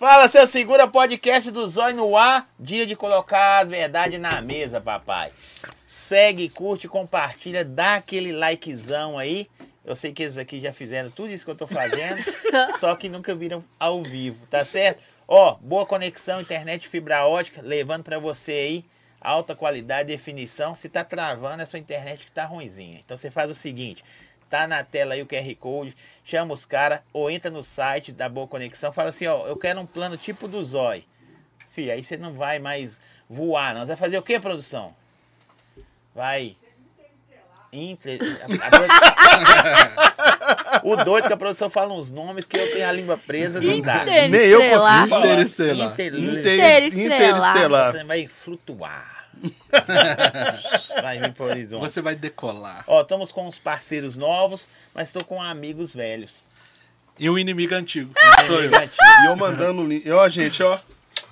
Fala, seu segura podcast do Zóio no ar. Dia de colocar as verdades na mesa, papai. Segue, curte, compartilha, dá aquele likezão aí. Eu sei que eles aqui já fizeram tudo isso que eu tô fazendo, só que nunca viram ao vivo, tá certo? Ó, boa conexão, internet fibra ótica, levando pra você aí alta qualidade, definição. Se tá travando, é sua internet que tá ruimzinha. Então você faz o seguinte, tá na tela aí o QR Code, chama os caras ou entra no site da Boa Conexão, fala assim, ó, eu quero um plano tipo do Zói. Fih, aí você não vai mais voar, não. Você vai fazer o que, produção? Vai. Inter... a- o doido que a produção fala uns nomes que eu tenho a língua presa, não dá. Nem eu Interestelar. consigo. Interestelar. Inter- Interestelar. Interestelar. Você vai flutuar. vai vir pro horizonte. Você vai decolar. Ó, estamos com uns parceiros novos, mas estou com amigos velhos. E um inimigo antigo. Sou eu. E eu mandando o link. Ó, gente, ó.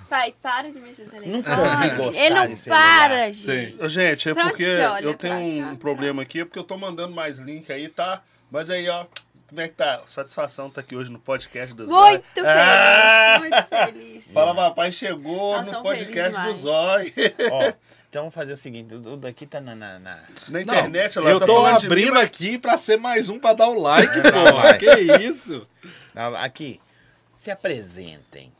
Pai, para de mexer no telefone. Nunca vi gostar Ele não para, Sim. gente. Ô, Gente, é Pra porque eu tenho um cá? problema aqui, é porque eu tô mandando mais link aí, tá? Mas aí, ó, como é que tá? Satisfação tá aqui hoje no podcast do Zói. Muito feliz, Ah! muito feliz. Fala, papai, chegou Nós no podcast do felizes Zói. Ó, então vamos fazer o seguinte: o daqui tá na. na, na- Na Não, internet, ela eu tá tô falando de mim, abrindo mas- aqui pra ser mais um pra dar o like, pô. Que isso? Aqui. Se apresentem.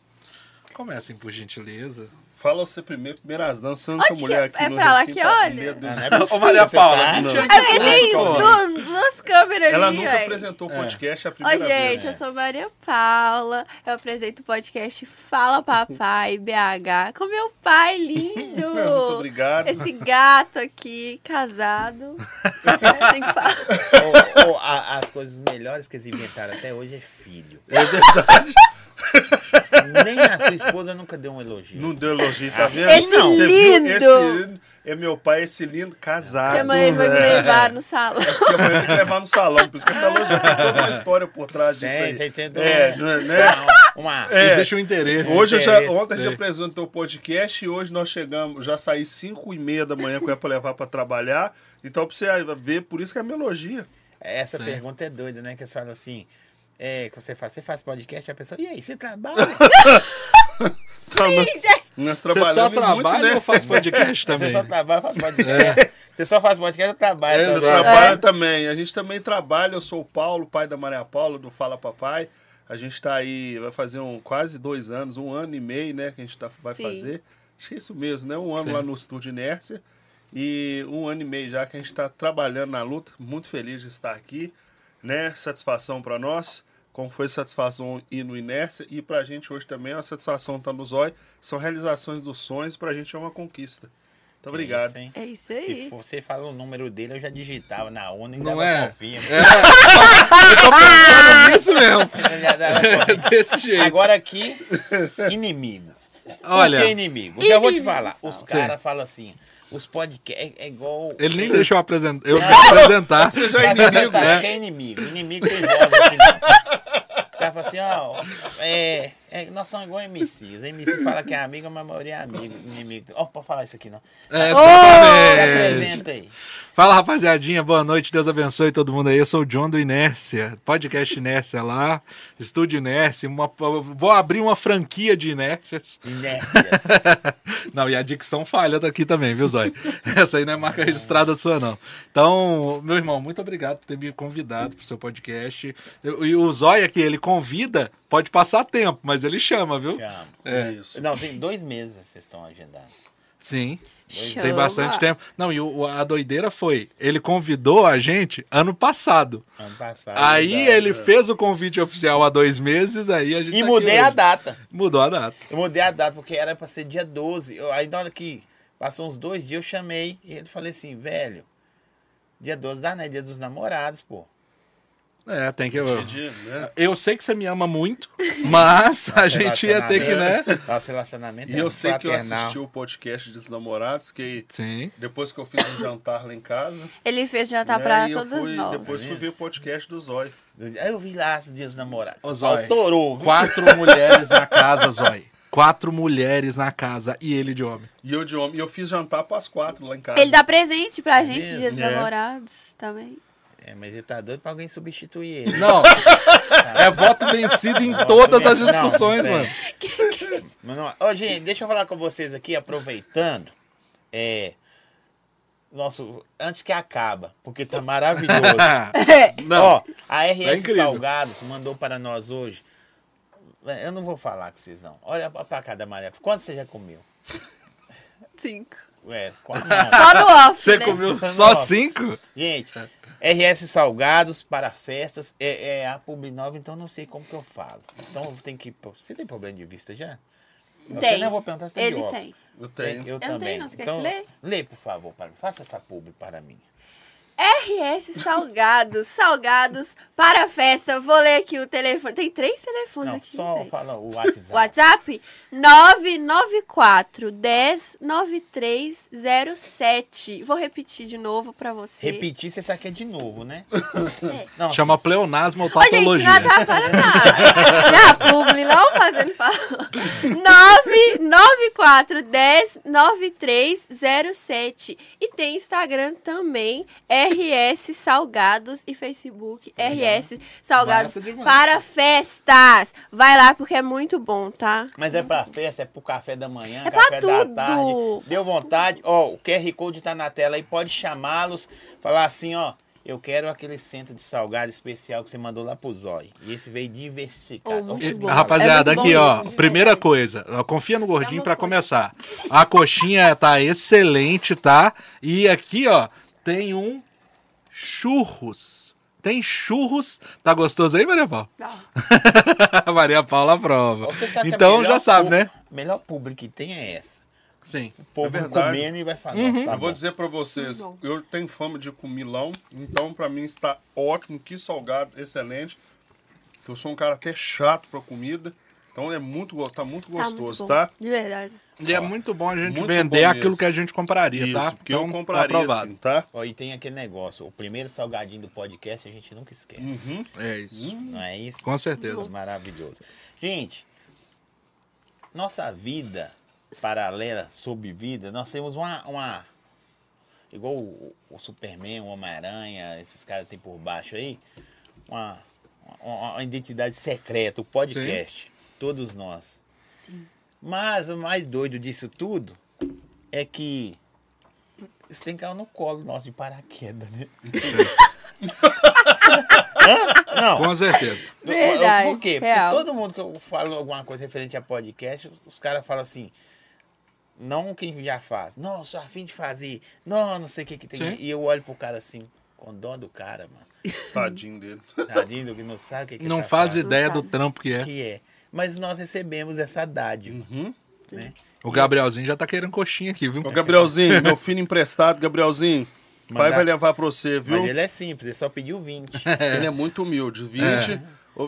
Comecem, por gentileza. Fala você primeiro, primeiras não, você é a única Onde que mulher é? aqui É no pra lá que tá olha? não é Ô, Maria você Paula, tá- mentira. É porque tem duas, câmeras Ela ali, nunca ué. apresentou o podcast, é a Ô, primeira vez. gente, eu sou Maria Paula. Eu apresento o podcast Fala Papai BH com meu pai lindo. Muito obrigado. Esse gato aqui, casado. Tem que falar. Ô, ô, a- as coisas melhores que eles inventaram até hoje é filho. É verdade. Nem a sua esposa nunca deu um elogio. Não deu elogio, tá vendo? Esse Você viu? lindo. Esse é meu pai, esse lindo casado. Porque amanhã ele vai me velho. levar no salão. Porque amanhã tem que levar no salão, por isso que ele tá elogiando. Tem toda uma história por trás disso Tem, aí. tem, tem. tem É, uma- né? Uma. É. Existe um interesse. Hoje eu já, ontem a gente apresentou o podcast e hoje nós chegamos, já saí 5 e meia da manhã com ela pra levar pra trabalhar. Então pra você ver, por isso que é melogia. Essa Sim. pergunta é doida, né? Que você fala assim. É, que você faz, você faz podcast, a pessoa, e aí, você trabalha? Nós Você só trabalhamos trabalha muito, né? ou faz podcast Você também? só trabalha, faz podcast. Você só faz podcast, eu trabalho. É, também. Você trabalha também. A gente também trabalha. Eu sou o Paulo, pai da Maria Paula, do Fala Papai. A gente tá aí, vai fazer um, quase dois anos, um ano e meio, né? Que a gente tá, vai Sim. fazer. Acho que é isso mesmo, né? Um ano Sim. lá no Estúdio Inércia. E um ano e meio já que a gente tá trabalhando na luta. Muito feliz de estar aqui, né? Satisfação para nós. Como foi satisfação ir no Inércia. E pra gente hoje também é uma satisfação estar no Zói. São realizações dos sonhos, pra gente é uma conquista. Muito obrigado. Isso, hein? É isso Se aí. você fala o número dele, eu já digitava na ONU e Não dava é? confirma. É isso mesmo. Eu já dava confirma. Desse jeito. Agora aqui, inimigo. Olha, Por que inimigo? Eu vou te Inimigo. falar. Os caras falam assim, os podcasts é, é igual... ele nem deixou eu apresentar. Eu me apresentar. Você já é inimigo, tá, né? que é inimigo. Inimigo tem voz aqui não. Os caras falam assim, ó, é, é, nós somos igual MC. Os MC falam que é amigo, mas a maioria é amigo, inimigo. Ó, pode falar isso aqui não. É, exatamente. apresenta aí. Fala rapaziadinha, boa noite, Deus abençoe todo mundo aí. Eu sou o John do Inércia, podcast Inércia lá, Estúdio Inércia. Uma, vou abrir uma franquia de Inércias. Inércias. Não, e a dicção falha daqui também, viu, Zói? Essa aí não é marca registrada sua, não. Então, meu irmão, muito obrigado por ter me convidado pro seu podcast. E o Zói aqui, ele convida, pode passar tempo, mas ele chama, viu? Chama. É. Isso. Não, tem dois meses vocês estão agendando. Sim. Chama. Tem bastante tempo. Não, e o- a doideira foi, ele convidou a gente ano passado. Ano passado. Aí ele fez o convite oficial há dois meses, aí a gente. E tá mudei a hoje. data. Mudou a data. Eu mudei a data, porque era pra ser dia 12. Eu, aí na hora que passou uns dois dias, eu chamei e ele falei assim, velho, dia 12 dá, né? Dia dos namorados, pô. É, tem que. Eu, Entendi, né? eu sei que você me ama muito, mas a gente ia ter que, né? Nosso relacionamento E é eu sei que eu assisti o podcast dos namorados, que Sim. depois que eu fiz um jantar lá em casa. Ele fez jantar né, pra e todos fui, nós. Depois fui ver o podcast do Zói. Aí eu vi lá os dias dos namorados. Ô, Zói, Autorou? Quatro mulheres na casa, Zói. Quatro mulheres na casa e ele de homem. E eu de homem. E eu fiz jantar pras quatro lá em casa. Ele dá presente pra gente, mesmo? dia dos É. namorados também. É, mas ele tá doido pra alguém substituir ele. Não. É voto vencido em Voto todas as vencido. Não, discussões, não mano. tem. Mas não- Ô, gente, deixa eu falar com vocês aqui, aproveitando. É. Nosso. Antes que acaba, porque tá maravilhoso. Não, Ó, a RS Tá incrível. Salgados mandou para nós hoje. Eu não vou falar com vocês, não. Olha pra pra cá da Maria. Quanto você já comeu? Cinco. É, quatro. Só no off, Você né? comeu só Não. cinco? Gente, RS Salgados para festas é, é a Publi Nova, então não sei como que eu falo. Então tem que. Você tem problema de vista já? Você Tem. não eu vou perguntar se tem Ele de óculos. tem. eu tenho. Eu, não também. tenho, não. Você quer então, que lê? lê, por favor, para mim. Faça essa publi para mim. RS Salgados, salgados para a festa. Vou ler aqui o telefone. Tem três telefones Não, aqui. só fala o WhatsApp. WhatsApp 994 10 9307. Vou repetir de novo pra você. Repetir, você sabe que é de novo, né? É. Não, Chama se- pleonasmo ou Ô, gente, tautologia. não atrapalha nada. Minha publi, não fazendo fala. 994 10 9307. E tem Instagram também, RS Salgados e Facebook RS Salgados Massa demais. para festas. Vai lá porque é muito bom, tá? Mas é pra festa, é pro café da manhã, É pra café da tarde. Deu vontade, ó, o QR Code tá na tela aí, pode chamá-los, falar assim, ó, eu quero aquele centro de salgado especial que você mandou lá pro Zói. E esse veio diversificado. Oh, muito bom. Rapaziada, É muito aqui, ó. mesmo, Primeira verdade. coisa, ó, confia no gordinho uma pra coisa. começar. A coxinha tá excelente, tá? E aqui, ó, tem um churros. Tem churros. Tá gostoso aí, Maria Paula? Não. Maria Paula aprova. Você sabe que a Então melhor já sabe, né? A melhor público que tem é essa. Sim. O povo É comendo e vai falar. Uhum. tá eu vou dizer pra vocês, eu tenho fama de comilão, então pra mim está ótimo, que salgado, excelente. Eu sou um cara até chato pra comida, então é muito, tá muito Tá muito gostoso, bom, tá? De verdade. E é muito bom a gente Muito vender aquilo mesmo. que a gente compraria, Isso, tá? porque eu Então, compraria tá aprovado. assim, tá? Ó, e tem aquele negócio, o primeiro salgadinho do podcast a gente nunca esquece. Uhum. É isso. Não é isso? Com certeza. Maravilhoso. Gente, nossa vida paralela, sob vida, nós temos uma. uma igual o, o Superman, o Homem-Aranha, esses caras têm por baixo aí, uma, uma, uma identidade secreta, o podcast. Todos nós. Sim. Mas o mais doido disso tudo é que isso tem que cair no colo nosso de paraquedas, né? Não. Com certeza. Verdade, Por quê? real. Porque todo mundo que eu falo alguma coisa referente a podcast, os caras falam assim. Não quem já faz. Não, sou afim de fazer. Não, não sei o que que tem. Sim. E eu olho pro cara assim, com dó do cara, mano. Tadinho dele. Tadinho do que não sabe o que, que Não tá faz fazendo, ideia Não do sabe. trampo que é. que é. Mas nós recebemos essa dádiva, Uhum. né? O Gabrielzinho já tá querendo coxinha aqui, viu? Ô, Gabrielzinho, meu filho emprestado, Gabrielzinho. O pai Mandar- vai levar pra você, viu? Mas ele é simples, ele só pediu 20. Ele é muito humilde. 20.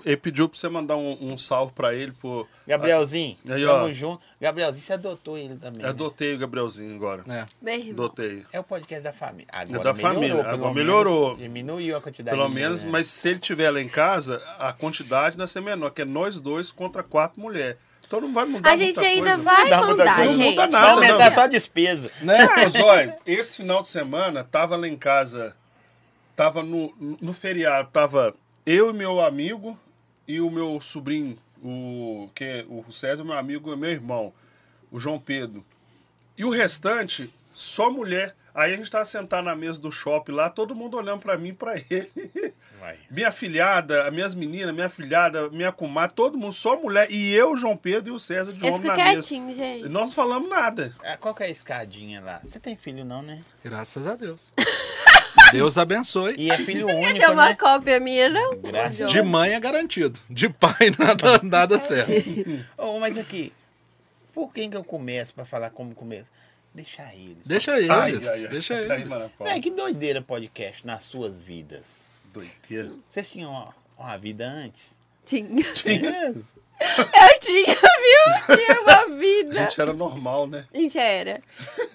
Ele pediu pra você mandar um, um salve pra ele. Pô. Gabrielzinho, Aí, tamo ó. junto. Gabrielzinho, você adotou ele também. né? Adotei o Gabrielzinho agora. É. Meu irmão. Adotei. É o podcast da família. Agora da melhorou, família, pelo agora menos. melhorou. Diminuiu a quantidade Pelo menos, mulher. mas se ele tiver lá em casa, a quantidade vai ser menor, que é nós dois contra quatro mulheres. Então não vai mudar A gente muita ainda coisa. vai Não muita mandar, coisa. Não gente. muda Vai nada, aumentar não. só a despesa. Né? Mas olha, esse final de semana tava lá em casa, tava no, no feriado, tava eu e meu amigo e o meu sobrinho, o que é o César, meu amigo, é meu irmão, o João Pedro. E o restante, só mulher. Aí a gente tava sentado na mesa do shopping lá, todo mundo olhando pra mim e pra ele. Vai. Minha filhada, as minhas meninas, minha filhada, minha comadre, todo mundo, só mulher. E eu, João Pedro e o César de Esse homem na mesa. quietinho, gente. Nós não falamos nada. Ah, Qual que é a escadinha lá? Você tem filho não, né? Graças a Deus. Deus abençoe. E é filho Quer único, ter uma né? cópia minha, não? Graças De mãe é garantido. De pai nada, nada certo. Oh, mas aqui, por quem que eu começo pra falar como começo? Deixa eles. Deixa eles. Ai, ai, ai. Deixa eles. É, que doideira podcast nas suas vidas. Doideira. Vocês tinham uma, uma vida antes? Tinha. É. Eu tinha, viu? Tinha uma A vida. gente era normal, né? Gente, era.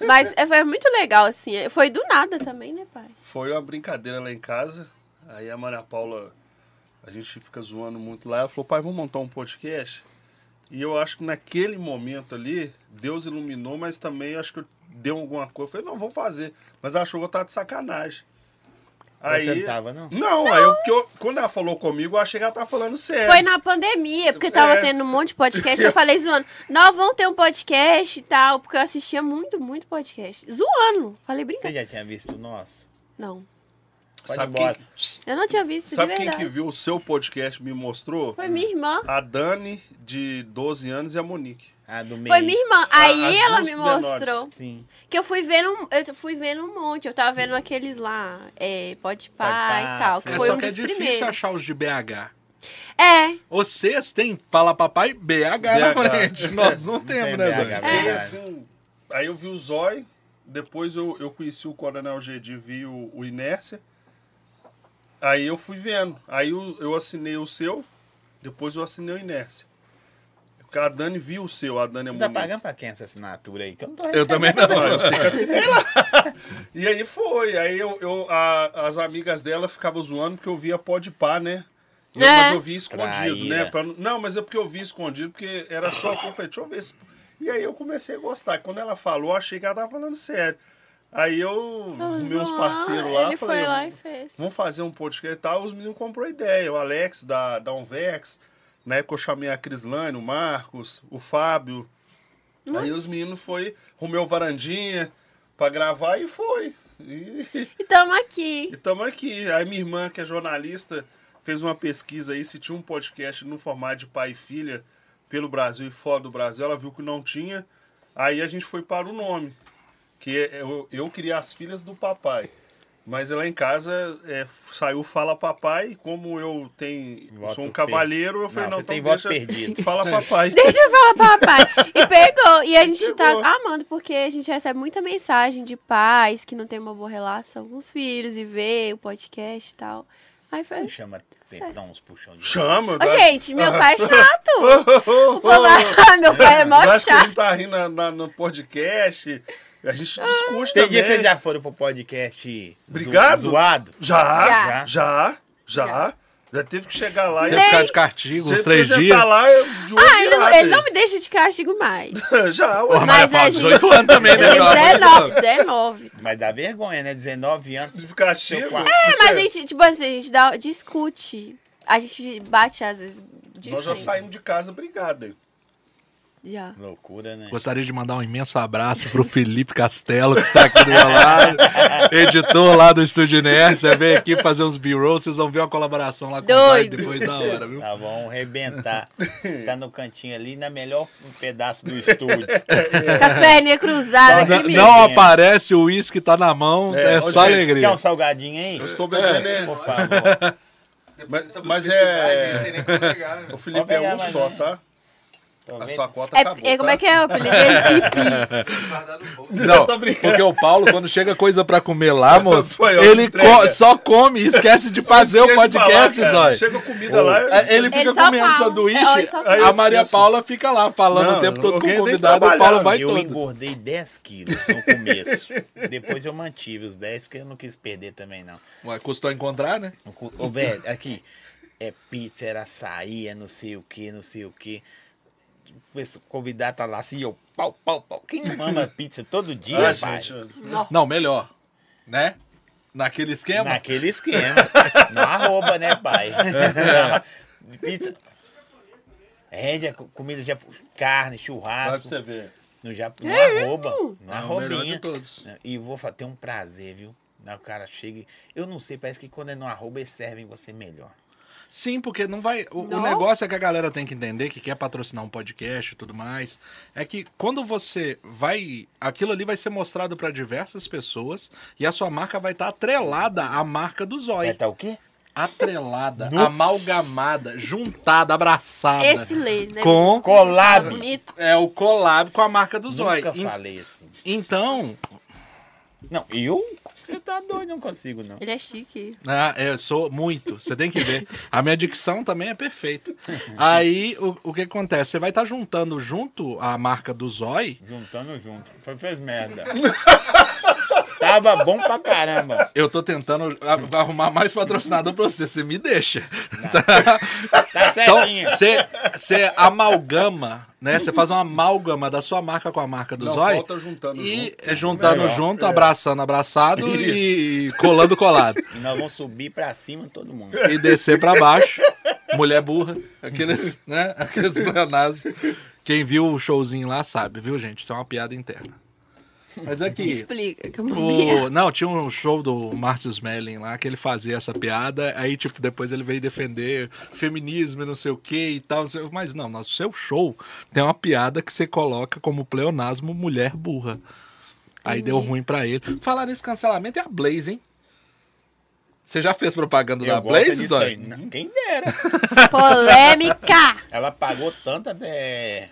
Mas é, foi muito legal, assim. Foi do nada também, né, pai? Foi uma brincadeira lá em casa. Aí a Maria Paula, a gente fica zoando muito lá. Ela falou, pai, vamos montar um podcast? E eu acho que naquele momento ali, Deus iluminou, mas também acho que deu alguma coisa. Eu falei, não, vamos fazer. Mas ela achou que eu tava de sacanagem. Aí, Você não tava, não? Não, aí eu, porque eu- quando ela falou comigo, eu achei que ela tava falando sério. Foi na pandemia, porque tava É. tendo um monte de podcast. Eu falei zoando, nós vamos ter um podcast e tal, porque eu assistia muito, muito podcast. Zoando. Falei Você brincando. já tinha visto o nosso? Não. Pode Sabe embora. quem, Eu não tinha visto sabe de quem que viu o seu podcast me mostrou? Foi minha irmã. A Dani, de 12 anos, e a Monique. Ah, do meio. Foi minha irmã. Aí ela me mostrou. Sim. Que eu fui vendo, um- eu fui vendo um monte. Eu tava vendo aqueles lá, é, Pode Pá e tal. Que É, É, foi só um que é dos difícil primeiros. achar os de BH. É, Vocês têm Fala Papai BH, na BH. frente. Nós não temos, tem né, BH? É. Porque, verdade. assim, aí eu vi o Zói, depois eu, eu conheci o Coronel Gedi, vi o, o Inércia. Aí eu fui vendo. Aí eu, eu assinei o seu, depois eu assinei o Inércia. Porque a Dani viu o seu, a Dani é Você tá pagando pra quem essa assinatura aí? Que eu não tô Eu também não. Não, eu sei que assinei lá. E aí foi. Aí eu, eu- a- as amigas dela ficavam zoando porque eu via pode pá, né? Eu- É. Mas eu via escondido, né? Pra não- não, mas é porque eu vi escondido, porque era só falei, deixa eu ver se. E aí eu comecei a gostar. Quando ela falou, achei que ela tava falando sério. Aí eu, tava meus zoando, parceiros lá, Ele falei, foi lá e fez. vamos fazer um podcast e tal. Os meninos comprou a ideia. O Alex da, da Unvex, na época eu chamei a Crislane, o Marcos, o Fábio. Aí os meninos foi, arrumei o varandinha pra gravar e foi. E, E tamo aqui. e tamo aqui. Aí minha irmã, que é jornalista, fez uma pesquisa aí se tinha um podcast no formato de pai e filha pelo Brasil e fora do Brasil. Ela viu que não tinha. Aí a gente foi para o nome. Que eu, eu queria as filhas do papai. Mas lá em casa é, saiu Fala Papai. Como eu tenho, Voto sou um cavalheiro, eu falei, Não, não, você então tem voto deixa- perdido. Fala Papai. Deixa eu falar, papai. E pegou. E a gente Pegou. tá amando, porque a gente recebe muita mensagem de pais que não tem uma boa relação com os filhos e vê o podcast e tal. Aí foi. Não chama dá uns puxão de Chama. Dá- gente, meu pai é chato. O povo, ah, meu pai é mó Acho que a chato. gente tá rindo na- na- no podcast. A gente discute Tem também. dia que vocês já foram pro podcast zo- Obrigado. zoado? Já, Já. já, já. Já teve que chegar lá Teve que ficar de castigo uns três dias. lá eu- de olho Ah, ele não, ele não me deixa de castigo mais. Já, ué. Mas mas a é gente- 18 anos também, né? tenho pelo amor de 19, Deus. 19. Mas dá vergonha, né? 19 anos. De castigo. É, mas a gente, tipo assim, a gente dá, discute. A gente bate às vezes de Nós já saímos de casa brigado. Já. Loucura, né? Gostaria de mandar um imenso abraço pro Felipe Castelo, que está aqui do meu lado, editor lá do Estúdio Inércia. Vem aqui fazer uns B-rolls, vocês vão ver uma colaboração lá com o Doido. depois da hora, viu? Tá bom, arrebentar. Tá no cantinho ali, na melhor pedaço do estúdio. Com as perninhas cruzadas Não, aqui Não- mesmo. não aparece, o uísque tá na mão, É, é, só gente, alegria. Quer um salgadinho aí? Eu estou bebendo, né? Por favor. Mas, mas é. O Pode Felipe pegar é um só, um. tá? Tô A sua cota É, acabou. é, como tá? é que é o apelido dele? Pipi. Não, porque o Paulo, quando chega coisa pra comer lá, moço, ele co- só come e esquece de fazer o podcast. Zóio. Chega comida lá. eu- É, Ele fica Ele só comendo fala. sanduíche, É, a Maria. Paula fica lá falando Não, o tempo todo com o convidado, o Paulo vai eu todo. engordei 10 quilos no começo. Depois eu mantive os 10 porque eu não quis perder também, não. Ué, custou encontrar, né? Ô, velho, aqui, é pizza, era açaí, é não sei o que, não sei o que. O convidado tá lá assim, eu, pau, pau, pau. Quem mama pizza todo dia, Ah, pai? gente. Não, melhor. Né? Naquele esquema. Naquele esquema. no arroba, né, pai? pizza. É, já, comida já, carne, Vai pra churrasco. você ver. No, já, no arroba. No É arrobinha. de todos. E vou ter um prazer, viu? O cara chega. e- Eu não sei, parece que quando é no arroba eles servem você melhor. Sim, porque não vai. O, o Não? negócio é que a galera tem que entender que quer patrocinar um podcast e tudo mais. É que quando você vai. Aquilo ali vai ser mostrado para diversas pessoas e a sua marca vai estar atrelada à marca do Vai Zói. estar o quê? Atrelada, Nossa. amalgamada, juntada, abraçada. Esse lê, né? Com. Collab. Bonito. É o collab com a marca do Zói. Nunca falei assim. Então, Não, eu? Você tá doido, não consigo, não. Ele é chique. Ah, eu sou muito. Você tem que ver. A minha dicção também é perfeita. Aí, o, o que acontece? Você vai estar juntando junto a marca do Zói. Juntando junto. Foi, fez merda. Tava bom pra caramba. Eu tô tentando arrumar mais patrocinador pra você. Você me deixa. Tá Então, certinho. você, você amalgama, né? Você faz uma amálgama da sua marca com a marca do Não, Zói. falta juntando E junto. é juntando Melhor, junto, é. abraçando, abraçado e colando colado. E nós vamos subir pra cima todo mundo. E descer pra baixo. Mulher burra. Aqueles, né? Aqueles pleonasmos. Quem viu o showzinho lá sabe, viu, gente? Isso é uma piada interna. Mas aqui. Explica que eu. O, não, tinha um show do Márcio Smelling lá que ele fazia essa piada, aí, tipo, depois ele veio defender feminismo e não sei o que e tal. não sei- mas não, no seu show tem uma piada que você coloca como pleonasmo mulher burra. Aí deu ruim pra ele. Falar nesse cancelamento é a Blaze, hein? Você já fez propaganda da Eu gosto Blaze, disso Zói? aí. Não, Quem dera. Polêmica! Ela pagou tanto até.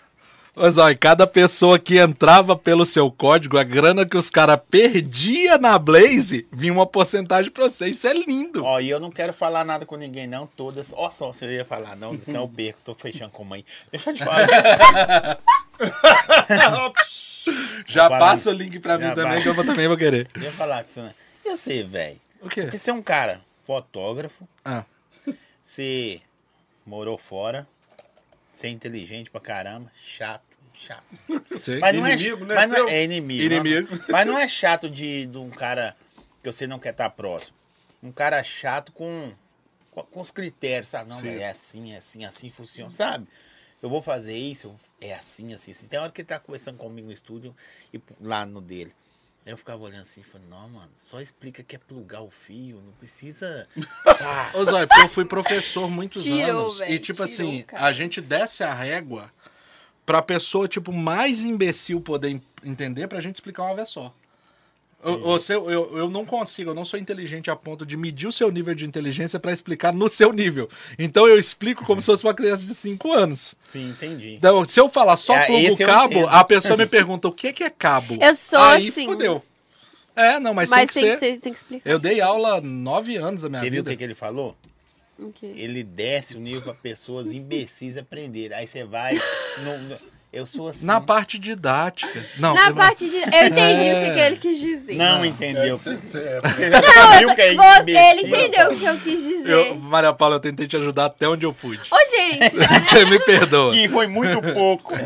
Ô, Zói, cada pessoa que entrava pelo seu código, a grana que os caras perdiam na Blaze, vinha uma porcentagem pra você. Isso é lindo. Ó, e eu não quero falar nada com ninguém, não. Todas. Ó, só você ia falar, não, senão eu perco. Tô fechando com mãe. Deixa eu te falar. Já passa o link pra mim Já também, vai. que eu também vou querer. Eu ia falar com você, né? E você, velho? O quê? Porque você é um cara fotógrafo, Ah, você morou fora, você é inteligente pra caramba, chato, chato. sei. Mas não Inimigo, é, né, mas não é, é inimigo. Inimigo. Mas, mas não é chato de, de um cara que você não quer estar próximo. Um cara chato com, com, com os critérios, sabe? Não, Sim. é assim, é assim, assim funciona, sabe? Eu vou fazer isso, é assim, assim, assim. Tem hora que ele tá conversando comigo no estúdio e lá no dele. Aí eu ficava olhando assim, falando, não, mano, só explica que é plugar o fio, não precisa. Ah, Ô, Zói, porque eu fui professor muitos Tirou, anos. velho, E, tipo tirou, assim, cara. a gente desce a régua pra pessoa, tipo, mais imbecil poder en- entender pra gente explicar uma vez só. Eu, você- eu, eu, não consigo, eu não sou inteligente a ponto de medir o seu nível de inteligência pra explicar no seu nível. Então eu explico como se fosse uma criança de 5 anos. sim, entendi. Então, se eu falar só É, plugo cabo, a pessoa me pergunta o que, que é cabo. Eu sou Aí assim. fudeu. É, não, mas, Mas tem que ser. tem que explicar. Eu dei aula nove anos da minha Você viu o vida. que, que ele falou? O quê? Ele desce o nível para pessoas imbecis aprenderem. Aí você vai. no- no- eu sou assim. Na parte didática. Não, Na parte de. Eu entendi É. o que, que ele quis dizer. Não entendeu. Você- Você você é- viu que é Você- ele entendeu o que eu quis dizer. eu, Maria Paula, eu tentei te ajudar até onde eu pude. Ô, gente! Você me perdoa. Que foi muito pouco.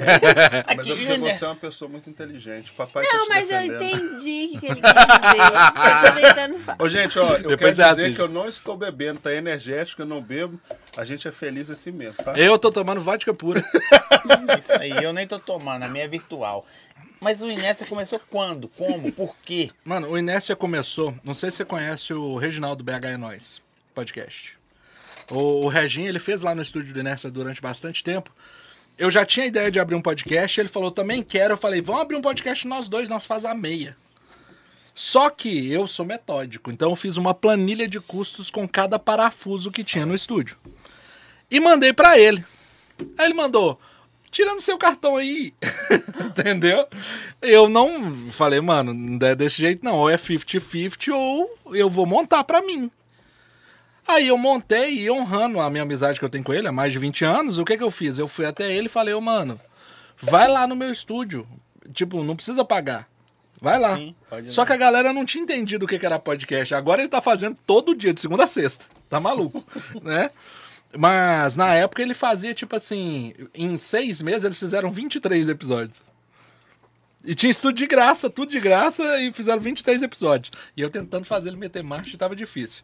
Mas Aqui, é porque você é uma pessoa muito inteligente. Papai tá Não, mas eu entendi o que, ele quis dizer. Eu tô tentando falar. Ô, gente, ó, eu Depois quero você dizer assiste. que eu não estou bebendo, tá energético, eu não bebo. A gente é feliz assim mesmo, tá? Eu tô tomando vodka pura. Isso aí, eu nem tô tomando, a minha é virtual. Mas o Inessa começou quando? Como? Por quê? Mano, o Inércia começou. Não sei se você conhece o Reginaldo BH é Nós, podcast. O, o Reginho, ele fez lá no estúdio do Inércia durante bastante tempo. Eu já tinha a ideia de abrir um podcast, ele falou, também quero. Eu falei, vamos abrir um podcast nós dois, nós faz a meia. Só que eu sou metódico, então eu fiz uma planilha de custos com cada parafuso que tinha no estúdio. E mandei pra ele. Aí ele mandou, tirando seu cartão aí. Entendeu? Eu não falei, mano, não é desse jeito não. Ou é 50-50 ou eu vou montar pra mim. Aí eu montei e honrando a minha amizade que eu tenho com ele há mais de 20 anos, o que que eu fiz? Eu fui até ele e falei, ô mano, vai lá no meu estúdio. Tipo, não precisa pagar. Vai lá. Sim, Só que a galera não tinha entendido o que que era podcast. Agora ele tá fazendo todo dia, de segunda a sexta. Tá maluco, né? Mas na época ele fazia, tipo assim, em seis meses eles fizeram 23 episódios. E tinha tudo de graça, tudo de graça, e fizeram 23 episódios. E eu tentando fazer ele meter marcha e tava difícil.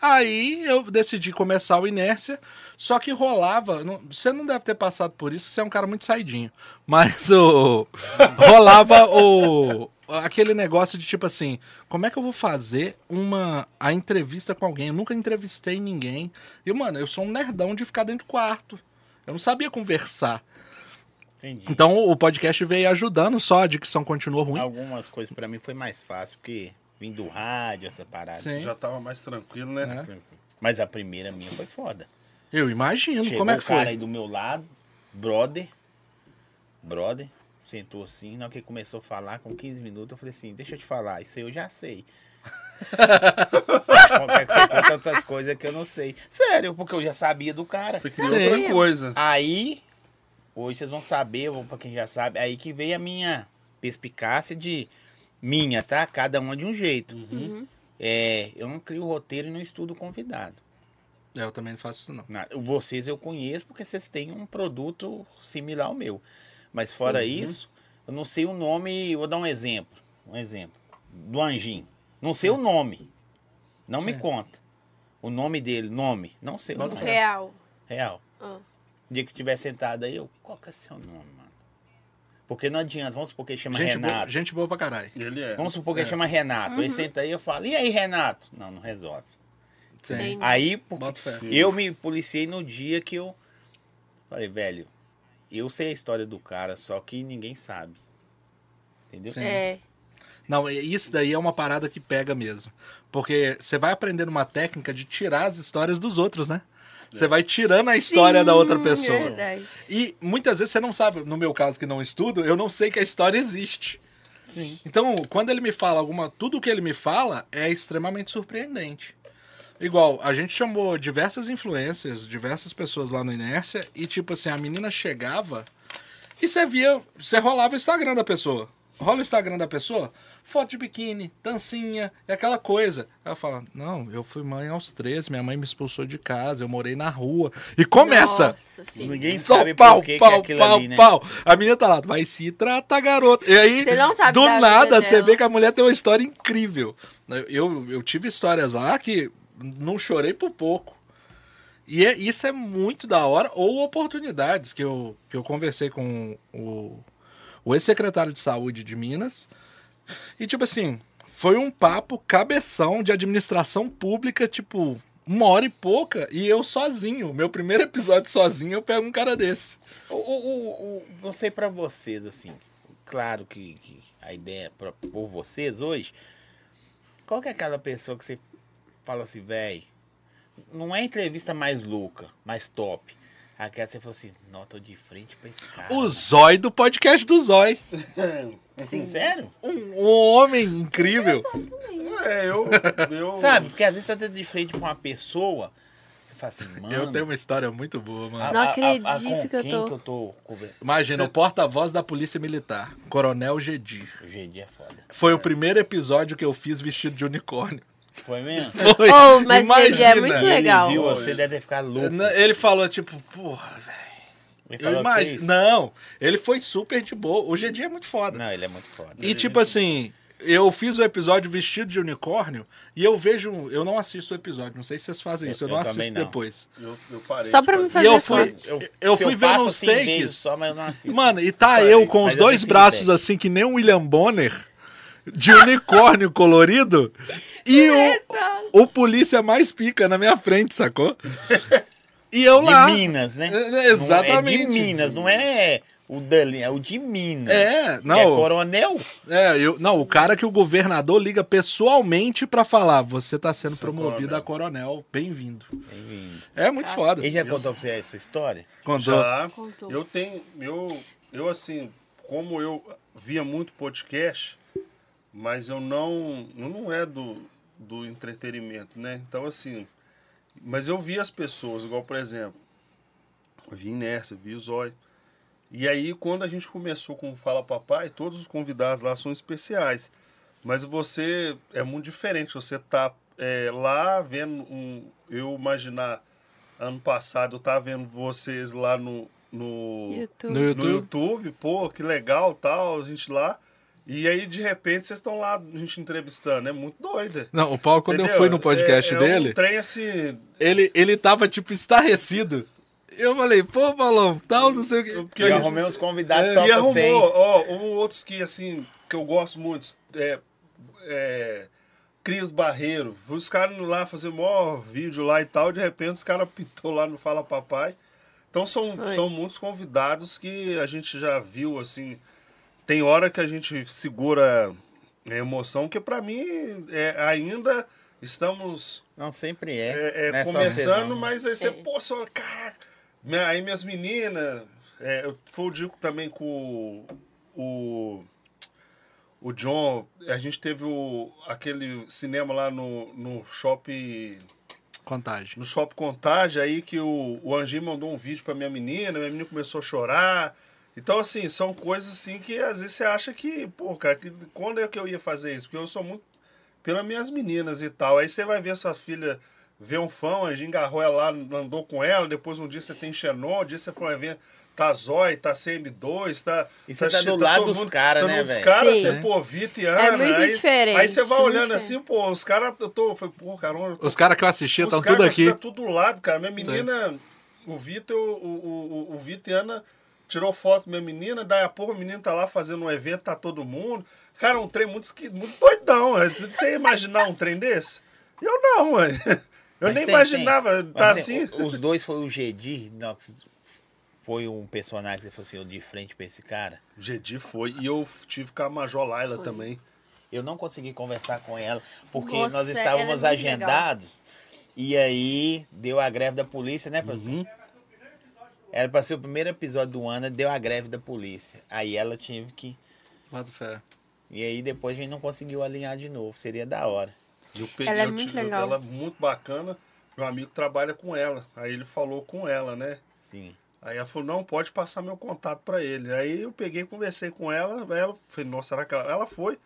Aí eu decidi começar o Inércia, só que rolava. não- você não deve ter passado por isso, você é um cara muito saidinho. Mas o. rolava o. Aquele negócio de tipo assim, como é que eu vou fazer uma a entrevista com alguém? Eu nunca entrevistei ninguém. E, mano, eu sou um nerdão de ficar dentro do quarto. Eu não sabia conversar. Entendi. Então o podcast veio ajudando, só a dicção continuou ruim. Algumas coisas pra mim foi mais fácil, porque vim do rádio, essa parada. Sim. Já tava mais tranquilo, né? Mais tranquilo. Mas a primeira minha foi foda. Eu imagino, Chegou como é que o cara foi? aí do meu lado, brother, brother, sentou assim, na hora que ele começou a falar, com 15 minutos, eu falei assim, deixa eu te falar, isso aí eu já sei. Qualquer que você conta outras coisas que eu não sei. Sério, porque eu já sabia do cara. Você queria Sim. outra coisa. Aí, hoje vocês vão saber, ou pra quem já sabe, aí que veio a minha perspicácia de minha, tá? Cada uma de um jeito. Uhum. É, eu não crio roteiro e não estudo convidado. É, eu também não faço isso, não. Vocês eu conheço porque vocês têm um produto similar ao meu. Mas fora isso, eu não sei o nome. Vou dar um exemplo. Um exemplo. Do Anjinho. Não sei o nome. Não me Sim. conta. O nome dele, nome. Não sei o Bota nome. fé. Real. Real. Ah. O dia que estiver sentado aí, eu. Qual que é seu nome, mano? Porque não adianta. Vamos supor que ele chama Gente Renato. boa, gente boa pra caralho. Ele é. Vamos supor que ele É. chama Renato. Aí senta aí eu falo, e aí, Renato? Não, não resolve. Sim. Aí, porque eu me policiei no dia que eu falei, velho, eu sei a história do cara, só que ninguém sabe. Entendeu? Sim. É. Não, isso daí é uma parada que pega mesmo. Porque você vai aprendendo uma técnica de tirar as histórias dos outros, né? Você vai tirando a história Sim, da outra pessoa. Verdade. E muitas vezes você não sabe, no meu caso que não estudo, eu não sei que a história existe. Sim. Então, quando ele me fala alguma. Tudo que ele me fala é extremamente surpreendente. Igual, a gente chamou diversas influências, diversas pessoas lá no Inércia, e tipo assim, a menina chegava e você via. Você rolava o Instagram da pessoa. Rola o Instagram da pessoa, foto de biquíni, dancinha, e aquela coisa. Ela fala: Não, eu fui mãe aos 13, minha mãe me expulsou de casa, eu morei na rua. E começa! Nossa, sim. Ninguém Só sabe pau, por que, que pau, é pau, ali, né? pau. A menina tá lá, vai se tratar, garoto. E aí, Você não sabe do nada, você dela. vê que a mulher tem uma história incrível. Eu, eu tive histórias lá que não chorei por pouco. E é- isso é muito da hora. Ou oportunidades que eu, que eu conversei com o, o ex-secretário de saúde de Minas. E tipo assim, foi um papo cabeção de administração pública, tipo, uma hora e pouca, e eu sozinho. Meu primeiro episódio sozinho, eu pego um cara desse. O, o, o, não sei pra vocês, assim. Claro que, que a ideia é pra, por vocês hoje. Qual que é aquela pessoa que você fala assim, velho? Não é a entrevista mais louca, mais top. Aquela que você falou assim, não, tô de frente pra esse cara. O Zói do podcast do Zói. Sim. Sério? Um, um homem incrível. É, eu. eu Sabe? Porque às vezes você tá de frente pra uma pessoa, você fala assim, mano. Eu tenho uma história muito boa, mano. Não com acredito que eu tô- que eu tô conversando? Imagina, Você- o porta-voz da Polícia Militar, Coronel Gedir. O GD é foda. Foi o primeiro episódio que eu fiz vestido de unicórnio. Foi mesmo? Foi. Oh, mas esse é muito E ele legal. viu, você deve ter ficado louco. Ele falou, tipo, porra, velho. Ele Eu imagino. vocês? Não, ele foi super de boa. O Gedir é muito foda. Não, ele é muito foda. E tipo assim, eu fiz o episódio vestido de unicórnio e eu vejo. Eu não assisto o episódio, não sei se vocês fazem Eu- isso, eu, eu não assisto não. depois. Eu, eu parei. Só pra me fazer. E eu fui-. Eu, Eu fui eu vendo assim, takes. Só, mas eu não assisto. Mano, e tá Parei, eu com os dois braços assim, que nem um William Bonner, de unicórnio colorido, e o, o polícia mais pica na minha frente, sacou? E eu de lá. Minas, né? É, Não exatamente. É de Minas, não é o dali, é o de Minas. É, Que não. É coronel. É, eu, não, o cara que o governador liga pessoalmente pra falar, você tá sendo Seu promovido coronel. a coronel, bem-vindo. Bem-vindo. É muito Ah, foda. Ele já contou pra você essa história? Contou. Já, Contou. eu tenho, eu, eu assim, como eu via muito podcast, mas eu não, eu não é do, do entretenimento, né? Então assim, mas eu vi as pessoas, igual por exemplo, eu vi Inércia, vi o Zóio. E aí quando a gente começou com o Fala Papai, todos os convidados lá são especiais. Mas você é muito diferente, você tá é, lá vendo um, eu imaginar ano passado eu tava vendo vocês lá no, no, YouTube. No. YouTube, pô, que legal, tal, a gente lá. E aí, de repente, vocês estão lá, a gente entrevistando, é muito doida. Não, o Paulo, quando eu Entendeu? fui no podcast é, é dele, um trem assim. ele, ele tava, tipo, estarrecido. Eu falei, pô, Paulão, tal, não sei o quê. Porque eu gente- arrumei uns convidados e top arrumou, 100. ó, um outros que, assim, que eu gosto muito, é, é Cris Barreiro. Os caras lá fazer maior vídeo lá e tal, de repente os caras pintou lá no Fala Papai. Então são, são muitos convidados que a gente já viu, assim. Tem hora que a gente segura a emoção, que pra mim é, ainda estamos Não, sempre é. é, é, começando, tesão. mas aí você, É. pô, só, caraca. Minha- Aí minhas meninas, é, eu foi o Dico também com o, o, o John, a gente teve o, aquele cinema lá no, no shopping, Contagem. no shopping Contagem, aí que o, o Anjinho mandou um vídeo pra minha menina, minha menina começou a chorar, Então, assim, são coisas assim que às vezes você acha que, pô, cara, que, quando é que eu ia fazer isso? Porque eu sou muito pelas minhas meninas e tal. Aí você vai ver sua filha ver um fã, a gente engarrou ela lá, andou com ela, depois um dia você tem Xenon, um dia você foi um evento, tá Zói, tá CM2, tá. E você tá Chi- do lado todo dos mundo- caras, todo né, mundo dos velho? caras, Sim. você, pô, Vitor e Ana. É muito aí, diferente, Aí você vai muito olhando diferente. assim, pô, os caras, eu tô, foi, pô, tô Os caras que eu assistia os estão caras tudo aqui. Tá tudo do lado, cara. Minha menina, o Vitor, o, o, o, o Vitor e Ana tirou foto com minha menina, daí a pouco a menina tá lá fazendo um evento, tá todo mundo. Cara, um trem muito, esqui- muito doidão. Você ia imaginar um trem desse? Eu não, mano. Eu Mas nem tem- imaginava tem. tá Mas, assim. o- Os dois foi o Gedi, não, que foi um personagem que você falou assim, eu de frente pra esse cara. O Gedi foi. E eu tive com a Major Laila também. Eu não consegui conversar com ela, porque Nossa, nós é estávamos muito agendados. E aí deu a greve da polícia, né, professor? Uhum. Era pra ser o primeiro episódio do ano, deu a greve da polícia. Aí ela tive que. Fé. E aí depois a gente não conseguiu alinhar de novo. Seria da hora. Eu peguei, Ela é muito legal. Ela é muito bacana. Meu amigo trabalha com ela. Aí ele falou com ela, né? Sim. Aí ela falou, não, pode passar meu contato pra ele. Aí eu peguei, conversei com ela, ela falei, nossa, será que ela... Ela foi.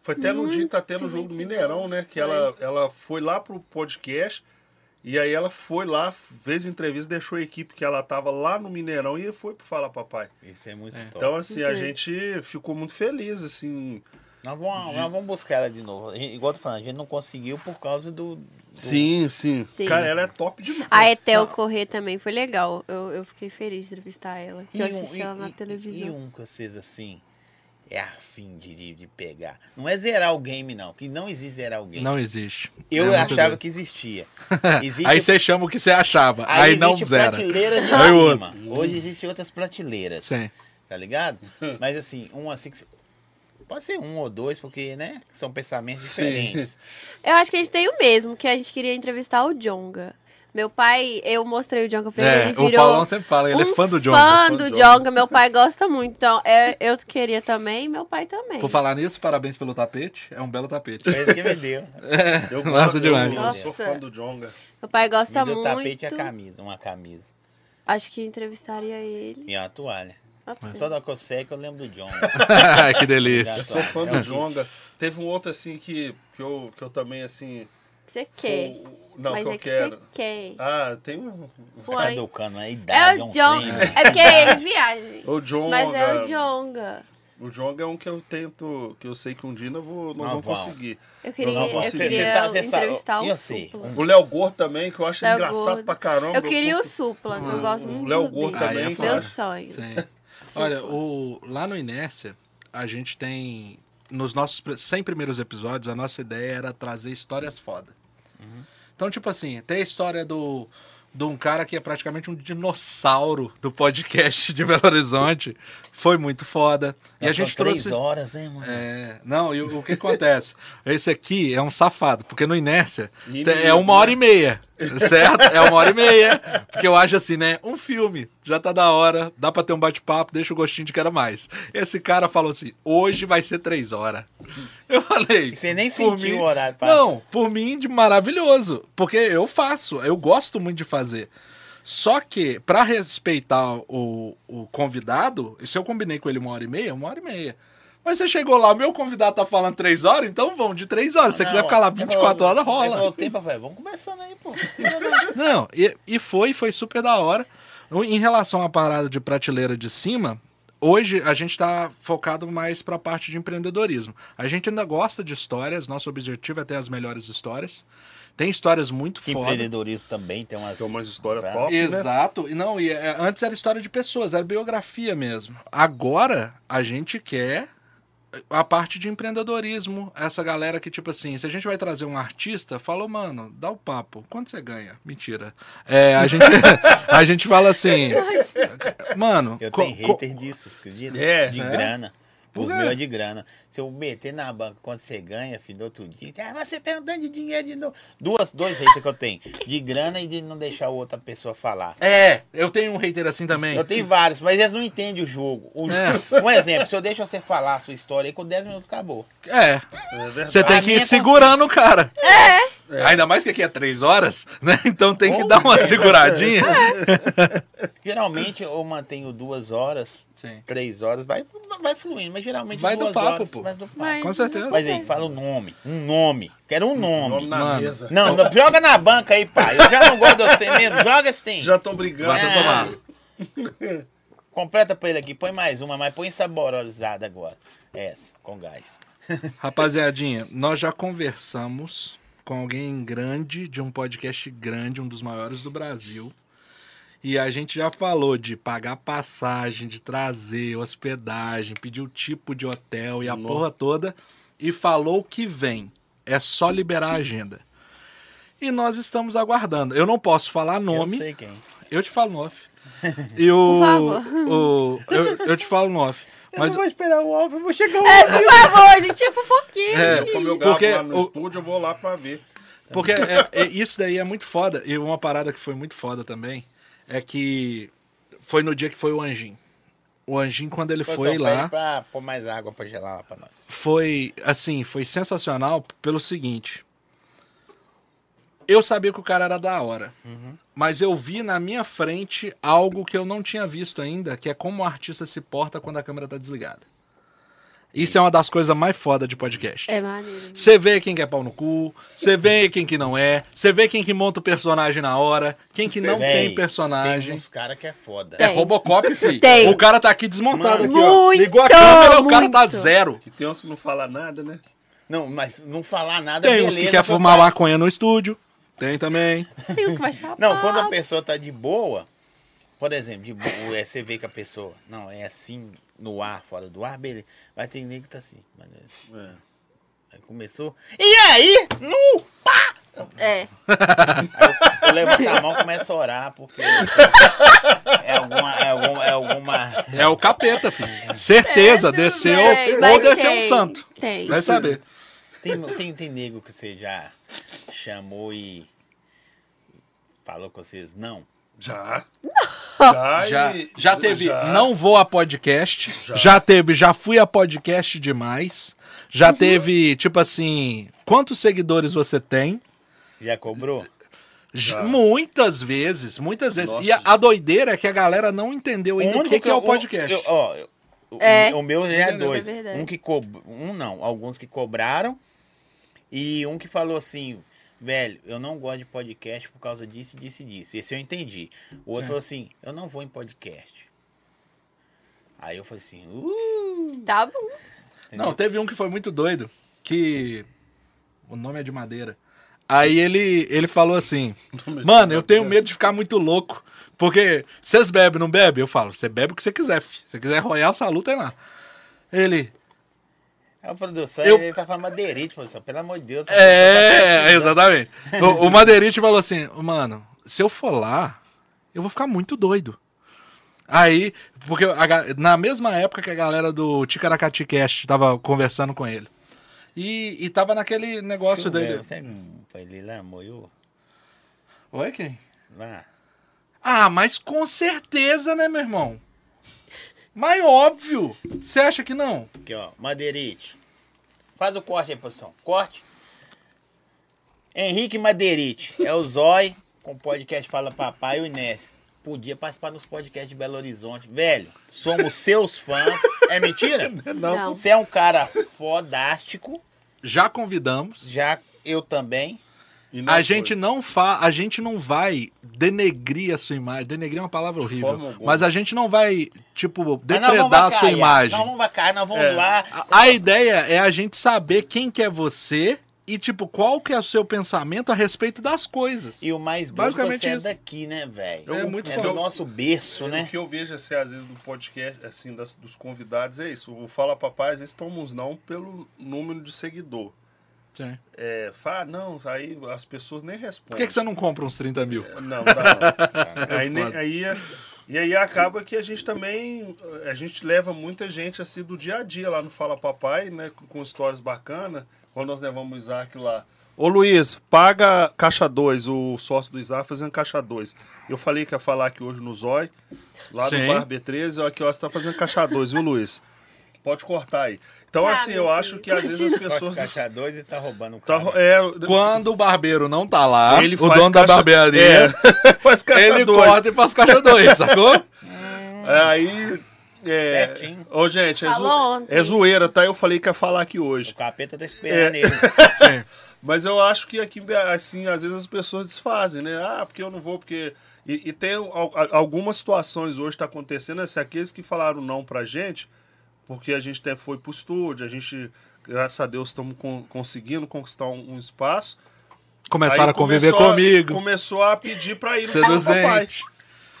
Foi até no dia que tá tendo o jogo do Mineirão, né? Que ela, ela foi lá pro podcast e aí ela foi lá, fez entrevista, deixou a equipe que ela tava lá no Mineirão e foi pro Fala Papai. Isso é muito top. Então, assim, a gente ficou muito feliz, assim. nós, vamos, nós vamos buscar ela de novo. Gente- igual eu tô falando, a gente não conseguiu por causa do. do- Sim, sim, Sim. Cara, ela é top demais. A Etel Correr também foi legal. Eu, eu fiquei feliz de entrevistar ela. Que eu um- assisti ela na e- televisão. E um que vocês assim. É afim de, de, de pegar. Não é zerar o game, não. Que não existe zerar o game. Não existe. Eu É achava doido. que existia. Existe, Aí você chama o que você achava. aí Aí, não zera. prateleira de Aí o cima. Hoje existem outras prateleiras. Sim. Tá ligado? Mas assim, um assim que. você- Pode ser um ou dois, porque, né? São pensamentos diferentes. Eu acho que a gente tem o mesmo, que a gente queria entrevistar o Jonga. Meu pai, eu mostrei o Jonga pra ele, É, ele o virou Paulão sempre fala, ele é um fã do John. fã fã do do Jonga. Meu pai gosta muito, então é, eu queria também, meu pai também. Por falar nisso, parabéns pelo tapete. É um belo tapete. Foi isso que me deu. Eu Massa gosto, demais. Eu, eu sou Nossa. fã do Jonga. Meu pai Me gosta deu o muito. tapete e a camisa, uma camisa. Acho que entrevistaria ele. E uma toalha. Você. Toda que eu sei que eu lembro do John. que delícia. Eu sou fã É do um Jonga. Teve um outro assim que, que, eu, que eu também, assim. Que você quer. o- Não, Mas que eu é que quero. você quer. Ah, tem um. Tá caducando, a É idade, é o John. trem. É porque ele viaja. O Jonga. Mas é o Jonga. O Jonga é um que eu tento. Que eu sei que um dia eu vou, não Não vou vão. conseguir. Eu queria, Não, eu você- queria você você entrevistar e o você? Supla. O Léo Gordo também, que eu acho Léo engraçado Gordo. pra caramba. Eu queria o Supla, eu gosto o muito Léo dele. Gordo é também. Meu sonho. Sim. Olha, o, lá no Inércia, a gente tem. Nos nossos pr- 100 primeiros episódios, a nossa ideia era trazer histórias foda. Então, tipo assim, tem a história do. De um cara que é praticamente um dinossauro do podcast de Belo Horizonte. Foi muito foda. e a gente são três trouxe. horas, né, mano? É, não, e o, o que acontece? Esse aqui é um safado, porque no Inércia E é uma hora e meia, certo? É uma hora e meia. Porque eu acho assim, né? Um filme, já tá da hora, dá pra ter um bate-papo, deixa o gostinho de quero mais. Esse cara falou assim: hoje vai ser três horas. Eu falei. E você nem sentiu mim- o horário passar. Não, por mim, de maravilhoso. Porque eu faço, eu gosto muito de fazer. Só que, pra respeitar o, o convidado, se eu combinei com ele uma hora e meia, uma hora e meia. Mas você chegou lá, meu convidado tá falando três horas, então vão de três horas. Se você Não, quiser ficar lá você 24 falou- horas, rola. falou o tempo, vamos conversando aí, pô. Não, e, e foi, foi super da hora. Em relação à parada de prateleira de cima, hoje a gente está focado mais para a parte de empreendedorismo. A gente ainda gosta de histórias, nosso objetivo é ter as melhores histórias. Tem histórias muito Que foda. empreendedorismo também tem umas... Tem umas histórias Pra- top, né? Exato. E não, e é, antes era história de pessoas, era biografia mesmo. Agora a gente quer a parte de empreendedorismo, essa galera que, tipo assim, se a gente vai trazer um artista, falou, mano, dá o papo. Quanto você ganha? Mentira. É, a, gente, a gente fala assim, mano. Eu tenho hater disso, acredita? É. De É? grana. Por Os meus é de grana. Se eu meter na banca quanto você ganha, filho, do outro dia, ah, mas você perguntando de dinheiro de novo. Duas, dois haters que eu tenho. De grana e de não deixar outra pessoa falar. É, eu tenho um hater assim também. Eu tenho vários, mas eles não entendem o jogo. O- É. Um exemplo, se eu deixo você falar a sua história aí, com 10 minutos acabou. É, É você tem que ir minha segurando o cara. Ainda mais que aqui é três horas, né? Então tem que dar uma seguradinha. Geralmente eu mantenho duas horas, Sim. três horas, vai, vai fluindo, mas geralmente Vai do duas papo, horas. pô. Vai do papo. Mas- Com certeza. Mas aí, fala o nome. Um nome. Quero um nome. Nome na Mano. mesa. Não, não, joga na banca aí, pai. Eu já não gosto de você mesmo. Joga assim. Já estão brigando. Vai Ah. Completa pra ele aqui. Põe mais uma, mas põe saborizada agora. Essa, com gás. Rapaziadinha, nós já conversamos com alguém grande, de um podcast grande, um dos maiores do Brasil. E a gente já falou de pagar passagem, de trazer hospedagem, pedir o tipo de hotel e a Nossa. porra toda. E falou que vem. É só liberar a agenda. E nós estamos aguardando. Eu não posso falar nome. Eu sei quem. Eu te falo no off. E o, Por favor. o eu, eu te falo no off. Eu Mas não vou esperar o off, eu vou chegar o É, por favor, a gente é fofoquinha. É, Como eu gravo Porque lá no o- estúdio, eu vou lá pra ver. Porque é- é- isso daí é muito foda. E uma parada que foi muito foda também é que foi no dia que foi o Anjinho. O Anjinho, quando ele Foi lá, pra pôr mais água pra gelar lá pra nós. foi assim, foi sensacional pelo seguinte. Eu sabia que o cara era da hora. Mas eu vi na minha frente algo que eu não tinha visto ainda, que é como o artista se porta quando a câmera tá desligada. Isso é uma das coisas mais foda de podcast. É maneiro. Você vê quem que é pau no cu, você vê quem que não é, você vê quem que monta o personagem na hora, quem que não Véi, tem personagem. Tem uns caras que é foda. É Tem. Robocop, filho. Tem. O cara tá aqui desmontado Mano. aqui, ó. Muito, Ligou a câmera, o cara tá muito. zero. Que tem uns que não falam nada, né? Não, mas não falar nada, Tem beleza. uns que quer fumar pai. maconha no estúdio. Tem também. Tem uns que vai chapar. Não, quando a pessoa tá de boa, por exemplo, de boa, é, você vê que a pessoa, não, é assim, no ar, fora do ar, beleza. Vai ter nego que tá assim. Mas, É. aí começou. E aí? Nu! Pá! É. Aí eu, eu levanto a mão e começo a orar, porque é alguma. É alguma, é alguma É o capeta, filho. Certeza, É, desceu tem, ou desceu um tem, santo. Tem. Vai saber. Tem, tem, tem nego que você já chamou e falou com vocês, não. Já. Já, Já, e- já teve já. não vou a podcast, já. Já. teve já fui a podcast demais, já teve tipo assim, quantos seguidores você tem? Já cobrou? Já. Muitas vezes, muitas vezes. Nossa. E a, a doideira é que a galera não entendeu ainda o que, que é o podcast. eu- ó, eu- o- É. O meu já é dois. É um que cobrou. Um não, alguns que cobraram. E um que falou assim, velho, eu não gosto de podcast por causa disso, disso e disso. Esse eu entendi. O outro Sim. falou assim, eu não vou em podcast. Aí eu falei assim, uh, Tá bom. Não, teve um que foi muito doido, que o nome é de madeira. Aí ele, ele falou assim: Mano, eu tenho medo de ficar muito louco. Porque vocês bebem, não bebem? Eu falo, você bebe o que você quiser. Se você quiser royal, saluta tem lá. Ele. A produção, Eu- ele tá falando madeirite, produção, pelo amor de Deus. É, exatamente. O, o Madeirite falou assim: Mano, se eu for lá, eu vou ficar muito doido. Aí, porque a na mesma época que a galera do Ticaracati Cast tava conversando com ele. E, e tava naquele negócio dele. Você foi lá, moiou? Oi, quem? Lá. Ah, mas com certeza, né, meu irmão? Mas óbvio. Você acha que não? Aqui, ó, Madeirite. Faz o corte aí, produção. Corte. Henrique Madeirite. É o Zói, com o podcast Fala Papai e o Inés. Podia participar nos podcasts de Belo Horizonte. Velho, somos seus fãs. É mentira? Não. Você é um cara fodástico. Já convidamos. Já eu também. Não A foi. gente não fa a gente não vai denegrir a sua imagem. Denegrir é uma palavra horrível. Mas a gente não vai, tipo, depredar a sua imagem. Nós vamos vacar, nós vamos É. lá. A, a ideia é a gente saber quem que é você e, tipo, qual que é o seu pensamento a respeito das coisas. E o mais é Basicamente você é isso. daqui, né, velho? É muito É do nosso berço, né? O que eu vejo, assim, às vezes, do podcast, assim, das- dos convidados, é isso. O Fala Papai, às vezes, toma uns não pelo número de seguidor. Sim. É, fala, não, aí as pessoas nem Por respondem. que, que você não compra uns 30 mil? Não, dá não. aí, ne- foda. aí, e aí acaba que a gente também, a gente leva muita gente assim do dia a dia lá no Fala Papai, né, com, histórias bacanas. Quando nós levamos o Isaac lá. Ô Luiz, paga caixa 2, o sócio do Isaac fazendo caixa 2. Eu falei que ia falar aqui hoje no Zói, lá Sim. do Bar B13, ó, aqui ó, você tá fazendo caixa 2, viu Luiz? pode cortar aí. Então, Tá, assim, eu acho que às vezes as pessoas. caixa dois e tá roubando o Tá, cara. é, Quando o barbeiro não tá lá, ele o dono da caixa- barbearia, É, faz caixa ele dois. corta e faz caixa dois, sacou? É, Aí. É, Certinho. ô, gente, é, zo- é zoeira, tá? Eu falei que ia falar aqui hoje. O capeta tá esperando É. ele. Sim. Mas eu acho que aqui, assim, às vezes as pessoas desfazem, né? Ah, porque eu não vou, porque. E, e tem al- al- algumas situações hoje tá acontecendo, assim, aqueles que falaram não pra gente, porque a gente até foi pro estúdio, a gente, graças a Deus, estamos conseguindo conquistar um, um espaço. Começaram Aí a conviver começou a- comigo. Começou a pedir pra ir no Seduzente. papai.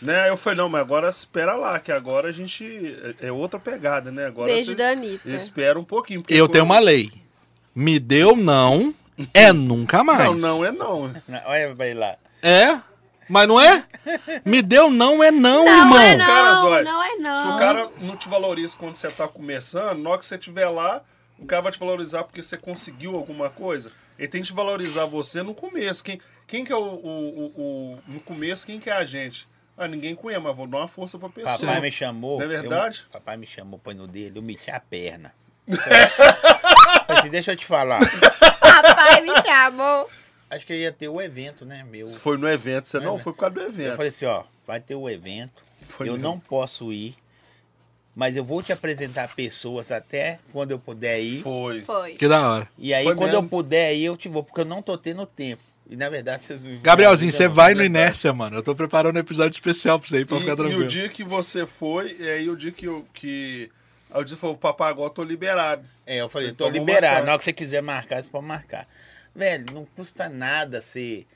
Né? Aí eu falei, não, mas agora espera lá, que agora a gente. É é outra pegada, né? Agora Beijo da Anitta. espera um pouquinho. Eu tenho uma lei. Me deu não, é nunca mais. Não, não é não. Olha pra ele lá. É? Mas não é? Me deu não, é não, Não irmão. é não, Cara, não é não. Se o cara não te valoriza quando você tá começando, na hora que você estiver lá, o cara vai te valorizar porque você conseguiu alguma coisa. Ele tem que te valorizar você no começo. Quem, quem que é o, o, o- o- No começo, quem que é a gente? Ah, ninguém conhece, mas vou dar uma força pra pessoa. Papai me chamou. Não é verdade? eu- papai me chamou, põe no dele, eu meti a perna. Assim, deixa eu te falar. Papai me chamou. Acho que ia ter o evento, né, meu. Se foi no evento, você não É, foi por causa do Eu evento. falei assim, ó, vai ter o evento. Foi eu mesmo. não posso ir, mas eu vou te apresentar pessoas até quando eu puder ir. Foi. Foi. Que da hora. E aí, Foi quando mesmo. eu puder ir, eu te vou, porque eu não tô tendo tempo. E na verdade, vocês. Gabrielzinho, você vai no. Inércia, mano. Eu tô preparando um episódio especial pra você aí, pra E, ficar e tranquilo. o dia que você foi, e aí o dia que eu. Que, aí o dia falou, papai, agora eu tô liberado. É, eu falei, Então tô liberado. marcar. Na hora que você quiser marcar, você pode marcar. Velho, não custa nada você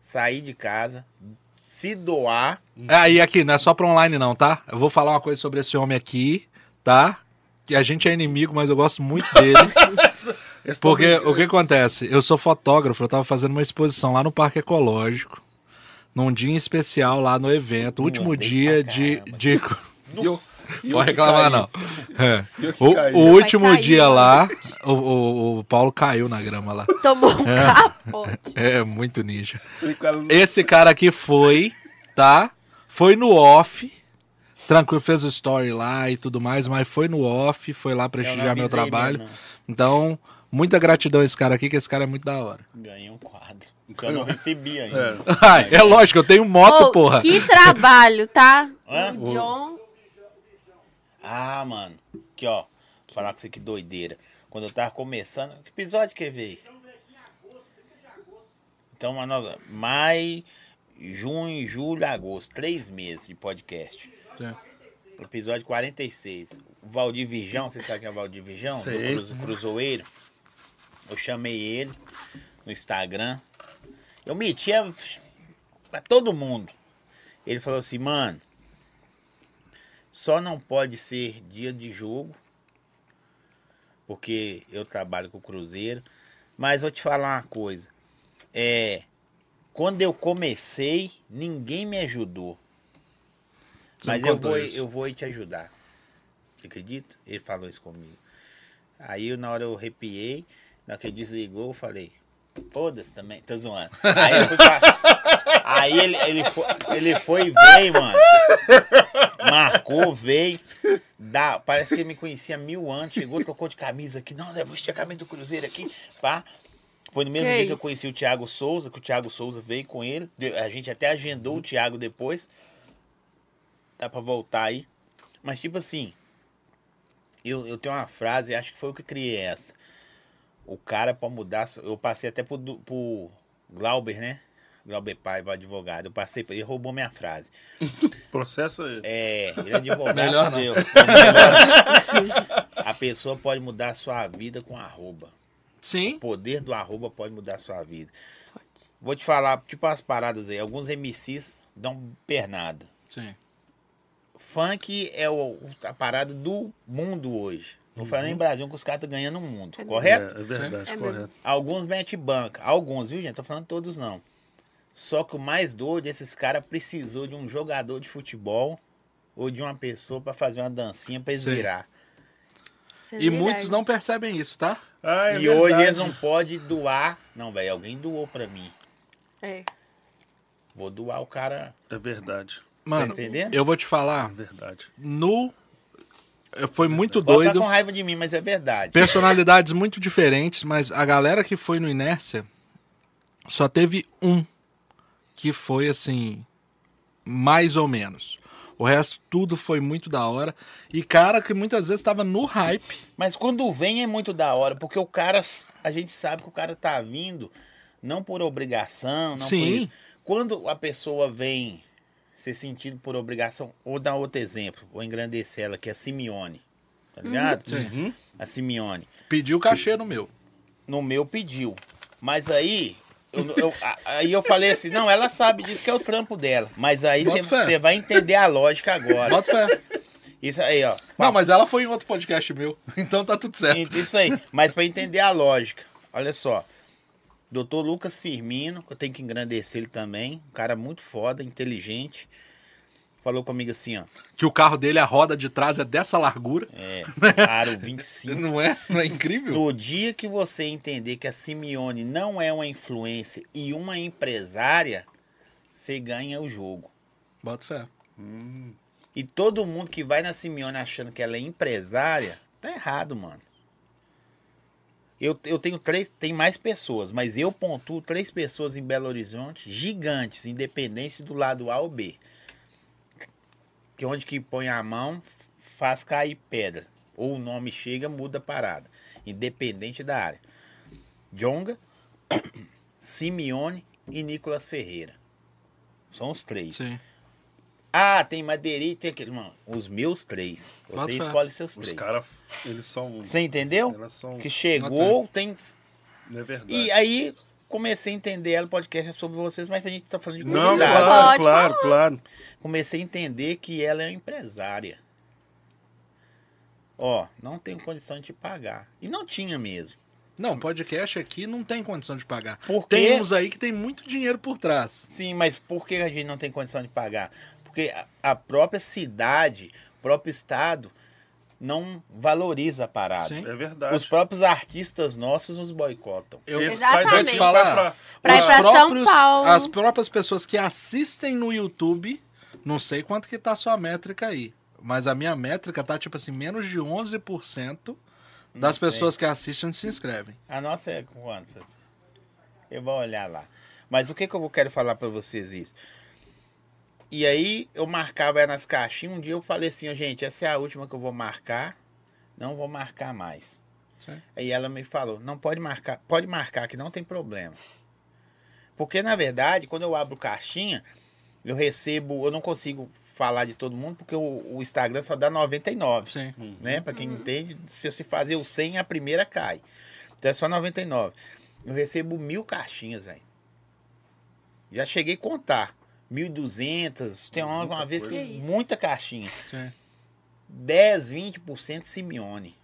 sair de casa, se doar. Ah, e aqui, não é só pra online não, tá? Eu vou falar uma coisa sobre esse homem aqui, tá? Que a gente é inimigo, mas eu gosto muito dele. Porque o que acontece? Eu sou fotógrafo, eu tava fazendo uma exposição lá no Parque Ecológico, num dia especial lá no evento, último dia de. de... Nossa. Pode reclamar, não. É. O, o último cair, dia mano. lá, o, o, o Paulo caiu na grama lá. Tomou um capote. É muito ninja. Esse cara aqui foi, tá? Foi no off. Tranquilo, fez o story lá e tudo mais, mas foi no off, foi lá prestigiar meu avisei trabalho. mesmo, Então, muita gratidão a esse cara aqui, que esse cara é muito da hora. Ganhei um quadro. Que eu não recebi ainda. É. Ai, é lógico, eu tenho moto, Ô, porra. Que trabalho, tá? Hã? O John. Ah, mano. Aqui, ó. Vou falar com você que doideira. Quando eu tava começando. Que episódio que veio? Então, mano, maio, junho, julho, agosto. Três meses de podcast. Sim. Episódio 46. O Valdir Virjão, você sabe quem é o Valdir Virjão? Do Sei. Cruz, Cruzoeiro. Eu chamei ele no Instagram. Eu metia pra todo mundo. Ele falou assim, mano, só não pode ser dia de jogo, porque eu trabalho com o Cruzeiro. Mas vou te falar uma coisa. É, quando eu comecei, ninguém me ajudou. Você Mas eu vou, isso. eu vou te ajudar. Você acredita? Ele falou isso comigo. Aí eu, na hora eu arrepiei, na hora que ele desligou, eu falei, foda-se também, tô zoando. Aí, eu fui pra- Aí ele, ele, foi, ele foi e veio, mano. Marcou, veio. Dá, parece que ele me conhecia mil anos. Chegou, tocou de camisa aqui. Não, vou vestir a camisa do Cruzeiro aqui. Pá. Foi no mesmo Que dia que eu conheci o Thiago Souza, que o Thiago Souza veio com ele. A gente até agendou o Thiago depois. Dá pra voltar aí. Mas tipo assim, eu, eu tenho uma frase, acho que foi eu que criei essa. O cara pra mudar, eu passei até pro, pro Glauber, né? Glauber Paiva, advogado. Eu passei, pra- ele roubou minha frase. Processa ele. É, ele é advogado. Melhor não. fudeu. A pessoa pode mudar a sua vida com arroba. Sim. O poder do arroba pode mudar a sua vida. Vou te falar, tipo as paradas aí. Alguns MCs dão pernada. Sim. Funk é o, a parada do mundo hoje. Não falando em Brasil que os caras estão ganhando o mundo, É correto? É, é verdade, É correto. Alguns mete banca. Alguns, viu, gente? Tô falando todos não. Só que o mais doido, esses caras precisou de um jogador de futebol ou de uma pessoa pra fazer uma dancinha pra eles Sim. virar. Isso é E muitos não percebem isso, tá? Ah, é e hoje verdade. eles não podem doar. Não, velho, alguém doou pra mim. É. Vou doar o cara. É verdade. Mano, tá entendendo? eu vou te falar, É verdade. no foi muito Pode estar doido. com raiva de mim, mas é verdade. Personalidades muito diferentes, mas a galera que foi no Inércia só teve um que foi assim, mais ou menos. O resto tudo foi muito da hora. E cara que muitas vezes tava no hype. Mas quando vem é muito da hora, porque o cara, a gente sabe que o cara tá vindo não por obrigação, não Sim. por isso. Quando a pessoa vem ser sentido por obrigação, ou dar outro exemplo, vou engrandecer ela, que é a Simeone. Tá ligado? Sim. A Simeone. Pediu cachê no meu. No meu pediu. Mas aí. Eu- eu- aí eu falei assim, não, ela sabe disso que é o trampo dela. Mas aí você vai entender a lógica agora. Bota fé. Isso aí, ó. Não, mas ela foi em outro podcast meu. Então tá tudo certo. Isso aí. Mas para entender a lógica, olha só. Doutor Lucas Firmino, que eu tenho que engrandecer ele também. Um cara muito foda, inteligente. Falou comigo assim, ó. Que o carro dele, a roda de trás é dessa largura. É, aro 25. Não é? Não é incrível? No dia que você entender que a Simeone não é uma influência e uma empresária, você ganha o jogo. Bota fé. E todo mundo que vai na Simeone achando que ela é empresária, tá errado, mano. Eu, eu tenho três, tem mais pessoas, mas eu pontuo três pessoas em Belo Horizonte, gigantes, independente do lado A ou B. Que onde que põe a mão, faz cair pedra. Ou o nome chega, muda a parada. Independente da área. Jonga, Simeone e Nicolas Ferreira. São os três. Sim. Ah, tem Madeirite, tem aquele. Mano, os meus três. Você fé. escolhe seus Os três. caras, eles são. Você entendeu? São. Que chegou, tem. Não é verdade. E aí comecei a entender ela, o podcast é sobre vocês, mas a gente tá falando de Não, claro, claro, claro. Comecei a entender que ela é uma empresária. Ó, não tenho condição de te pagar. E não tinha mesmo. Não, podcast aqui não tem condição de pagar. Por quê? Tem uns aí que tem muito dinheiro por trás. Sim, mas por que a gente não tem condição de pagar? Porque a- a própria cidade, o próprio estado, não valoriza a parada. Sim. É verdade. Os próprios artistas nossos nos boicotam. Eu sai daqui, Falar. vai pra- Pra Os pra São próprios- Paulo. As próprias pessoas que assistem no YouTube, não sei quanto que tá a sua métrica aí, mas a minha métrica tá tipo assim, menos de 11% das sei. pessoas que assistem se inscrevem. A nossa é quantas? Eu vou olhar lá. Mas o que, que eu quero falar pra vocês isso? E aí eu marcava ela nas caixinhas. Um dia eu falei assim, "Ó, gente, essa é a última que eu vou marcar. Não vou marcar mais. Sim. Aí ela me falou, não pode marcar, pode marcar que não tem problema. Porque na verdade, quando eu abro caixinha, eu recebo, eu não consigo falar de todo mundo porque o, o Instagram só dá 99 Sim. né? Pra quem entende, se você fazer o 100, a primeira cai. Então é só 99. Eu recebo mil caixinhas, velho. Já cheguei a contar. 1.200. Tem uma, uma vez que. Que muita caixinha. Sim. 10, 20% Simeone.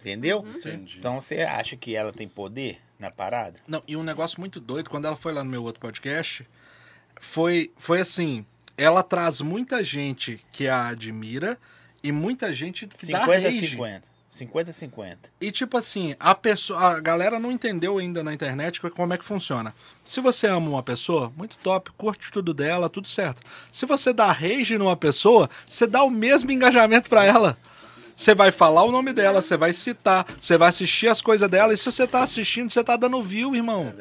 Entendeu? Entendi. Então você acha que ela tem poder na parada? Não, e um negócio muito doido, quando ela foi lá no meu outro podcast, foi, foi assim, ela traz muita gente que a admira e muita gente que dá 50 rage. 50. 50 50. E tipo assim, a pessoa, a galera não entendeu ainda na internet co- como é que funciona. Se você ama uma pessoa, muito top, curte tudo dela, tudo certo. Se você dá rage numa pessoa, você dá o mesmo engajamento pra ela. Você vai falar o nome dela, você vai citar, você vai assistir as coisas dela, e se você tá assistindo, você tá dando view, irmão.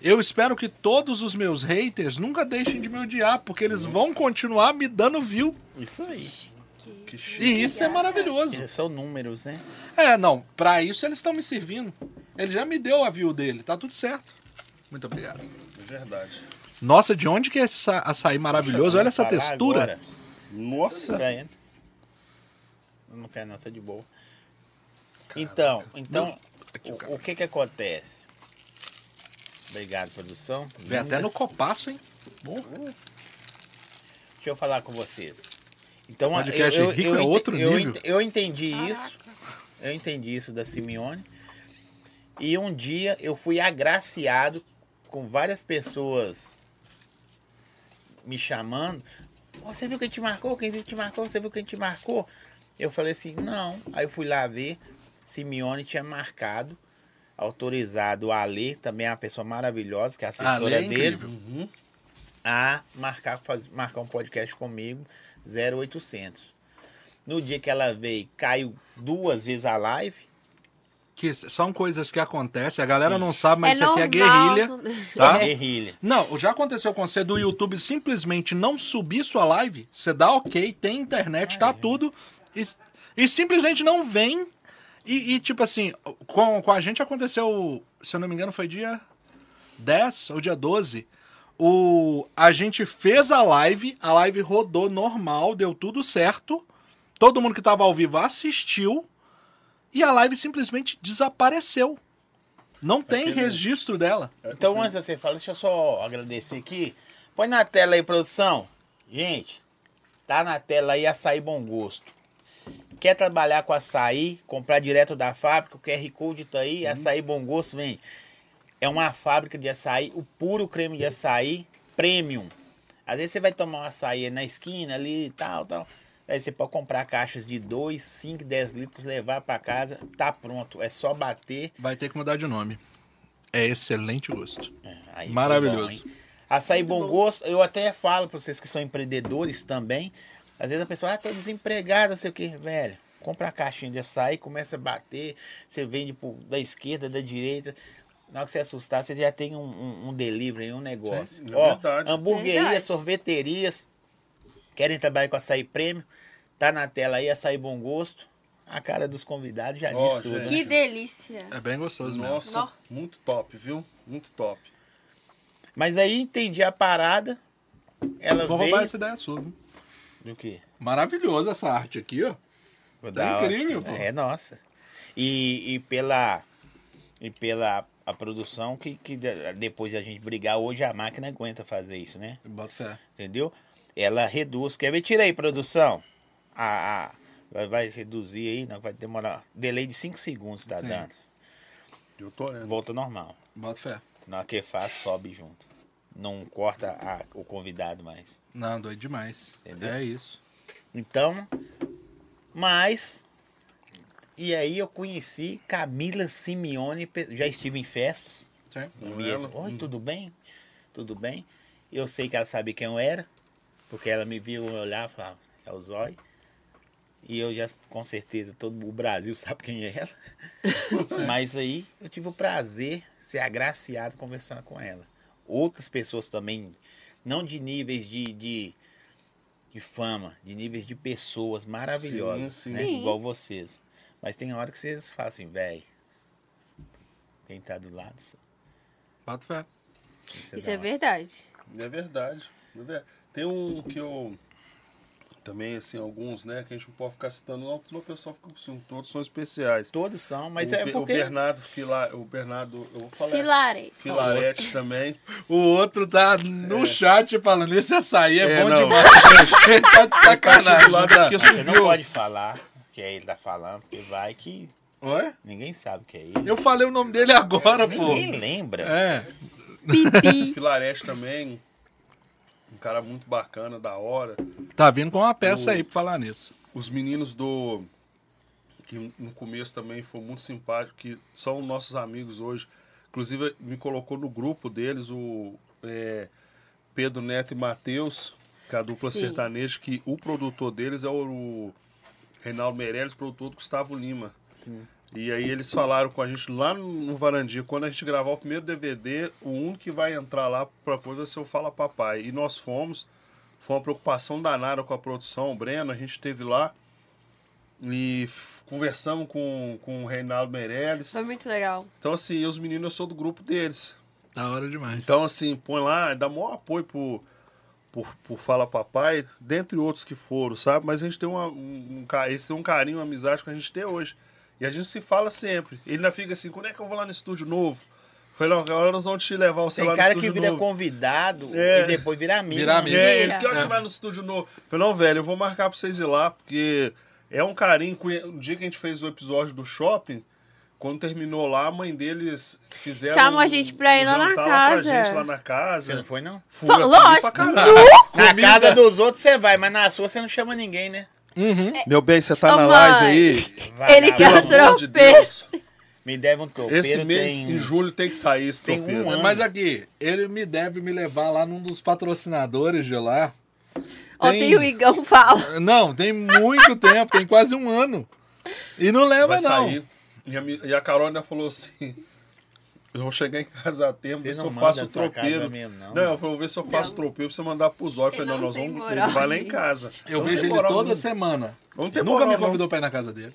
Eu espero que todos os meus haters nunca deixem de me odiar, porque eles vão continuar me dando view. Isso aí. Que chique. E isso é maravilhoso. Esses são números, né? É, não, pra isso eles estão me servindo. Ele já me deu a view dele, tá tudo certo. Muito obrigado. É verdade. Nossa, de onde que é esse açaí maravilhoso? Olha essa textura. agora. Nossa. Não quer não, tá de boa. Então, então Aqui, o o que que acontece? Obrigado, produção. Vem até no copaço, hein? Bom. Deixa eu falar com vocês. Então, Podcast eu, eu, rico eu, é outro eu, nível. eu entendi isso. Eu entendi isso da Simeone. E um dia eu fui agraciado com várias pessoas me chamando. "Ó, Você viu quem te marcou? Quem viu que te marcou? Você viu quem te marcou? Eu falei assim, não. Aí eu fui lá ver. Simeone tinha marcado, autorizado a Alê, também é uma pessoa maravilhosa, que é assessora é dele incrível. a marcar, faz, marcar um podcast comigo 0800. No dia que ela veio, caiu duas vezes a live. Que são coisas que acontecem, a galera não sabe, mas é isso aqui é normal. guerrilha. Tá? Guerrilha. Não, já aconteceu com você do YouTube simplesmente não subir sua live? Você dá ok, tem internet, tá tudo. E, e simplesmente não vem. E, e, tipo assim, com, com a gente aconteceu, se eu não me engano, foi dia 10 ou dia 12. O, a gente fez a live, a live rodou normal, deu tudo certo. Todo mundo que tava ao vivo assistiu. E a live simplesmente desapareceu. Não tem Aquele- registro dela. Então, antes de você falar, deixa eu só agradecer aqui. Põe na tela aí, produção. Gente, tá na tela aí açaí bom gosto. Quer trabalhar com açaí, comprar direto da fábrica, o QR Code tá aí, açaí bom gosto, vem. É uma fábrica de açaí, o puro creme de açaí, premium. Às vezes você vai tomar um açaí na esquina ali e tal, tal. Aí você pode comprar caixas de 2, 5, 10 litros, levar pra casa, tá pronto. É só bater. Vai ter que mudar de nome. É excelente gosto. Aí, Maravilhoso. foi bom? Açaí bom, gosto, eu até falo pra vocês que são empreendedores também. Às vezes a pessoa, ah, tô desempregado, não sei o que, velho. Compra a caixinha de açaí, começa a bater, você vende da esquerda, da direita. Na hora que você assustar, você já tem um, um, um delivery, um negócio. Sim, é Ó, verdade. hamburguerias, Verdade. sorveterias, querem trabalhar com açaí prêmio, tá na tela aí, açaí bom gosto. A cara dos convidados já Ó, diz tudo. gente. né? Que delícia. É bem gostoso mesmo. Nossa, muito top, viu? Muito top. Mas aí entendi a parada. Ela Vou veio. roubar essa ideia sua. viu? Do quê? Maravilhosa essa arte aqui, ó. Vou Tá dar- incrível, pô. É nossa. E, e pela e pela a produção que, que de- depois da gente brigar hoje a máquina aguenta fazer isso, né? Bota fé. Entendeu? Ela reduz. Quer ver? Tira aí, produção. A, a- vai, vai reduzir aí, não vai demorar. Delay de 5 segundos tá Sim. dando. Eu tô olhando. Volta normal. Bota fé. Na que faz, sobe junto. Não corta a- o convidado mais. Não, doido demais. Entendeu? É isso. Então, mas. E aí eu conheci Camila Simeone, já estive em festas. Sim. Um? Oi, Hum. tudo bem? Tudo bem? Eu sei que ela sabia quem eu era, porque ela me viu olhar e falava, é o Zói. E eu já, com certeza, todo o Brasil sabe quem é ela. Mas aí eu tive o prazer, ser agraciado conversando com ela. Outras pessoas também, não de níveis de, de, de fama, de níveis de pessoas maravilhosas, Sim, sim. né? Sim. igual vocês. Mas tem hora que vocês falam assim, velho, quem tá do lado, Bota fé. isso é hora. verdade. É verdade. é verdade. Tem um que eu. Também, assim, alguns, né? Que a gente não pode ficar citando, não, porque o pessoal fica assim, todos são especiais. Todos são, mas o, é porque. O Bernardo Fila, O Bernardo. Eu vou falar. Filare. Filarete também. O outro tá no chat falando, esse açaí é, É, bom não. demais. Tá de sacanagem. do lado tá? porque Você não pode falar que é ele tá falando, porque vai que Oi? ninguém sabe que é ele. Eu falei o nome dele agora, pô. Ninguém lembra. É. Pipi. Filarete também. Um cara muito bacana, da hora. Tá vindo com uma peça O- aí pra falar nisso. Os meninos do. Que no começo também foi muito simpático, que são nossos amigos hoje. Inclusive, me colocou no grupo deles o é, Pedro Neto e Matheus, que é a dupla Sim. sertaneja, que o produtor deles é o, o Reinaldo Meirelles, produtor do Gustavo Lima. Sim. E aí eles falaram com a gente lá no, Varandia, quando a gente gravar o primeiro DVD, o único que vai entrar lá pra coisa vai ser o Fala Papai. E nós fomos, foi uma preocupação danada com a produção, o Breno, a gente esteve lá e conversamos com, com o Reinaldo Meirelles. Foi muito legal. Então assim, os meninos eu sou do grupo deles. Da hora demais. Então assim, põe lá, dá maior apoio pro, por, por Fala Papai, dentre outros que foram, sabe? Mas a gente tem uma, um, um, eles têm um carinho, uma amizade que a gente tem hoje. E a gente se fala sempre. Ele ainda fica assim, quando é que eu vou lá no estúdio novo? Falei, não, agora nós vamos te levar o Tem celular cara no que vira novo. convidado É. e depois vira amigo. Vira né? amigo. É, ele, que hora que você vai no estúdio novo? Falei, não, velho, eu vou marcar pra vocês ir lá, porque é um carinho. No dia que a gente fez o episódio do shopping, quando terminou lá, a mãe deles fizeram. Chamou a gente pra ir lá na casa. pra gente lá na Você casa. não foi, não? Fui, lógico. pra. Na casa dos outros você vai, mas na sua você não chama ninguém, né? Meu bem, você tá Ô, na mãe. live aí? Vai Ele lá, quer Pelo amor de tropeiro. Deus. Me deve um tropeiro. Esse mês, tem em julho, tem que sair esse tem um ano. Mas aqui, ele me deve me levar lá num dos patrocinadores de lá. Ontem o Igão fala. Não, tem muito tempo, tem quase um ano. E não leva, Vai não. sair. E a, e a Carol ainda falou assim: Eu vou chegar em casa a tempo, ver se não eu faço tropeiro. mesmo, não? Não, eu falei, vou ver se eu faço Não. tropeiro pra você mandar pro Zóio. Eu falei, Ele não, não nós vamos. moral, Ele vai lá em casa. Eu Não vejo ele toda não. semana. Não Nunca me moral, não. convidou pra ir na casa dele.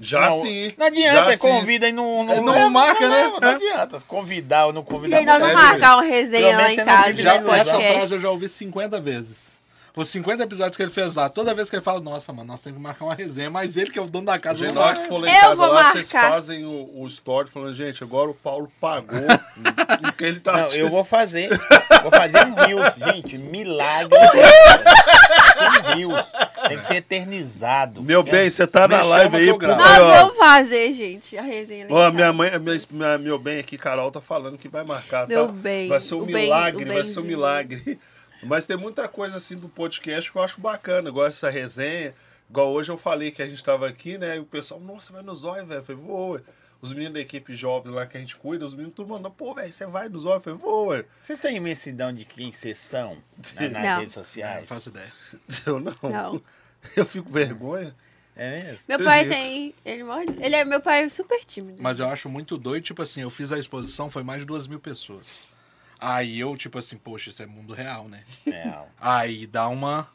Já não, sim. Não adianta, Já sim. convida e não, não, Não leva, marca, né? Não É. adianta. Convidar ou não E convidar. aí nós não vamos marcar uma resenha lá em não casa, Já, essa frase eu já ouvi 50 vezes. Os 50 episódios que ele fez lá, toda vez que ele fala, nossa, mano, nós temos que marcar uma resenha, mas ele que é o dono da casa Gente, não que for lá em Eu casa, vou lá, vocês marcar. fazem o, o story falando, gente, agora o Paulo pagou o que ele tá Não, eu vou fazer. Vou fazer um rios, gente. Milagre. Sim, rios. Tem que ser eternizado. Meu bem, você tá na live aí, gravo. Nós vamos fazer, gente, a resenha Ó, minha mãe, minha, minha- meu bem aqui, Carol, tá falando que vai marcar. Meu tá? bem, Vai ser um o bem- milagre, o vai ser um milagre. Mas tem muita coisa assim do podcast que eu acho bacana, igual essa resenha. Igual hoje eu falei que a gente tava aqui, né? E o pessoal, nossa, vai no zóio, velho. Eu falei, vou. Os meninos da equipe jovem lá que a gente cuida, os meninos tudo mandando, pô, velho, você vai no zóio? Eu falei, vou, ué. Vocês têm imensidão de quem vocês são né, nas Não. redes sociais? Não faço ideia. Eu não. Não. Eu fico com vergonha. É mesmo? Meu pai tem. Ele, morre, ele é meu pai é super tímido. Mas eu acho muito doido, tipo assim, eu fiz a exposição, foi mais de duas mil pessoas. Aí eu, tipo assim, poxa, isso é mundo real, né? Real. Aí dá uma.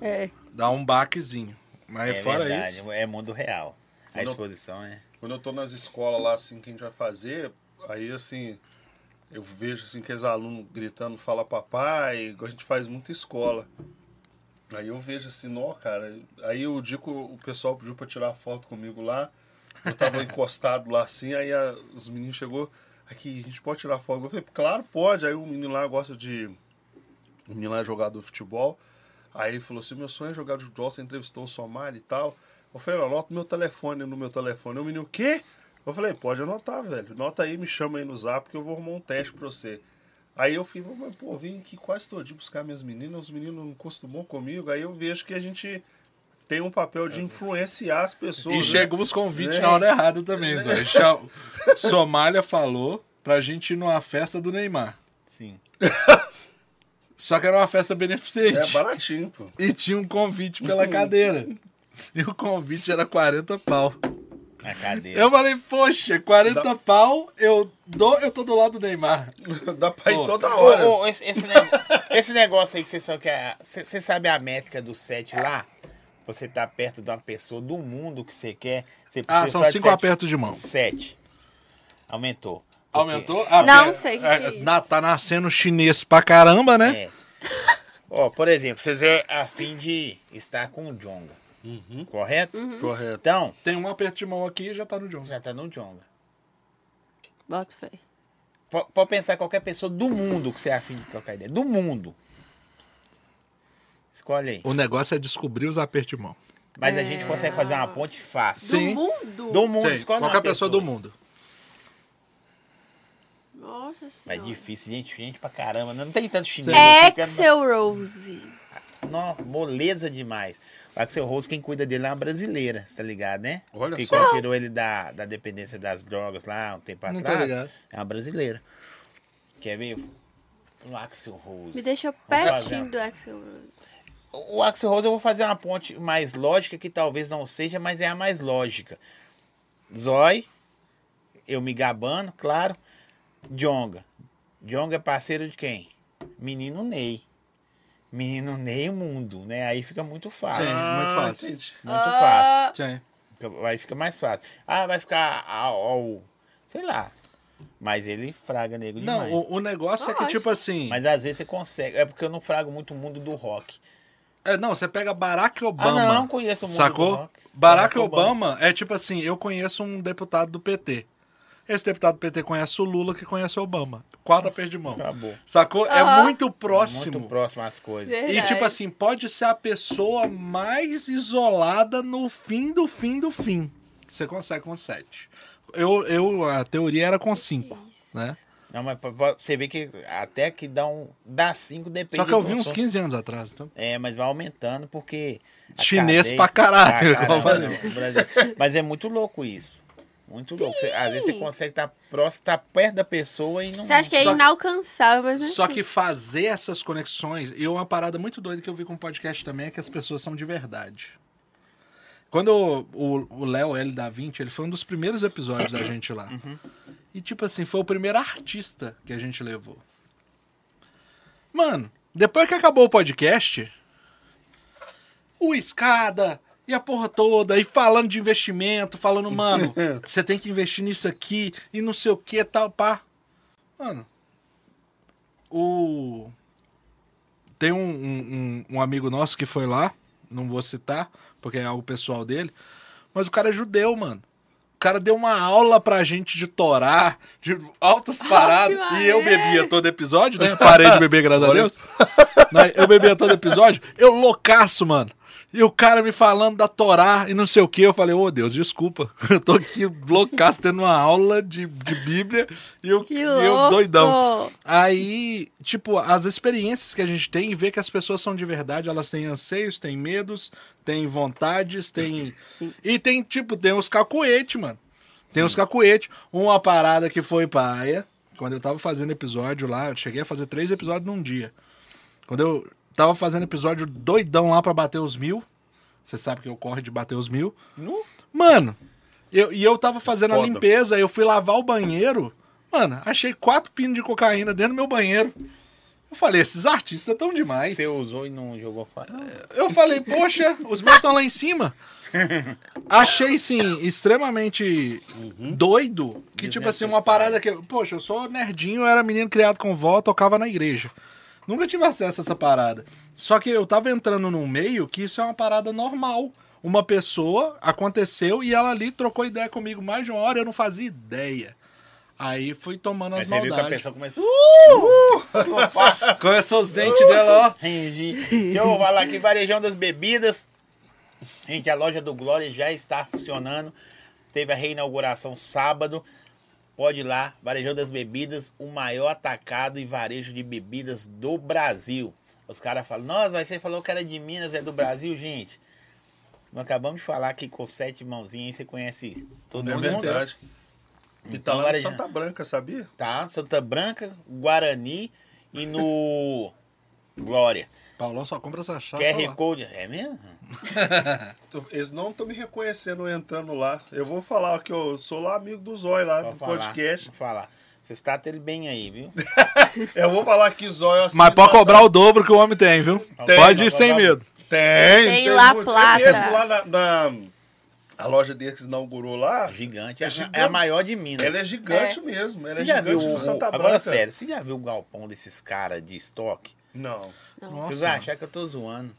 É. dá um baquezinho. Mas É fora verdade, isso. é mundo real. A Quando- exposição é. Quando eu tô nas escolas lá, assim, que a gente vai fazer, aí, assim, eu vejo, assim, que os alunos gritando, fala papai, igual a gente faz muita escola. Aí eu vejo assim, nó, cara, aí o dia que o o pessoal pediu pra tirar foto comigo lá, eu tava encostado lá assim, aí a- os meninos chegou, aqui, a gente pode tirar foto? Eu falei, claro, pode. Aí o menino lá gosta de, o menino lá é jogador de futebol, aí ele falou assim, meu sonho é jogar de futebol, você entrevistou o Somar e tal. Eu falei, anota meu telefone no meu telefone. O menino, o quê? Eu falei, pode anotar, velho. Anota aí, me chama aí no zap que eu vou arrumar um teste pra você. Aí eu mas pô, vim aqui quase todo dia buscar minhas meninas, os meninos não costumam comigo. Aí eu vejo que a gente tem um papel de influenciar as pessoas. E né? chegam os convites É. na hora errada também, Zé. Já- Somália falou pra gente ir numa festa do Neymar. Sim. Só que era uma festa É beneficente. baratinho, pô. E tinha um convite pela cadeira. E o convite era 40 pau. Na cadeira. Eu falei, poxa, 40 pau, eu dou, eu tô do lado do Neymar. Dá pra ir Pô. toda hora. ô, esse, esse nego- esse negócio aí que você só quer. Você você sabe a métrica do set lá? Você tá perto de uma pessoa do mundo que você quer. Você Ah, são cinco sete- apertos de mão. Sete. Aumentou. Porque- Aumentou? Ah, Não porque, sei que é, é tá nascendo chinês pra caramba, né? É. Ó, por exemplo, vocês é a fim de estar com o Jonga. Correto? Correto. Então, Tem um aperto de mão aqui e já tá no John. já tá no Jonga. Bota fé. Po- Pode pensar qualquer pessoa do mundo que você é afim de trocar ideia. Do mundo. Escolhe aí. O negócio é descobrir os apertos de mão. Mas a gente consegue fazer uma ponte fácil. Sim. Do mundo? Do mundo, Sim, escolhe qualquer uma pessoa do mundo. Nossa Mas senhora. é difícil, gente, gente pra caramba. Não tem tanto chinês. Axel Rose. Não, moleza demais. O Axel Rose, quem cuida dele é uma brasileira, você tá ligado, né? Olha que só. quando tirou ele da, da dependência das drogas lá um tempo Não tô atrás. ligado. É uma brasileira. Quer ver? O Axel Rose. Me deixa Vamos fazer pertinho uma- do Axel Rose. O Axel Rose eu vou fazer uma ponte mais lógica, que talvez não seja, mas é a mais lógica. Zói, eu me gabando, claro. Jonga. Jonga é parceiro de quem? Menino Ney. Menino Ney Mundo, né? Aí fica muito fácil. Sim. muito fácil. entendi. Muito Ah. fácil. Sim. Fica- Aí fica mais fácil. Ah, vai ficar ao, ao- sei lá. Mas ele fraga nego Não, demais. o, o negócio é que, Lógico. tipo assim. Mas às vezes você consegue. É porque eu não frago muito o mundo do rock. É, não, você pega Barack Obama. Ah, não, conheço o mundo Sacou? Barack Barack Obama é tipo assim, eu conheço um deputado do PT. Esse deputado do PT conhece o Lula, que conhece o Obama. Quatro apertos de mão. Acabou. Sacou? É Aham. muito próximo. Muito próximo às coisas. É. E Verdade. tipo assim, pode ser a pessoa mais isolada no fim do fim do fim. Você consegue com sete. Eu, eu, a teoria era com cinco, né? Não, mas você vê que até que dá um. Dá cinco, depende Só que eu vi uns consumo. 15 anos atrás. Então. É, mas vai aumentando porque. Chinês cadeia- pra caralho, Pra caramba, Brasil. Mas é muito louco isso. Muito louco. Você- às vezes você consegue estar próximo, estar perto da pessoa e não. Você acha que é Só- inalcançável, mas não é Só que fazer essas conexões, e uma parada muito doida que eu vi com o podcast também é que as pessoas são de verdade. Quando o- Léo L da 20, ele foi um dos primeiros episódios da gente lá. E tipo assim, foi o primeiro artista que a gente levou. Mano, depois que acabou o podcast, o escada e a porra toda, e falando de investimento, falando, mano, você tem que investir nisso aqui e não sei o que, tal, pá. Mano, o. Tem um, um, um- um amigo nosso que foi lá, não vou citar, porque é algo pessoal dele, mas o cara é judeu, mano. O cara deu uma aula pra gente de Torá, de altas paradas, e eu bebia todo episódio, né? Parei de beber, graças a Deus. Eu bebia todo episódio, eu loucaço, mano. E o cara me falando da Torá e não sei o que. Eu falei, ô Deus, desculpa. Eu tô aqui loucaço tendo uma aula de, de Bíblia e eu, e eu doidão. Aí, tipo, as experiências que a gente tem e ver que as pessoas são de verdade, elas têm anseios, têm medos, têm vontades, têm. E tem, tipo, tem os cacuete, mano. Tem os cacuete. Uma parada que foi paia. Quando eu tava fazendo episódio lá, eu cheguei a fazer três episódios num dia. Quando eu tava fazendo episódio doidão lá pra bater os mil. Você sabe que eu corro de bater os mil. Nu? Mano, eu, e eu tava fazendo a Foda. limpeza, eu fui lavar o banheiro. Mano, achei quatro pinos de cocaína dentro do meu banheiro. Eu falei, esses artistas tão demais. Você usou e não jogou fora. Eu falei, poxa, os meus estão lá em cima. Achei, sim, extremamente doido. Que, tipo assim, uma parada que. Poxa, eu sou nerdinho, eu era menino criado com vó, tocava na igreja. Nunca tive acesso a essa parada. Só que eu tava entrando num meio que isso é uma parada normal. Uma pessoa aconteceu e ela ali trocou ideia comigo mais de uma hora, eu não fazia ideia. Aí fui tomando Mas as você viu que a maldades. pessoa começou. Uh! Sofá. Começou os dentes dela, ó. Range. Eu vou falar aqui, Varejão das Bebidas. Gente, a loja do Glória já está funcionando. Teve a reinauguração sábado. Pode ir lá, Varejão das Bebidas, o maior atacado e varejo de bebidas do Brasil. Os caras falam, nossa, mas você falou que era de Minas, é do Brasil, gente. Nós acabamos de falar que com sete mãozinhas você conhece todo É mundo. verdade. E tá Então, lá Varejão. Santa Branca, sabia? Tá, Santa Branca, Guarani e no Glória. Paulão só compra essa chave. QR Code. É mesmo? Eles não estão me reconhecendo entrando lá. Eu vou falar que eu sou lá amigo do Zóio lá Pode do falar, podcast. Pode falar. Você está tendo bem aí, viu? Eu vou falar que Zóio assim. Mas pode cobrar o dobro que o homem tem, viu? Tem, pode ir sem medo. Tem, Tem La muito. Plata. É mesmo lá na, na- a loja deles que inaugurou lá. Gigante. É, É gigante. é a maior de Minas. Ela é gigante mesmo. Ela Você é já gigante viu do o, Santa Branca. Agora, sério, você já viu o galpão desses caras de estoque? Não. Vocês vão achar que eu tô zoando.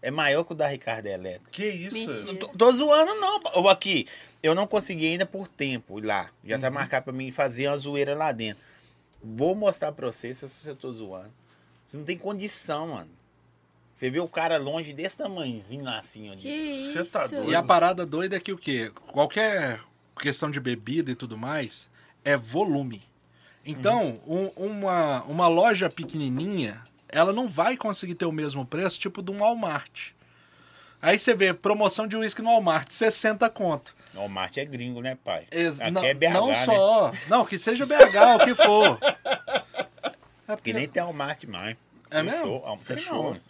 É maior que o da Ricardo Elétrica. Que isso? Tô, tô zoando, não. Ô, Aqui, eu não consegui ainda por tempo ir lá. Já Uhum. tá marcado pra mim fazer uma zoeira lá dentro. Vou mostrar pra vocês se eu tô zoando. Você não tem condição, mano. Você vê o cara longe desse tamanhozinho lá assim, isso? Você tá doido? E a parada doida é que o quê? Qualquer questão de bebida e tudo mais é volume. Então, um- uma, uma loja pequenininha, ela não vai conseguir ter o mesmo preço tipo de um Walmart. Aí você vê promoção de uísque no Walmart, 60 conto. Walmart é gringo, né, pai? Ex- Aqui não, é BH, não né? só. Não, que seja BH, o que for. É Porque nem tem Walmart mais. É mesmo? Fechou. Ah, Fechou. não.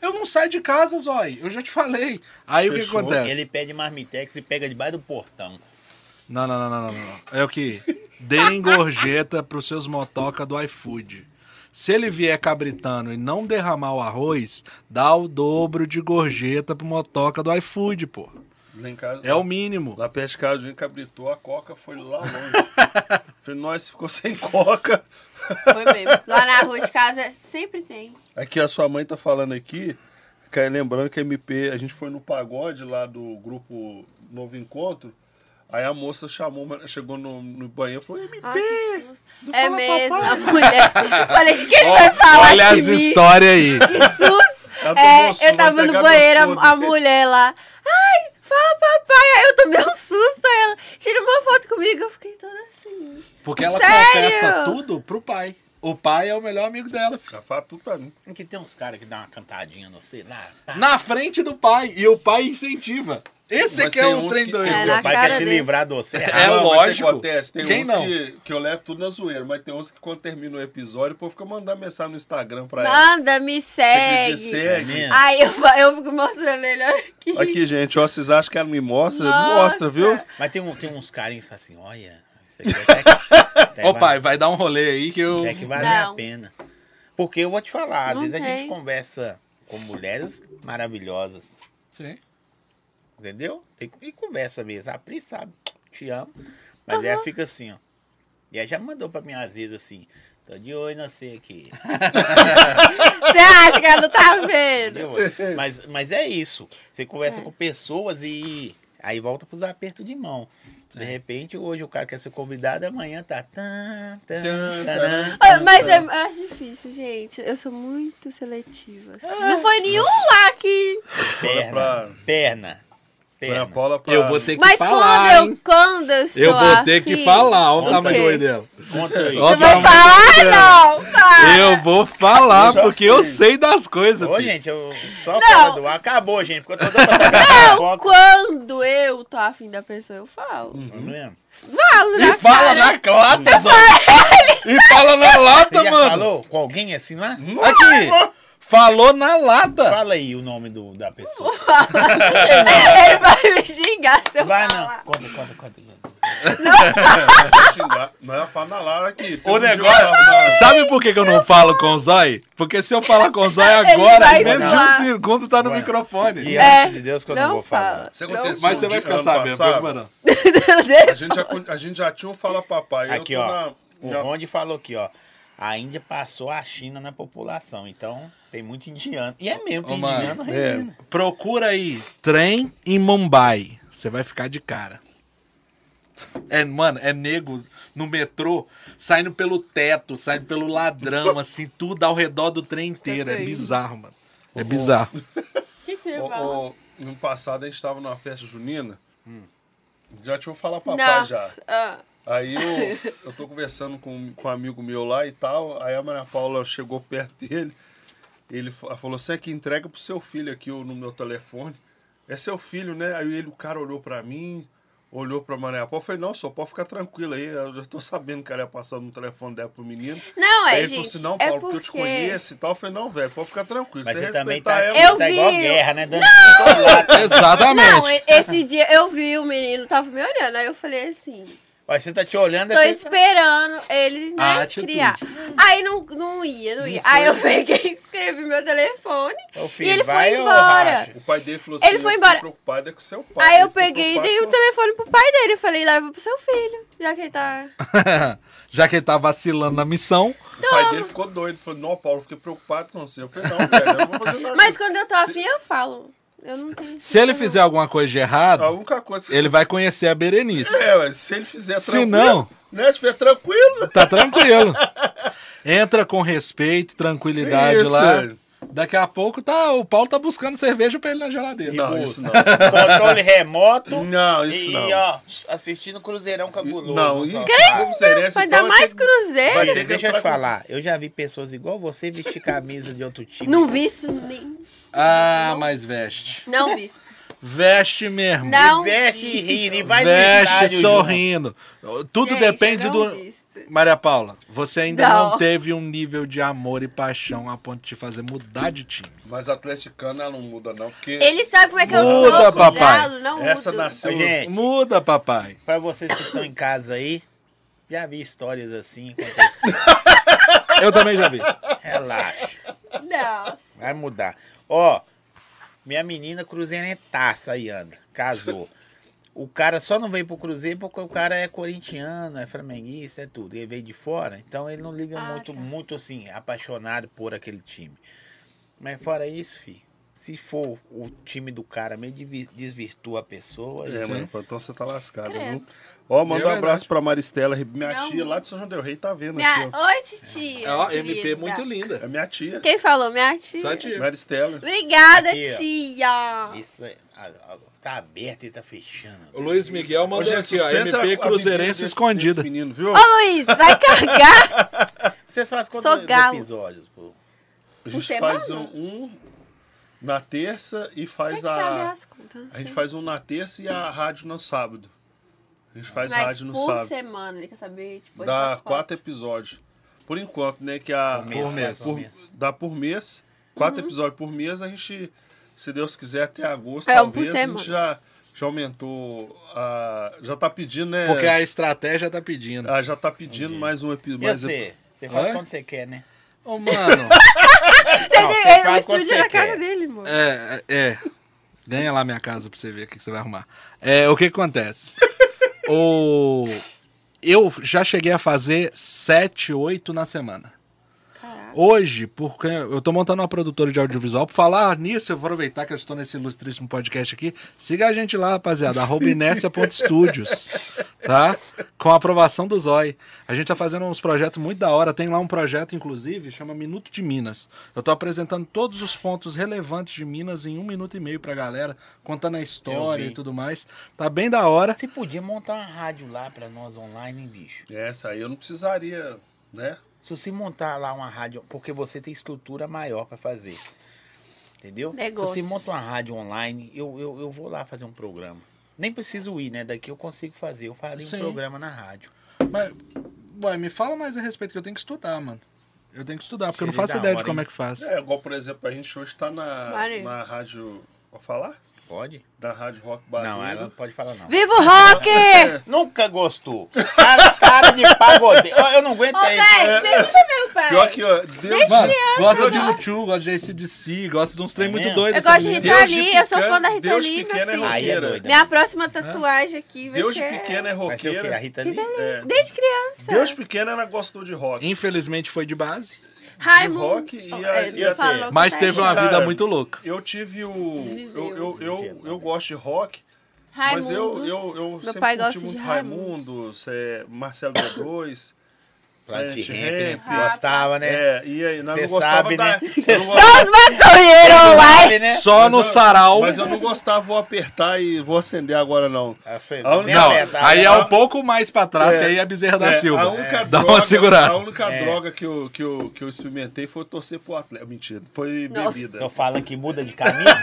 Eu não saio de casa, Zói. Eu já te falei. Aí o que Fechou. acontece? Ele pede marmitex e pega debaixo do portão. Não, não, não, não, não, não. É o que? Deem gorjeta pros seus motoca do iFood. Se ele vier cabritando e não derramar o arroz, dá o dobro de gorjeta pro motoca do iFood, pô. Lá em casa, É o mínimo. Lá perto de casa, a gente cabritou, a coca foi lá longe. Falei, nós ficou sem coca. Foi mesmo. Lá na rua de casa sempre tem. Aqui a sua mãe tá falando aqui, que é lembrando que a MP, a gente foi no pagode lá do grupo Novo Encontro. Aí a moça chamou, chegou no, no banheiro e falou: MP! Ai, É mesmo, papai. a mulher. Falei, o que, ele vai falar Olha de as histórias aí. Que susto. É, eu tava no banheiro, a, a mulher lá. Ai, fala papai. Aí eu tomei um susto. Aí ela, tira uma foto comigo. Eu fiquei toda assim. Porque ela Sério? confessa tudo pro pai. O pai é o melhor amigo dela. filho. Já fala tudo pra mim. Porque tem uns caras que dão uma cantadinha no sei lá. Tá. Na frente do pai. E o pai incentiva. Esse Mas aqui é um uns trem que- doido. É, Meu na pai quer se dele. livrar de você. É Não, mas lógico. o que acontece? Tem Quem uns não? Que, que eu levo tudo na zoeira, mas tem uns que quando termina o episódio, o povo fica mandando mensagem no Instagram pra ela. Manda, me Você acredita? segue. segue. mesmo? Aí eu, eu fico mostrando ele, olha aqui. Aqui, gente, ó, vocês acham que ela me mostra? Nossa. Mostra, viu? Mas tem, um, tem uns carinhos que falam assim, olha, Ô vai- pai, vai dar um rolê aí que eu. até que vale a Não. pena. Porque eu vou te falar, às Não vezes a gente tem. conversa com mulheres maravilhosas, Sim. entendeu? Tem que e conversa mesmo. A Pri sabe, te amo. Mas ela fica assim, ó. E ela já mandou pra mim às vezes assim, tô de olho, não sei aqui. Você acha que ela não tá vendo? Mas, mas é isso. Você conversa com pessoas e aí volta pros apertos de mão. De repente, hoje o cara quer ser convidado, amanhã tá. Tan, tan, taran, Ah, tan, Mas tan. é, eu acho difícil, gente. Eu sou muito seletiva. assim. Não foi nenhum lá que. Perna. pra- Perna. Põe a Perna. Paula pra... Eu vou ter que Mas falar. quando eu, hein? quando eu estou Eu vou ter que falar. Olha o tamanho olho dela. Conta aí. Você vai Calma. falar? Não! Para. Eu vou falar, Eu porque eu sei. sei das coisas. Ô, filho. gente, eu só Não. do ar. Acabou, gente. Porque eu tô Não, quando eu tô afim da pessoa, eu falo. Mesmo? Falo, E na fala cara. na lata, Zó. E fala na lata, Você já mano. falou com alguém assim lá? Aqui. Falou na lata. Fala aí o nome do, da pessoa. Ele vai me xingar se eu Vai falar. não. Conta, conta, conta. Vai xingar. Não é fala lá aqui. Tem O um negócio. Sabe por que, que eu não falo com o Zói? Porque se eu falar com o Zói Ele agora, vai em menos de um zoar. segundo tá no Vai. microfone. E É, antes de Deus que eu não, vou falar. Isso Não aconteceu Mas você um vai ficar ano sabendo, passado. preocupa não. A gente, já, a gente já tinha um Fala Papai. Aqui, eu tô ó. na- O já- Ronde falou aqui, ó. A Índia passou a China na população. Então, tem muito indiano. E é mesmo, tem Ô, mano, indiano é. rendendo. Procura aí, trem em Mumbai. Você vai ficar de cara. É, mano, é nego no metrô, saindo pelo teto, saindo pelo ladrão, assim, tudo ao redor do trem inteiro. É bizarro, mano. É bizarro. O que que O- falar? o- no passado a gente tava numa festa junina. Já tinha um Fala Papai já. Ah. Aí eu, eu tô conversando com, com um amigo meu lá e tal. Aí a Maria Paula chegou perto dele. Ele fa- falou: Você é que entrega pro seu filho aqui o- no meu telefone. É seu filho, né? Aí ele, o cara olhou pra mim, olhou pra Maria Paula. Eu falei: Não, só pode ficar tranquilo aí. Eu já tô sabendo que ela ia passar no telefone dela pro menino. Não, Aí é, ele gente. falou assim: Não, é Paulo, porque... porque eu te conheço e tal. Eu falei: Não, velho, pode ficar tranquilo. Mas você você também tá, ela. Eu tá igual vi. guerra, né? Dando não! Exatamente. Não, e- esse dia eu vi o menino, tava me olhando, aí eu falei assim, Olha, você tá te olhando, tô é esperando ele, né, atitude. criar. Aí não, não ia, não ia. Aí eu peguei escrevi meu telefone Ô, e filho, ele foi embora. O pai dele falou assim: Ele foi eu fiquei embora. preocupado é com seu pai. Aí eu peguei e dei o telefone pro pai dele. Eu falei, leva pro seu filho, já que ele tá... Já que ele tá vacilando na missão. O pai dele ficou doido. Falou, não, Paulo, fiquei preocupado com você. Eu falei, não, velho, eu não vou fazer nada. Mas quando eu tô afim, eu falo. Eu não tenho... Se ele fizer alguma coisa de A errado, única coisa que... ele vai conhecer a Berenice. É, ué, se ele fizer Se tranquilo... não- Né, se estiver tranquilo... Tá tranquilo. Entra com respeito, tranquilidade Isso, lá. é. Daqui a pouco tá, o Paulo tá buscando cerveja pra ele na geladeira. Não, isso não. Controle remoto. Não, isso e, não. ó, assistindo Cruzeirão Cabuloso. Não, isso Vai dar mais cruzeiro. Ter deixa eu te falar. Eu já vi pessoas igual você vestir camisa de outro time. Não visto nem... Ah, mas veste. Não visto. Veste mesmo. Não Veste e visto. rindo e vai no Veste estádio sorrindo. Tudo Gente, depende eu não do. visto. Maria Paula, você ainda não. Não. teve um nível de amor e paixão a ponto de te fazer mudar de time. Mas atleticana ela não muda, não. Porque Ele sabe como é que eu Muda, sou, papai. galo, não essa mudo. nasceu... Gente, Muda, papai. pra vocês que estão em casa aí, já vi histórias assim acontecendo. Eu também já vi. Relaxa. Nossa. Vai mudar. Ó, minha menina cruzeirenetaça aí anda. Casou. O cara só não veio pro Cruzeiro porque o cara é corintiano, é flamenguista, é tudo. Ele veio de fora, então ele não liga Ah, muito, tá. muito assim, apaixonado por aquele time. Mas fora isso, fi, se for o time do cara meio desvirtua a pessoa, É, então- mano, então você tá lascado, Credo. viu? Ó, manda É um abraço pra Maristela, minha Não. tia lá de São João Del Rei tá vendo Minha... aqui, ó. Oi, titia. É, ó, MP querida. muito linda. É minha tia. Quem falou? Minha tia. Só tia. Maristela. Obrigada, Aqui, tia. Isso é. Tá aberto e tá fechando. O Luiz Miguel Ô, mandou gente, aqui, ó. sustenta a- a MP Cruzeirense desse- escondida. desse menino, viu? Ô, Luiz, vai cagar. Vocês fazem quantos episódios, pô? A gente faz um, um na terça e Você faz a. as contas, não A gente faz um na terça e a rádio no sábado. A gente faz Mas rádio no por sábado. semana, ele quer saber, tipo, Dá quatro episódios. Por enquanto, né? Que a. Por mês, Por mês. por- mês. dá por mês. Quatro episódios por mês. A gente, se Deus quiser, até agosto, É, um por talvez, a gente já, já aumentou. A, já tá pedindo, né? Porque a estratégia tá pedindo. Ah, já tá pedindo mais um episódio. Você? Você faz Oi? quando você quer, né? Ô, mano. Você Não, você ele- o estúdio é na casa dele, mano. É, é, é. Ganha lá minha casa pra você ver o que que você vai arrumar. É, o que que acontece? O... Eu já cheguei a fazer 7, 8 na semana. Hoje, porque eu tô montando uma produtora de audiovisual, por falar nisso, eu vou aproveitar que eu estou nesse ilustríssimo podcast aqui. Siga a gente lá, rapaziada, arroba inercia.studios, tá? Com a aprovação do Zói. A gente tá fazendo uns projetos muito da hora. Tem lá um projeto, inclusive, chama Minuto de Minas. Eu tô apresentando todos os pontos relevantes de Minas em um minuto e meio pra galera, contando a história e tudo mais. Tá bem da hora. Você podia montar uma rádio lá pra nós online, hein, bicho? Essa aí eu não precisaria, né? Se você montar lá uma rádio, porque você tem estrutura maior pra fazer. Entendeu? Negócio. Se você monta uma rádio online, eu, eu, eu vou lá fazer um programa. Nem preciso ir, né? Daqui eu consigo fazer. Eu faria um Sim. programa na rádio. Mas, ué, me fala mais a respeito que eu tenho que estudar, mano. Eu tenho que estudar, porque eu não faço ideia de hora, como hein? é que faz. É, igual, por exemplo, a gente hoje tá na, na rádio. Vou falar? Pode? Na rádio Rock Barulho. Não, ela não pode falar, não. Viva o rock! Nunca gostou. Cara, cara de pagodeiro. Eu não aguento Ô, aí. velho, você nunca viu, pai. Pior que, ó, Deus, Mano, gosta de né? YouTube, gosta de ACDC, gosta de uns trem É muito mesmo? doidos. Eu gosto de essa Rita. Deus de Lee, eu sou fã da Rita Deus Lee, pequeno meu é filho. Aí é roqueira. doida. Minha próxima tatuagem aqui vai Deus de ser... pequeno é Vai ser o quê? A roqueira. Rita Lee? É, Desde criança. Deus pequeno ela gostou de rock. Infelizmente foi de base, Raimundo. rock e a- É, e não a- falou que mas tá teve uma vida muito louca. Eu tive o. Eu, eu, eu, Raimundos. eu gosto de rock, mas eu, Raimundos. eu, eu Meu sempre pai curti gosta de muito Raimundos. Raimundos, é, Marcelo D2. Planet Planet Ramp, né? Ramp. Gostava, né? É, e aí, nós Cê não gostava sabe, da. né? não Só os maconheiros, uai. Né? Só mas no eu- sarau. Mas eu não gostava, vou apertar e vou acender agora, não. Você A nem Não, apertava, aí é né? um pouco mais pra trás, É. que aí é Bezerra da É, Silva. A única Dá droga, uma segurada. A única É. droga que eu, que, eu, que eu experimentei foi torcer pro atleta. Mentira, foi Nossa. bebida. Eu falo que muda de camisa.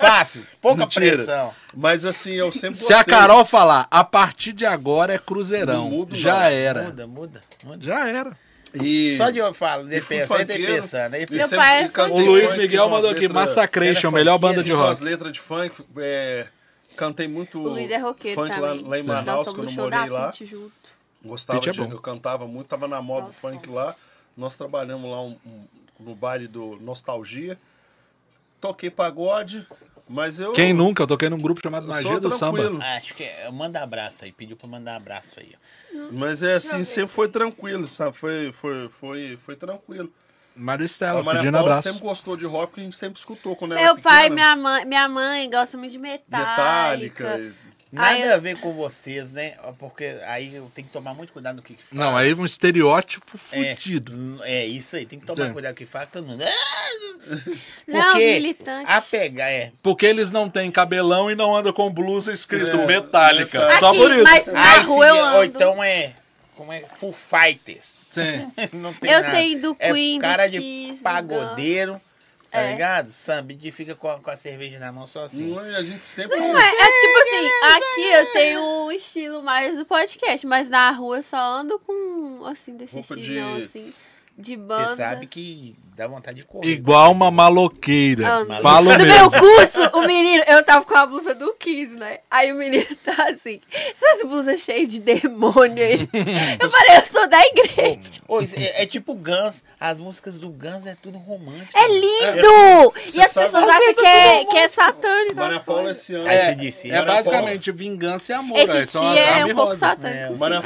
Fácil. Pouca Mentira. pressão. Mas assim, eu sempre Se a. Carol falar, a partir de agora é Cruzeirão, mudo, já não. era. Muda, muda, muda. Já era. E... Só de eu falo, de pensar e ter funkeiro. pensando. Aí E Meu sempre pai é O. Luiz Miguel mandou aqui, Massacration, melhor banda de rock. umas letras de funk, é, cantei muito O Luiz é roqueiro funk lá, lá em Manaus, que eu morei lá. Junto. Gostava é de, eu cantava muito, tava na moda do Nossa. funk lá. Nós trabalhamos lá um- um- no baile do Nostalgia. Toquei pagode, mas eu. Quem nunca? Eu toquei num grupo chamado eu Magia do Samba. tranquilo. Acho que é, manda abraço aí. Pediu pra mandar abraço aí. ó. Mas é assim, sempre foi tranquilo, sabe? Foi, foi, foi, foi tranquilo. Mário A Estela, Maria pedindo Paula abraço. sempre gostou de rock, porque a gente sempre escutou quando era Meu pai e pequena. minha mãe, minha mãe gostam muito de metálica. Metallica. Nada Aí a ver com vocês, né? Porque aí eu tenho que tomar muito cuidado no que que fala. Não, aí um estereótipo é, fudido. hum, é isso aí, tem que tomar Sim. cuidado com o que fala. Todo mundo. Não, militante. a pegar, é. Porque eles não têm cabelão e não andam com blusa escrito É. Metallica. Aqui, Só por isso. mas na Aí rua eu ando. Ou então é. Como é? Full Fighters. Sim. Não tem Eu nada. tenho do é Queen, cara de Kiss, pagodeiro, tá É. ligado? Samba que fica com a, com a cerveja na mão só assim. Não, e a gente sempre. Não é, é tipo assim, aqui eu tenho um estilo mais do podcast, mas na rua eu só ando com, assim, desse Roupa estilo, de- assim, de Você banda. sabe que dá vontade de correr. Igual uma maloqueira. Ando. Falo No meu curso, o menino, eu tava com a blusa do Kiss, né? Aí o menino tá assim, essas blusas cheias de demônio aí. Eu falei, eu sou da igreja. Ô, isso é, é tipo Guns. As músicas do Guns é tudo romântico. É lindo! Você e as sabe- pessoas acham que é, que é satânico. Maria Paula esse ano. Aí É, você disse. É basicamente vingança e amor. Esse é, as é armas um pouco satânico. É. Maria Ah,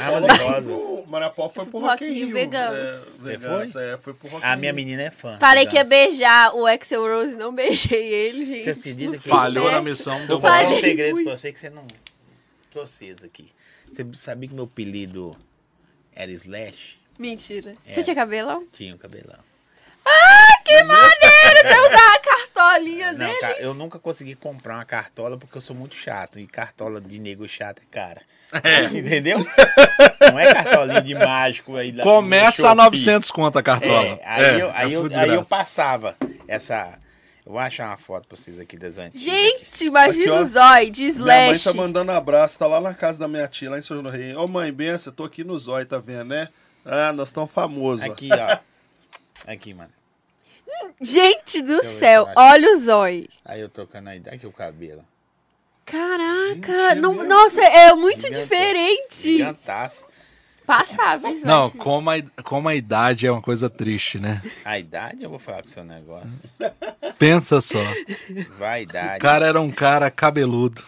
Paula, foi pro- foi Rock Rio. Vegas. É, Vegas, é, foi pro Rock A in minha menina é fã. Falei que ia beijar o Axel Rose, não beijei ele, gente. Você acredita que- Falhou na missão Eu do vou falar um segredo muito. pra você que você não. Pra vocês aqui. Você sabia que meu apelido era Slash? Mentira. É. Você tinha cabelão? Tinha um cabelão. Que maneiro! Você usar a cartolinha Não, dele. eu nunca consegui comprar uma cartola porque eu sou muito chato. E cartola de nego chato é cara. Entendeu? Não é cartolinha de mágico aí. Começa a Shopee. 900 conto a cartola. É, aí, eu, é aí, eu, aí eu passava essa, Eu vou achar uma foto pra vocês aqui das antigas. Gente, imagina Aqui, o zóio de Minha mãe slash. tá mandando abraço, tá lá na casa da minha tia, lá em São João do Rei. Ô mãe, benção, eu tô aqui no Zóio, tá vendo, né? Ah, nós estamos famosos. Aqui, ó. Aqui, mano. Gente do eu céu, olha o zóio. Aí eu tocando aí, aqui o cabelo. Caraca, não- nossa, é muito Gigante. diferente. Gigantaço. Passável, Não, como a, como a idade é uma coisa triste, né? A idade, eu vou falar com o seu negócio. Pensa só. Vaidade. O cara era um cara cabeludo.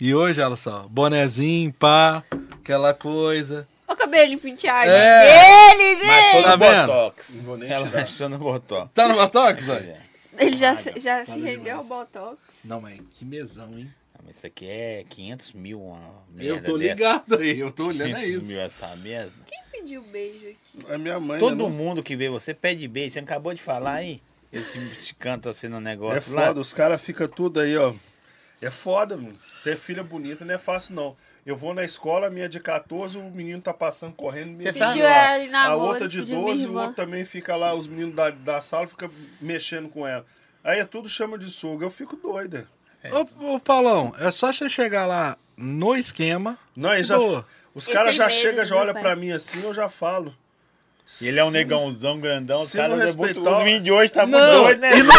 E hoje, olha só, bonezinho, pá, aquela coisa. Olha o cabelinho penteado É. Mas gente. foi Tá? Botox. Ela achou no Botox. Tá no Botox, velho? Ele já, se- já se rendeu ao Botox. Não, mas que mesão, hein? Ah, mas Isso aqui é 500 mil, uma Eu tô dessa. ligado aí, eu tô olhando é 500 isso. mil essa mesmo. Quem pediu beijo aqui? A minha mãe. Todo né, mundo que vê você pede beijo. Você acabou de falar aí? Esse te canta assim no É negócio foda, lá. os caras ficam tudo aí, ó. É foda, mano. Ter filha bonita não é fácil, não. Eu vou na escola, a minha de 14, o menino tá passando correndo. me Você pediu sabe? Ela em A outra de pediu 12, minha o outro também fica lá, os meninos da, da sala ficam mexendo com ela. Aí é tudo chama de suga. Eu fico doida. Ô, ô, Paulão, é só você chegar lá no esquema. Não, aí já, os caras já chegam, já olham pra mim assim, eu já falo. Ele é um negãozão grandão. Os caras não é muito- Os meninos de hoje tá muito doido, né? e não,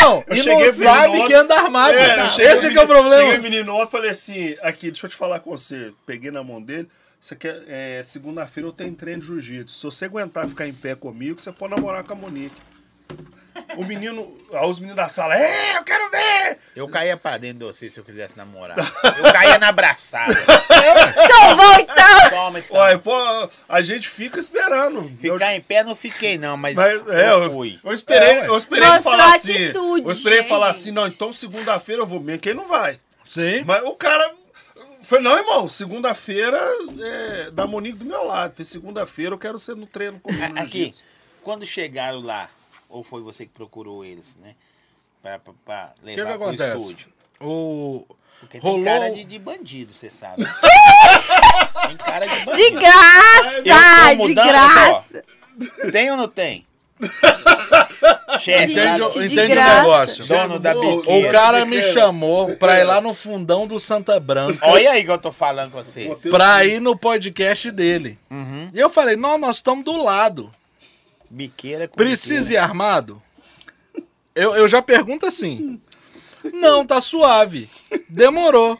não, Eu e cheguei não sabe menino que anda armado. É, tá? Esse no que é o menino- Cheguei problema. o menino e falei assim, aqui, deixa eu te falar com você. Peguei na mão dele, você quer, é, segunda-feira eu tenho treino de jiu-jitsu. Se você aguentar ficar em pé comigo, você pode namorar com a Monique. O menino, os meninos da sala, é, eu quero ver! Eu caía pra dentro de você se eu quisesse namorar. Eu caía na abraçada. Então vou então. Toma, então. Olha, pô, a gente fica esperando. Eu- Ficar em pé não fiquei, não, mas, Mas, é, eu eu, fui. eu esperei, É, ué. eu esperei Mostrou falar assim. atitude, eu esperei gente. falar assim, não, então segunda-feira eu vou mesmo, quem não vai? Sim. Mas o cara. Foi, não, irmão, segunda-feira é, da Monique do meu lado. Foi segunda-feira, eu quero ser no treino comigo. Aqui, quando chegaram lá, ou foi você que procurou eles, né? Pra, pra, pra O que, que levar pro acontece? estúdio. O... Porque Rolou- tem cara de, de bandido, você sabe. tem cara de bandido. De graça, de mudando, graça. Tem ou não tem? Chefe, Entende, de entende o negócio? dono da biqueira. O cara me chamou pra ir lá no fundão do Santa Branca. Olha aí que eu tô falando com você. Pra ir no podcast dele. Uhum. E eu falei, não, nós estamos do lado. Biqueira com Precisa ir armado? Eu, eu já pergunto assim. Não, tá suave. Demorou.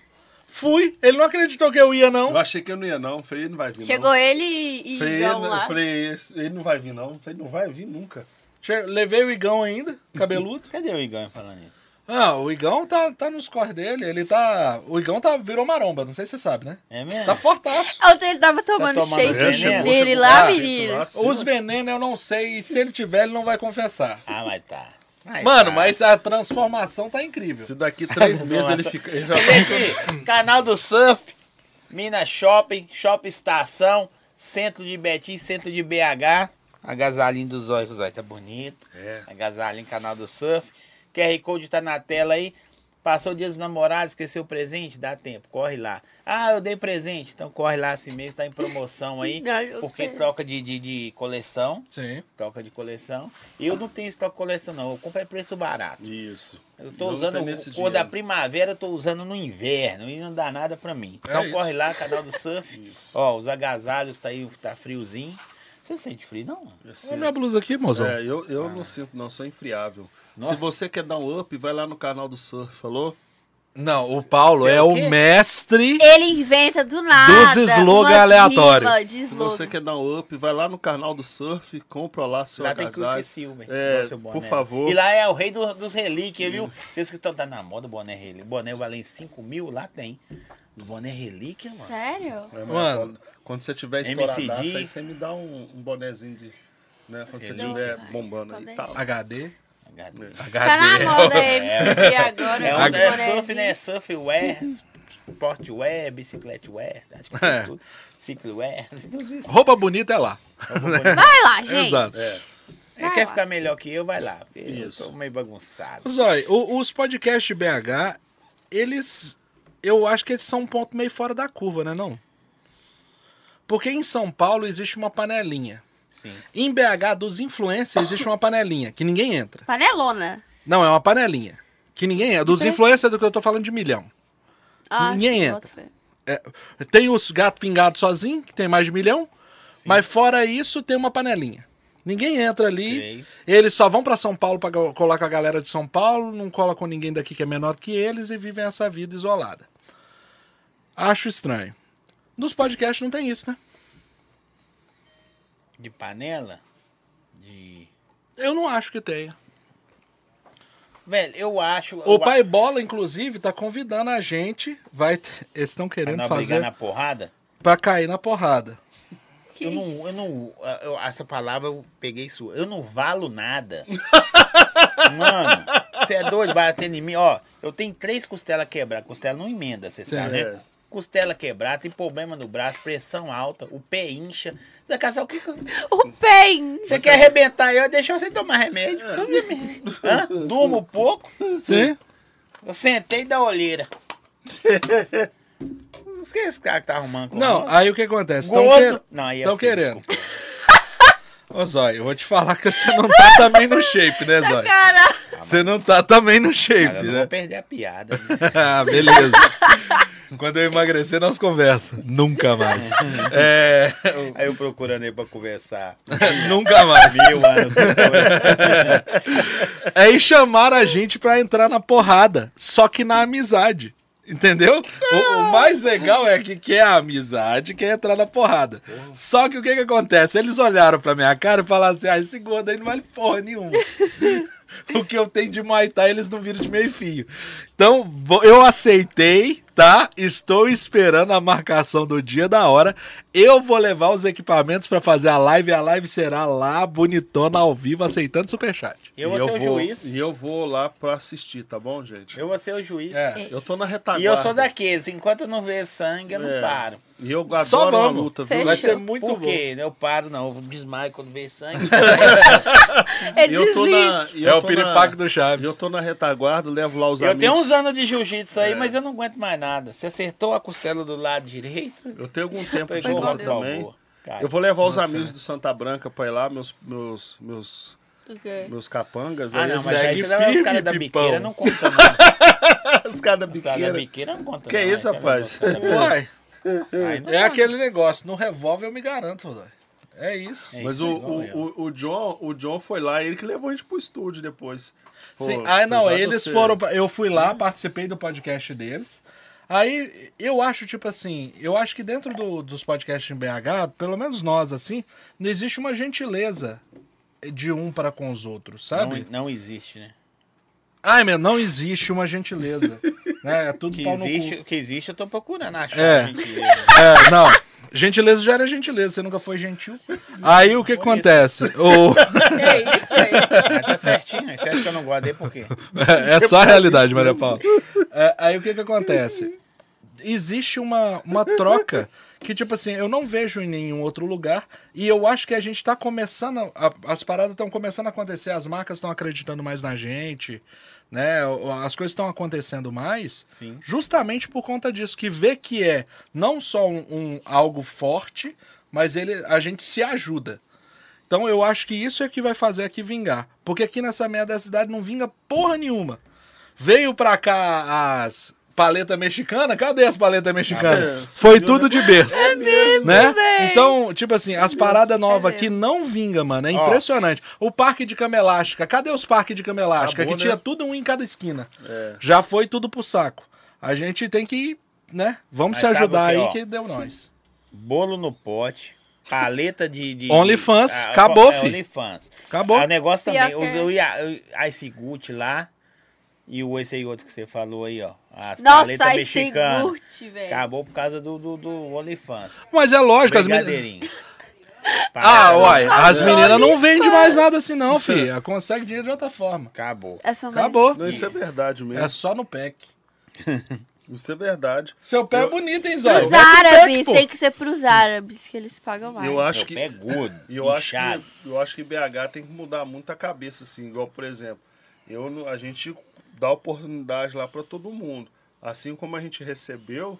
Fui. Ele não acreditou que eu ia, Eu não. achei que eu não ia, não. Falei, ele não vai vir. Chegou não. ele e, Falei, Igão ele, eu lá. falei, esse- ele não vai vir, não. Falei, não vai vir nunca. Che- Levei o Igão ainda, cabeludo. Cadê o Igão falando isso? Ah, o Igão tá, tá nos corres dele. Ele tá. O Igão tá, virou maromba, não sei se você sabe, né? É mesmo? Tá fortaço. Ontem ele tava tomando tomando shake veneno? dele Chegou- lá, Ah, menino. lá, Os venenos eu não sei. E se ele tiver, ele não vai confessar. Ah, mas tá. Mas Mano, tá. mas a transformação tá incrível. Se daqui três meses ele fica. Ele já tá canal do Surf, Minas Shopping, Shopping Estação, Centro de Betim, Centro de BH. Agasalinho dos olhos, o zóio tá bonito. É. Agasalinho, canal do Surf. QR Code tá na tela aí. Passou o dia dos namorados, esqueceu o presente? Dá tempo, corre lá. Ah, eu dei presente, então corre lá assim mesmo, tá em promoção aí. Porque troca de, de, de coleção, Sim. troca de coleção. Eu não tenho estoque de coleção não, eu compro é preço barato. Isso. Eu tô não usando tenho o cor da dinheiro. primavera, eu tô usando no inverno e não dá nada pra mim. Então É isso. corre lá, canal do surf. Ó, os agasalhos tá aí, tá friozinho. Você sente frio, não? Olha minha blusa aqui, mozão. É, eu, eu não sinto, não, sou infriável. Nossa. Se você quer dar um up, vai lá no canal do Surf, falou? Não, o Paulo Você é é o o mestre. Ele inventa do nada. Dos slogan umas aleatório. rimas de Se você quer dar um up, vai lá no canal do Surf, compra lá seu Lá tem agasalho. Cliff Silver. É, seu por boné. favor. E lá é o rei do- dos relíquias, viu? Vocês que estão tá na moda, boné relíquia. Boné valendo 5 mil, lá tem. Os boné relíquia, mano. Sério? É, Mano. quando, quando você tiver estouradaço, aí você me dá um, um bonezinho de... Né, quando você Relíquia. estiver Vai, bombando aí e tal. HD. HD. Tá na moda MCD agora. É, um, é surf, né? Surfwear, sportwear, bicicletewear, acho que É. é. tudo. Ciclowear, tudo isso. Roupa bonita é lá. Vai lá, gente. Exato. É, É, Vai quer lá. ficar melhor que eu, vai lá. Isso. eu tô meio bagunçado. Zói, os podcasts de BH, eles. Eu acho que eles são um ponto meio fora da curva, né? Não? Porque em São Paulo existe uma panelinha. Sim. Em BH, dos influencers, existe uma panelinha que ninguém entra. Panelona. Não, é uma panelinha. Que ninguém é. Dos influencers do que eu tô falando de milhão. Ah, Ninguém sim, entra. É, tem os gato pingado sozinho, que tem mais de milhão. Mas fora isso, tem uma panelinha. Ninguém entra ali. Sei. Eles só vão pra São Paulo pra go- colar com a galera de São Paulo, não cola com ninguém daqui que é menor que eles e vivem essa vida isolada. Acho estranho. Nos podcasts não tem isso, né? De panela? De. Eu não acho que tenha. Velho, eu acho. O eu Pai Bola, inclusive, tá convidando a gente. Vai, eles estão Pra querendo não fazer na porrada? pra cair na porrada. Que Eu não, isso? eu não. eu- essa palavra eu peguei sua. Eu não valo nada. Mano, você é doido batendo em mim? Ó, eu tenho três costelas quebradas. Costela não emenda, você sabe, É. né? Costela quebrada, tem problema no braço, pressão alta, o pé incha. Zé Casal, o que O PEN! Você quer arrebentar eu? Deixa você tomar remédio. Hã? Durmo pouco. Sim? Eu sentei da olheira. O que esse cara que tá arrumando com Não, nós? aí o que acontece? Estão aí é assim, querendo. Ô, Zóio, eu vou te falar que você não tá também no shape, né, Zóio? Cara, Você não tá também no shape, Cara, eu não né? vou perder a piada. né? ah, beleza. Quando eu emagrecer, nós conversa. Nunca mais. É, Aí eu procurando aí pra conversar. nunca mais. Mil anos depois. Aí chamaram a gente pra entrar na porrada, só que na amizade. Entendeu? O, o mais legal é que quer a amizade, quer entrar na porrada. Só que o que que acontece? Eles olharam pra minha cara e falaram assim: ah, esse gordo aí não vale porra nenhuma. o que eu tenho de Muay Thai, eles não viram de meio fio. Então, eu aceitei, tá? Estou esperando a marcação do dia da hora. Eu vou levar os equipamentos pra fazer a live. A live será lá, bonitona, ao vivo, aceitando superchat. Eu E vou ser o vou, juiz. E eu vou lá pra assistir, tá bom, gente? Eu vou ser o juiz. É. Eu tô na retaguarda. E eu sou daqueles, enquanto eu não ver sangue, eu não É. paro. E eu adoro Só uma vamos. luta, viu? Fechou. Vai ser muito Por bom. quê? Eu paro, não. Eu desmaio quando ver sangue. E eu tô na, e É eu o tô piripaque na- do Chaves. E eu tô na retaguarda, levo lá os eu amigos. tenho uns anos de jiu-jitsu É. aí, mas eu não aguento mais nada. Você acertou a costela do lado direito? Eu tenho algum tempo de Deus. também. Cara. Eu vou levar os amigos do Santa Branca pra ir lá, meus, meus, meus, O quê? meus capangas. Ah, aí não, eles- mas aí você leva os caras da Pipão. biqueira, não conta não. os caras da Os caras da biqueira. biqueira não conta Que não. isso, Aí, rapaz? Uai, biqueira. Não- é aquele negócio. No revólver eu me garanto, Zóio. É isso. É Mas isso o, aí, o, o, o John, o John foi lá, ele que levou a gente pro estúdio depois. Sim. Ah, não, eles você- foram. Eu fui lá, participei do podcast deles. Aí eu acho, tipo assim, eu acho que dentro do- dos podcasts em BH, pelo menos nós, assim, não existe uma gentileza de um para com os outros, sabe? Não, não existe, né? Ai, meu, não existe uma gentileza. né? É tudo Que pau no existe, cu. que existe, eu tô procurando achar. É. mentira. É, não. Gentileza já era gentileza, você nunca foi gentil. Aí o que acontece? O... É isso aí. Mas tá certinho. Você acha que eu não gosto dele por quê? É só a realidade, Maria Paula. É, aí o que que acontece? Existe uma, uma troca que, tipo assim, eu não vejo em nenhum outro lugar e eu acho que a gente tá começando, a- as paradas estão começando a acontecer, as marcas estão acreditando mais na gente, né? As coisas estão acontecendo mais Sim. justamente por conta disso, que vê que é não só um, um- algo forte, mas ele, a gente se ajuda. Então eu acho que isso é que vai fazer aqui vingar. Porque aqui nessa merda da cidade não vinga porra nenhuma. Veio pra cá as paletas mexicanas, cadê as paletas mexicanas? É, Foi tudo né? de berço. É mesmo, né? véi. Então, tipo assim, as paradas novas É aqui não vinga, mano. É Ó. impressionante. O parque de cama elástica, cadê os parques de cama elástica? Acabou, que tinha né? tudo um em cada esquina. É. Já foi tudo pro saco. A gente tem que, né? Vamos Mas se ajudar que, aí ó? que deu nós. Bolo no pote. Paleta de. de OnlyFans, Ah, acabou, é, fi. OnlyFans. Acabou. Ah, o negócio também, que os, o Ia- o Ice Gut lá e o esse aí outro que você falou aí, ó. As Nossa, aí mexicanas. curte, velho. Acabou por causa do, do, do OnlyFans. Mas é lógico, as meninas. Ah, uai, as meninas não vendem mais nada assim, não, filho. Ela consegue dinheiro de outra forma. Acabou. Essa mais- Acabou. Não, isso é verdade mesmo. É só no pack. Isso é verdade. Seu pé é Eu- bonito, hein, Zóio? Pros árabes, tem que ser pros árabes, que eles pagam mais. Eu acho Meu que. pé é gordo, eu acho, inchado. que, eu acho que BH tem que mudar muito a cabeça, assim, igual, por exemplo, eu, a gente dá oportunidade lá para todo mundo. Assim como a gente recebeu,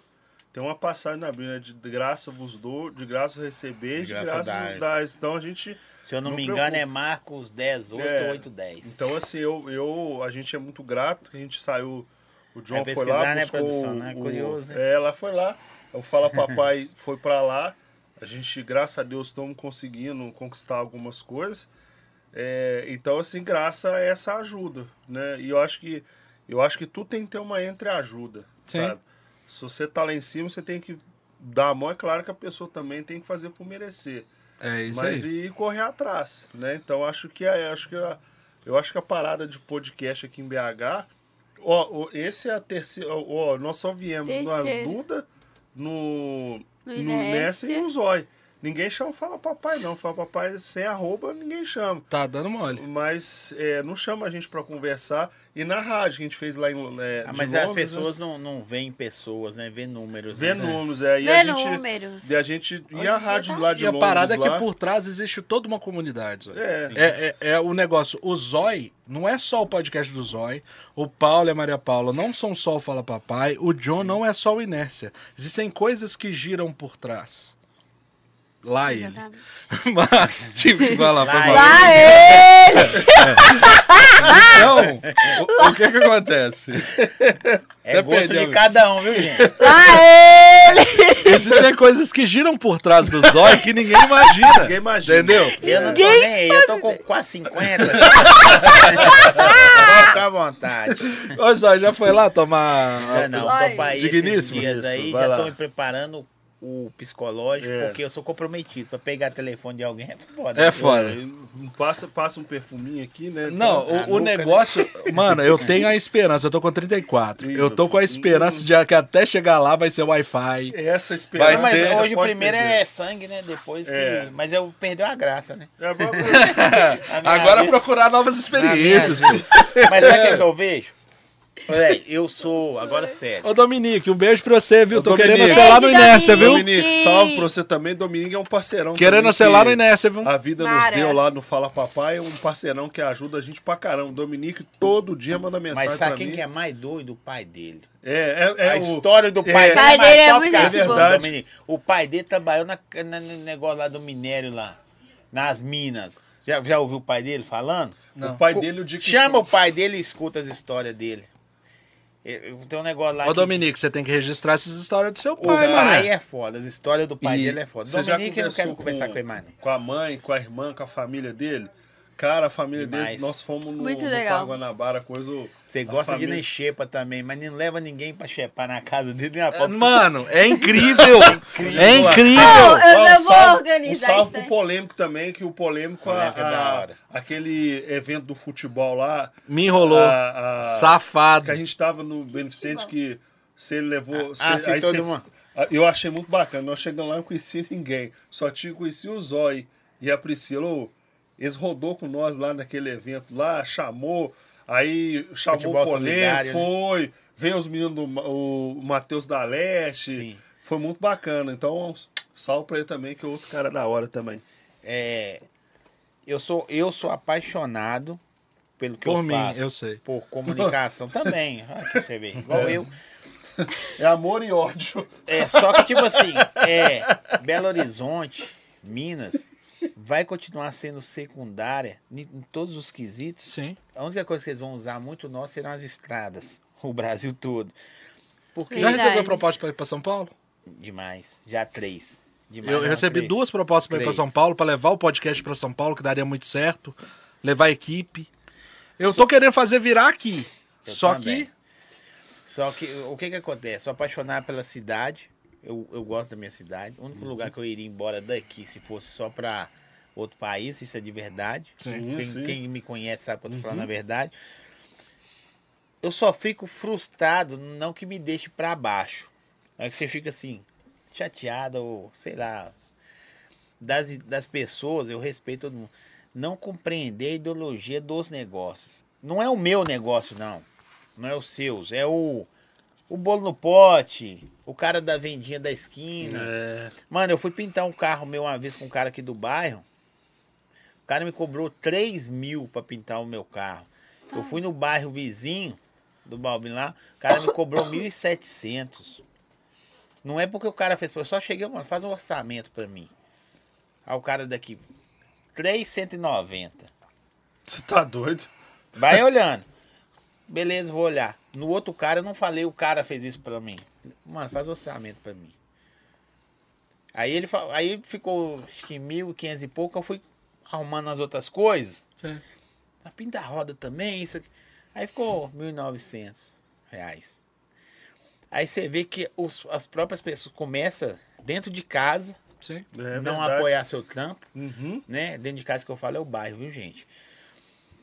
tem uma passagem na Bíblia, né? de graça vos dou, de graça receber, De graça graça dás. vos dás. Então a gente. Se eu não, Não me preocupa. engano, é Marcos 10, 8 É. 8, 10. Então, assim, eu, eu, a gente é muito grato que a gente saiu. O John Vai foi lá, né, buscou produção, né? o- Curioso, né? É, ela foi lá. O Fala Papai foi pra lá. A gente, graças a Deus, estamos conseguindo conquistar algumas coisas. É, então, assim, graças a essa ajuda, né? E eu acho que eu acho que tu tem que ter uma entreajuda, Sim. sabe? Se você tá lá em cima, você tem que dar a mão. É claro que a pessoa também tem que fazer por merecer. É isso Mas aí. e correr atrás, né? Então acho que é, acho que a, eu acho que a parada de podcast aqui em BH, ó, ó, esse é a terceira, ó, nós só viemos na Terceiro. Duda, no No no Inércia. Nessa e no Zói. Ninguém chama Fala Papai não, Fala Papai sem arroba, ninguém chama. Tá dando mole. Mas é, não chama a gente pra conversar. E na rádio que a gente fez lá em é, Ah, de mas as Londres, né? pessoas não, não veem pessoas, né? Vê números. Vê né? números, é. E Vê a gente, números. E a gente. E a rádio lá de E a Londres. parada é que lá, por trás existe toda uma comunidade. É, É, é, é o negócio. O Zói não é só o podcast do Zói. O Paulo e a Maria Paula não são só o Fala Papai. O John não é só o Inércia. Existem coisas que giram por trás. Lá ele. Mas, tive que falar. foi Lá mal. Lá ele! Então, o, o que que acontece? É Depende, gosto de amigo. cada um, viu, gente? Lá ele! Existem coisas que giram por trás do Zói que ninguém imagina. Ninguém imagina. Entendeu? Eu não tô Ninguém nem aí, eu tô com quase 50. Pode ficar à vontade. Ô, Zói, já foi lá tomar. Não, tô pra ir Digníssimo dias isso, aí, vai já lá. tô me preparando o psicológico, É. porque eu sou comprometido. Pra pegar telefone de alguém é foda. É foda. É, passa, passa um perfuminho aqui, né? Não, a o, o nuca, né? negócio. Mano, eu tenho a esperança, eu tô com 34. Ih, Eu tô com a esperança de que até chegar lá vai ser Wi-Fi. Essa Vai esperança. Mas ser- hoje o primeiro perder. é sangue, né? Depois que. É. Mas eu perdeu a graça, né? É, minha Agora vez- procurar novas experiências. Mas sabe o que que eu vejo? Véi, eu sou. Agora sério. Ô, Dominique, um beijo pra você, viu? Ô, Tô Dominique. querendo ser lá no Beijo, Inércia, viu? Dominique. Salve pra você também. Dominique é um parceirão. Querendo também ser lá que no Inércia, viu? A vida nos Mara. deu lá no Fala Papai. É um parceirão que ajuda a gente pra caramba. Dominique todo dia manda mensagem Mas sabe pra quem mim. que é mais doido? O pai dele. É, é, é a o- história do pai é, dele Pai é mais dele é top muito que a gente sua, boa. Dominique. O pai dele trabalhou na, na- no negócio lá do minério lá, nas minas. Já, já ouviu o pai dele falando? O pai dele, o dia que Chama o pai dele e escuta as histórias dele. Tem um negócio lá Ô, que- Dominique, você tem que registrar essas histórias do seu O pai, pai, mano. é foda, as histórias do pai E dele é foda. Você Dominique, eu não quero conversou conversar com ele mais. não. com a mãe, com a irmã, com a família dele? Cara, a família Demais. dele, nós fomos no, Muito no legal. Paguanabara, coisa. Você a gosta família- de ir na xepa também, mas não leva ninguém pra chepar na casa dele nem a pau. Mano, é incrível. é Oh, incrível. eu Ó, não um vou organizar Um pro aí. polêmico também, que o polêmico, a- Polêmico é da a- hora. aquele evento do futebol lá. Me enrolou. a- a- Safado. Que a gente tava no Beneficente que você levou. Ah, você- sim, aí todo você- mundo. Ah, Eu achei muito bacana. Nós chegamos lá e não conheci ninguém. Só tinha conhecido o Zói e a Priscila. Ô, Eles rodou com nós lá naquele evento lá, chamou, aí chamou Futebol o polêmico, solidário, né? foi, veio os meninos do o Matheus da Leste. Sim. Foi muito bacana. Então, salve pra ele também, que é outro cara da hora também. É, eu, sou, eu sou apaixonado pelo que Por eu mim, faço. eu sei. Por comunicação também. Olha você vê. Igual eu. É amor e ódio. É, só que, tipo assim, é, Belo Horizonte, Minas, vai continuar sendo secundária em, todos os quesitos. Sim. A única coisa que eles vão usar muito nós serão as estradas. O Brasil todo. Porque. Já recebeu proposta pra ir pra São Paulo? Demais. Já três. Demais, Eu não, recebi três. duas propostas pra ir pra Três. São Paulo, pra levar o podcast pra São Paulo, que daria muito certo. Levar a equipe. Eu tô querendo fazer virar aqui. Eu Só também. que. Só que o que que acontece? Sou apaixonado pela cidade. Eu, eu gosto da minha cidade. O Uhum. único lugar que eu iria embora daqui, se fosse só pra outro país, isso é de verdade. Sim, quem, sim. quem me conhece sabe falando Uhum. a verdade. Eu só fico frustrado, não que me deixe pra baixo. É que você fica assim, chateado ou sei lá. Das, das pessoas, eu respeito todo mundo. Não compreender a ideologia dos negócios. Não é o meu negócio, não. Não é os seus. É o, o bolo no pote, o cara da vendinha da esquina. É, Mano, eu fui pintar um carro meu uma vez com um cara aqui do bairro. O cara me cobrou 3 mil pra pintar o meu carro. Eu fui no bairro vizinho do Balbim lá, o cara me cobrou 1.700. Não é porque o cara fez, eu só cheguei, mano, faz um orçamento pra mim. Aí o cara daqui, 390. Você tá doido? Vai olhando. Beleza, vou olhar. No outro cara, eu não falei, o cara fez isso pra mim. Mano, faz orçamento pra mim. Aí ele fa- aí ficou, acho que mil, quinhentos e pouco, eu fui arrumando as outras coisas. Sim. A pinta roda também, isso aqui. Aí ficou 1.900 reais. Aí você vê que os- as próprias pessoas começam dentro de casa, Sim. É não verdade. apoiar seu trampo, Uhum. né? Dentro de casa que eu falo é o bairro, viu, gente?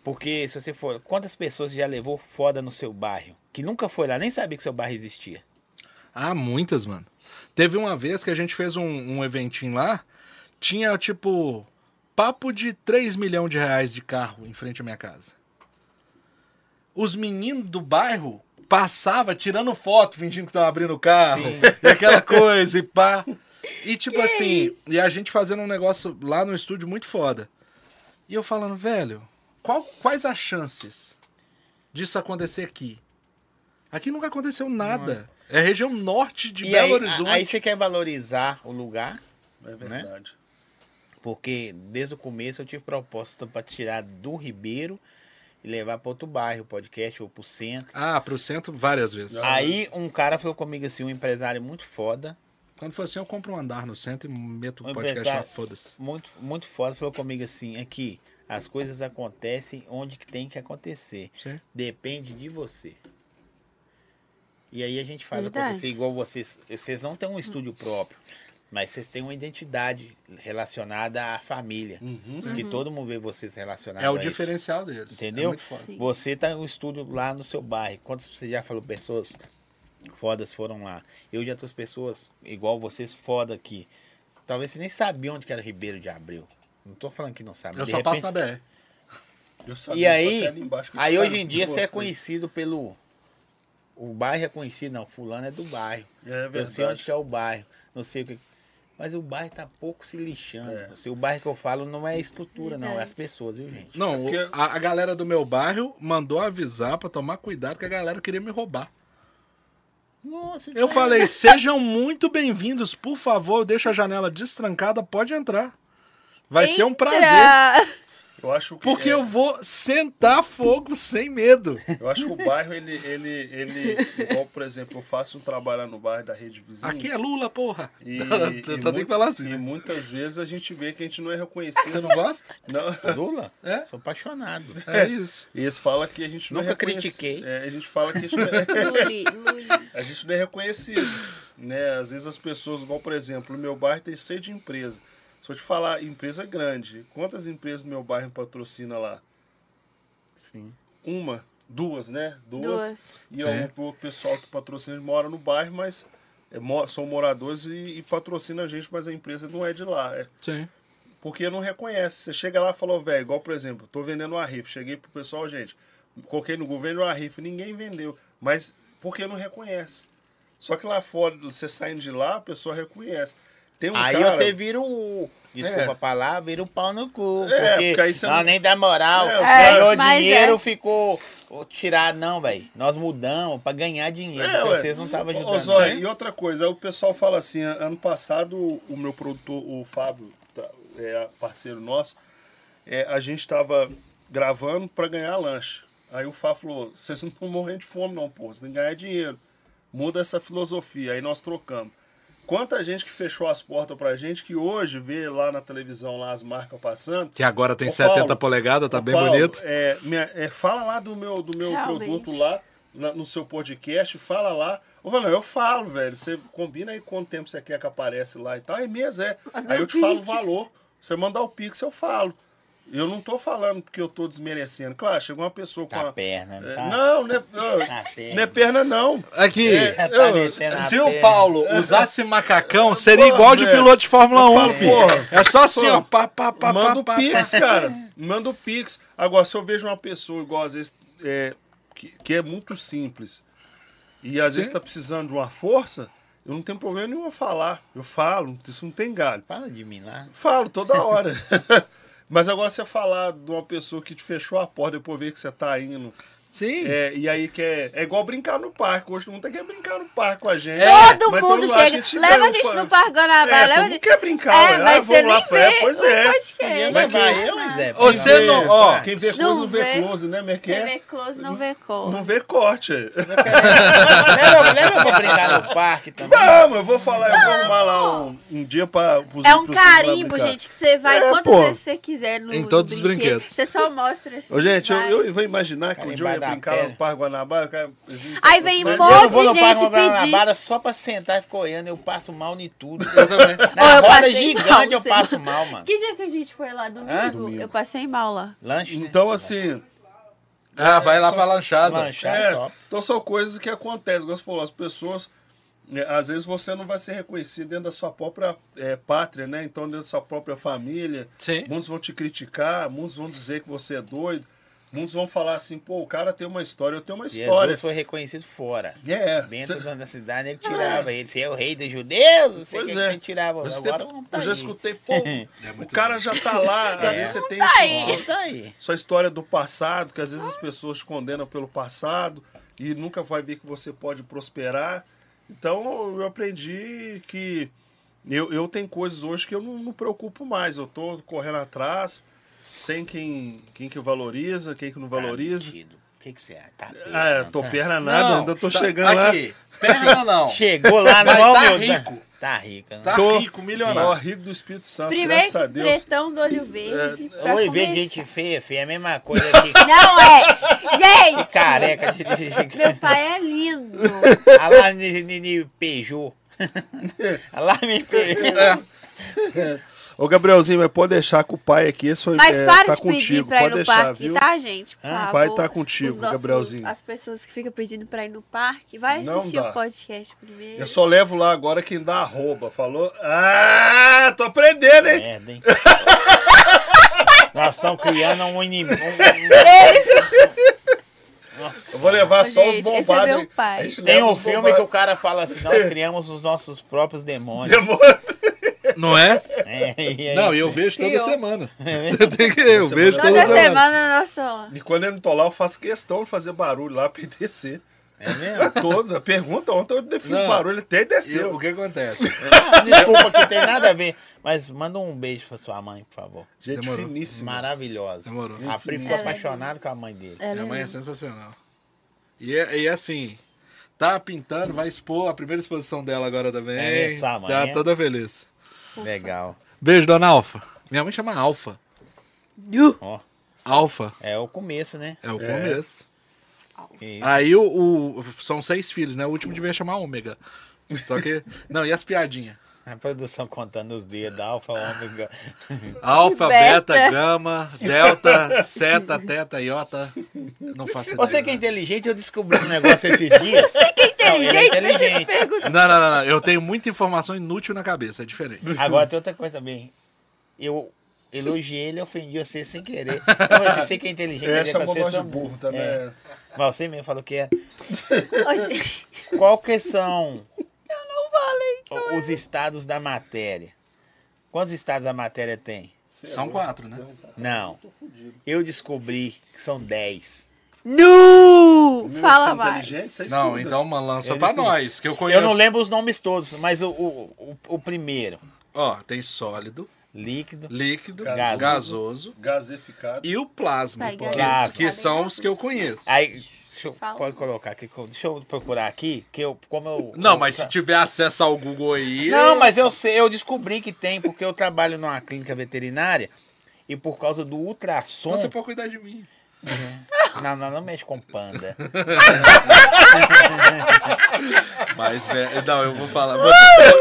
Porque se você for. Quantas pessoas já levou foda no seu bairro? Que nunca foi lá, nem sabia que seu bairro existia. Ah, muitas, mano. Teve uma vez que a gente fez um, um eventinho lá, tinha tipo papo de 3 milhões de reais de carro em frente à minha casa. Os meninos do bairro passavam tirando foto, fingindo que estavam abrindo o carro, e aquela coisa, e pá. E tipo assim, e a gente fazendo um negócio lá no estúdio muito foda. E eu falando, velho, qual- quais as chances disso acontecer aqui? Aqui nunca aconteceu nada. É região norte de e Belo aí, Horizonte. a- aí você quer valorizar o lugar, É verdade. porque desde o começo eu tive proposta para tirar do Ribeiro e levar para outro bairro, podcast ou pro centro. Ah, pro centro várias vezes. Aí um cara falou comigo assim, um empresário muito foda, Quando for assim, eu compro um andar no centro e meto o Um podcast lá, foda-se. muito, muito foda, falou comigo assim, aqui, as coisas acontecem onde que tem que acontecer. Sim. Depende de você. E aí a gente faz Verdade. acontecer igual vocês. Vocês não têm um estúdio próprio, mas vocês têm uma identidade relacionada à família. Uhum. Que todo mundo vê vocês relacionados É o a isso. diferencial deles. Entendeu? É muito foda. Sim. Você tá no estúdio lá no seu bairro. Quantas você já falou pessoas fodas foram lá? Eu já trouxe pessoas igual vocês foda aqui. Talvez você nem sabia onde que era Ribeiro de Abril. Não tô falando que não sabe. Eu de só repente- passo na BR. Eu sabia, E aí, aí hoje em dia você é conhecido pelo. O bairro é conhecido, não. Fulano é do bairro. É Eu sei verdade. onde que é o bairro. Não sei o que. Mas o bairro tá pouco se lixando. É. Assim, o bairro que eu falo não é a estrutura, não. É as Verdade. pessoas, viu, gente? Não, É porque- a, a galera do meu bairro mandou avisar pra tomar cuidado que a galera queria me roubar. Nossa, Eu falei, sejam muito bem-vindos, por favor, deixa a janela destrancada, pode entrar. Vai ser um prazer. Entra! Eu acho que Porque é- eu vou sentar fogo sem medo. Eu acho que o bairro, ele, ele, ele, igual, por exemplo, eu faço um trabalho lá no bairro da rede vizinha. Aqui é Lula, porra. E, Só e tem mu- que falar assim. E né? muitas vezes a gente vê que a gente não é Você reconhecido. não gosta? Não. Lula? É? Sou apaixonado. É isso. E eles falam que a gente não Nunca é reconhecido. critiquei. É, a gente fala que a gente não é, Luli, Luli. a gente não é reconhecido. Né? Às vezes as pessoas, igual por exemplo, no meu bairro tem cheio de empresa. Se eu te falar, empresa grande, quantas empresas no meu bairro patrocina lá? Sim. Uma, duas, né? Duas. Duas. E Sim. o, pessoal que patrocina mora no bairro, mas é, são moradores e, e patrocina a gente, mas a empresa não é de lá. É, Sim. porque não reconhece. Você chega lá e falou, velho, igual por exemplo, tô vendendo uma rifa. Cheguei pro pessoal, gente, coloquei no governo uma rifa, ninguém vendeu. Mas porque não reconhece. Só que lá fora, você saindo de lá, a pessoa reconhece. Tem um aí cara, você vira o. Desculpa É. a palavra, vira o pau no cu. É, porque, porque aí você não, nem dá moral. É, É, ganhou mas dinheiro, é. ficou ô, tirado. Não, velho. Nós mudamos pra ganhar dinheiro. É, vocês não estavam Ô, ajudando. Zóia, né? e outra coisa, o pessoal fala assim, ano passado o meu produtor, o Fábio, tá, é parceiro nosso, é, a gente tava gravando para ganhar lanche. Aí o Fábio falou, vocês não estão morrendo de fome não, pô, vocês têm que ganhar dinheiro. Muda essa filosofia. Aí nós trocamos. Quanta gente que fechou as portas pra gente que hoje vê lá na televisão lá as marcas passando. Que agora tem Ô, 70 Paulo, polegadas, tá Ô, bem Paulo, bonito. é, minha- é, fala lá do meu, do meu Realmente. produto lá, na- no seu podcast, fala lá. Ô, Ronaldo, eu falo, velho. Você combina aí quanto tempo você quer que aparece lá e tal. É mesmo, é. Mas aí eu te falo o valor. Você mandar o Pix, eu falo. Eu não tô falando porque eu tô desmerecendo. Claro, chegou uma pessoa com Tá a. perna, não É, tá? não, não é, Tá perna. não é perna, não. Aqui, É, Tá eu- a se o perna. Paulo usasse macacão, seria Porra, igual de piloto de Fórmula Eu 1, falo, filho. porra. É só assim, Porra. ó. Pá, pá, pá, Manda pá, o pá, Pix, pá. cara. Manda o Pix. Agora, se eu vejo uma pessoa igual às vezes é, que, que é muito simples e às vezes Sim. tá precisando de uma força, eu não tenho problema nenhum em falar. Eu falo, isso não tem galho. Fala de mim lá. Falo toda hora. Mas agora você falar de uma pessoa que te fechou a porta depois ver que você tá indo Sim. É, e aí quer. É igual brincar no parque. Hoje todo mundo quer brincar no parque com a gente. Todo Mas mundo mundo chega. que leva a gente no Parque Guanabara. É, leva todo a mundo gente. quer brincar. É, né? mas Ah, você nem vê Pois o é. podcast. Vai quem- eu, mas é. Você Quem não- vê- ó, Quem vê close não vê close, né, Quem Merquê? vê close não vê cor. Não vê corte. Leva, leva pra brincar no parque também. Vamos, eu vou falar, eu vou arrumar lá um, dia pra. É um carimbo, gente, que você vai É, quantas vezes você quiser no Em todos os brinquedo. brinquedos. Você só mostra assim. Ô, gente, eu, vou imaginar que um dia ia brincar lá pele. no Parque Guanabara. eu quero- Aí vem um monte eu vou no de Parque gente Guanabara pedir. só pra sentar e ficar olhando. Eu passo mal em tudo. Na roda gigante mal, eu passo mal, mano. Que dia que a gente foi lá? Domingo? Eu passei mal lá. Lanche, né? Então, assim, Ah, vai lá pra lanchada. Lanchar é, é top. então são coisas que acontecem. Como você falou, as pessoas. né, às vezes você não vai ser reconhecido dentro da sua própria é, pátria, né? Então, dentro da sua própria família. Sim. Muitos vão te criticar, muitos vão dizer que você é doido. Muitos vão falar assim, pô, o cara tem uma história, eu tenho uma história. Jesus foi reconhecido fora. É, Dentro cê- da da cidade, ele tirava ele. Você é o rei dos judeus, não sei o que é. ele tirava. Agora tem- não tá eu já aí. escutei, pô, o muito cara já tá lá. Às vezes você tem tá. Não tá sua história do passado, que às vezes as pessoas te condenam pelo passado e nunca vai ver que você pode prosperar. Então eu aprendi que eu, eu tenho coisas hoje que eu não, não preocupo mais. Eu tô correndo atrás, sem quem, quem que valoriza, quem que não valoriza. Tá. O que, que você é? Tá Ah, é, perna, tô tá? perna nada, Não, ainda tô tá- chegando lá. Aqui, perna não. Chegou lá no Mas tá meu- rico. Tá rico, né? Tá Tô rico, Ó, milionário. rico do Espírito Santo, Primeiro, graças a Deus. pretão do olho verde. pra Oi, vê começar. gente feia, feia. É a mesma coisa que Não é! Gente! careca de, de, de, Meu pai é lindo. Ah lá de Peugeot. Ah lá me Peugeot. Ô, Gabrielzinho, mas pode deixar com o pai aqui, isso Mas é, para tá de pedir contigo, pra ir pode no deixar, parque, viu? tá, gente? Por Ah, o pai tá contigo, Os nossos- Gabrielzinho. As pessoas que ficam pedindo pra ir no parque, vai Não assistir dá. o podcast primeiro. Eu só levo lá agora quem dá arroba. Falou? Ah, tô aprendendo, hein? Merda, hein? Nós estamos criando um inimigo. Nossa. Eu vou levar só os Gente, esse é bombados. pai. A gente Tem um os filme que bombados. o cara fala assim: nós criamos os nossos próprios demônios. Demora. Não é? É, aí- Não, e eu vejo toda Criou. semana. Você tem que. Eu vejo toda, Toda semana. semana nós estamos. E quando eu não tô lá, eu faço questão de fazer barulho lá pra ele descer. É mesmo? Todos. A pergunta ontem eu fiz Não. barulho, ele até E desceu. o que acontece? Desculpa que tem nada a ver. Mas manda um beijo pra sua mãe, por favor. Gente Demorou. finíssima. Maravilhosa. Demorou. A Pri ficou é apaixonada com a mãe dele. Minha é mãe é sensacional. E é, e é assim, tá pintando, vai expor a primeira exposição dela agora também. É mesmo, sua mãe, tá é? toda feliz. Legal. Beijo, dona Alfa. Minha mãe chama Alfa. Ó, Alfa é o começo, né? é o começo. Que- Aí o, o- São seis filhos, né? O último devia chamar Ômega. Só que. Não, e as piadinhas? A produção contando os dedos, alfa, ômega. Alfa, Beta. beta, gama, delta, seta, teta, iota. Não faço ideia. Você que é inteligente, eu descobri um negócio esses dias. Você que é Inteligente, deixa eu te perguntar. Não, não, não, não. Eu tenho muita informação inútil na cabeça, é diferente. Agora tem outra coisa também. Eu elogiei ele e ofendi você sem querer. Não, você, você que é inteligente, É, que chamou você de burro também. É. Mas você mesmo falou que é. Qual que são Eu não falei que os estados da matéria? Quantos estados a matéria tem? São quatro, né? Não. Eu descobri que são 10. Nu! Fala mais. Não, então uma lança Eles pra nós, que eu conheço. Eu não lembro os nomes todos, mas o, o, o, o primeiro: Ó, tem sólido, líquido, líquido, Gasoso. gasoso, Gasificado. e o plasma, que, que são os que eu conheço. Aí, deixa eu, Fala. pode colocar aqui, deixa eu procurar aqui, que eu, como eu... Não, eu- mas se tiver acesso ao Google aí. Não, mas eu sei, eu descobri que tem, porque eu trabalho numa clínica veterinária e por causa do ultrassom... Então você pode cuidar de mim. Não, não, não mexe com panda. Mas, velho, não, eu vou falar.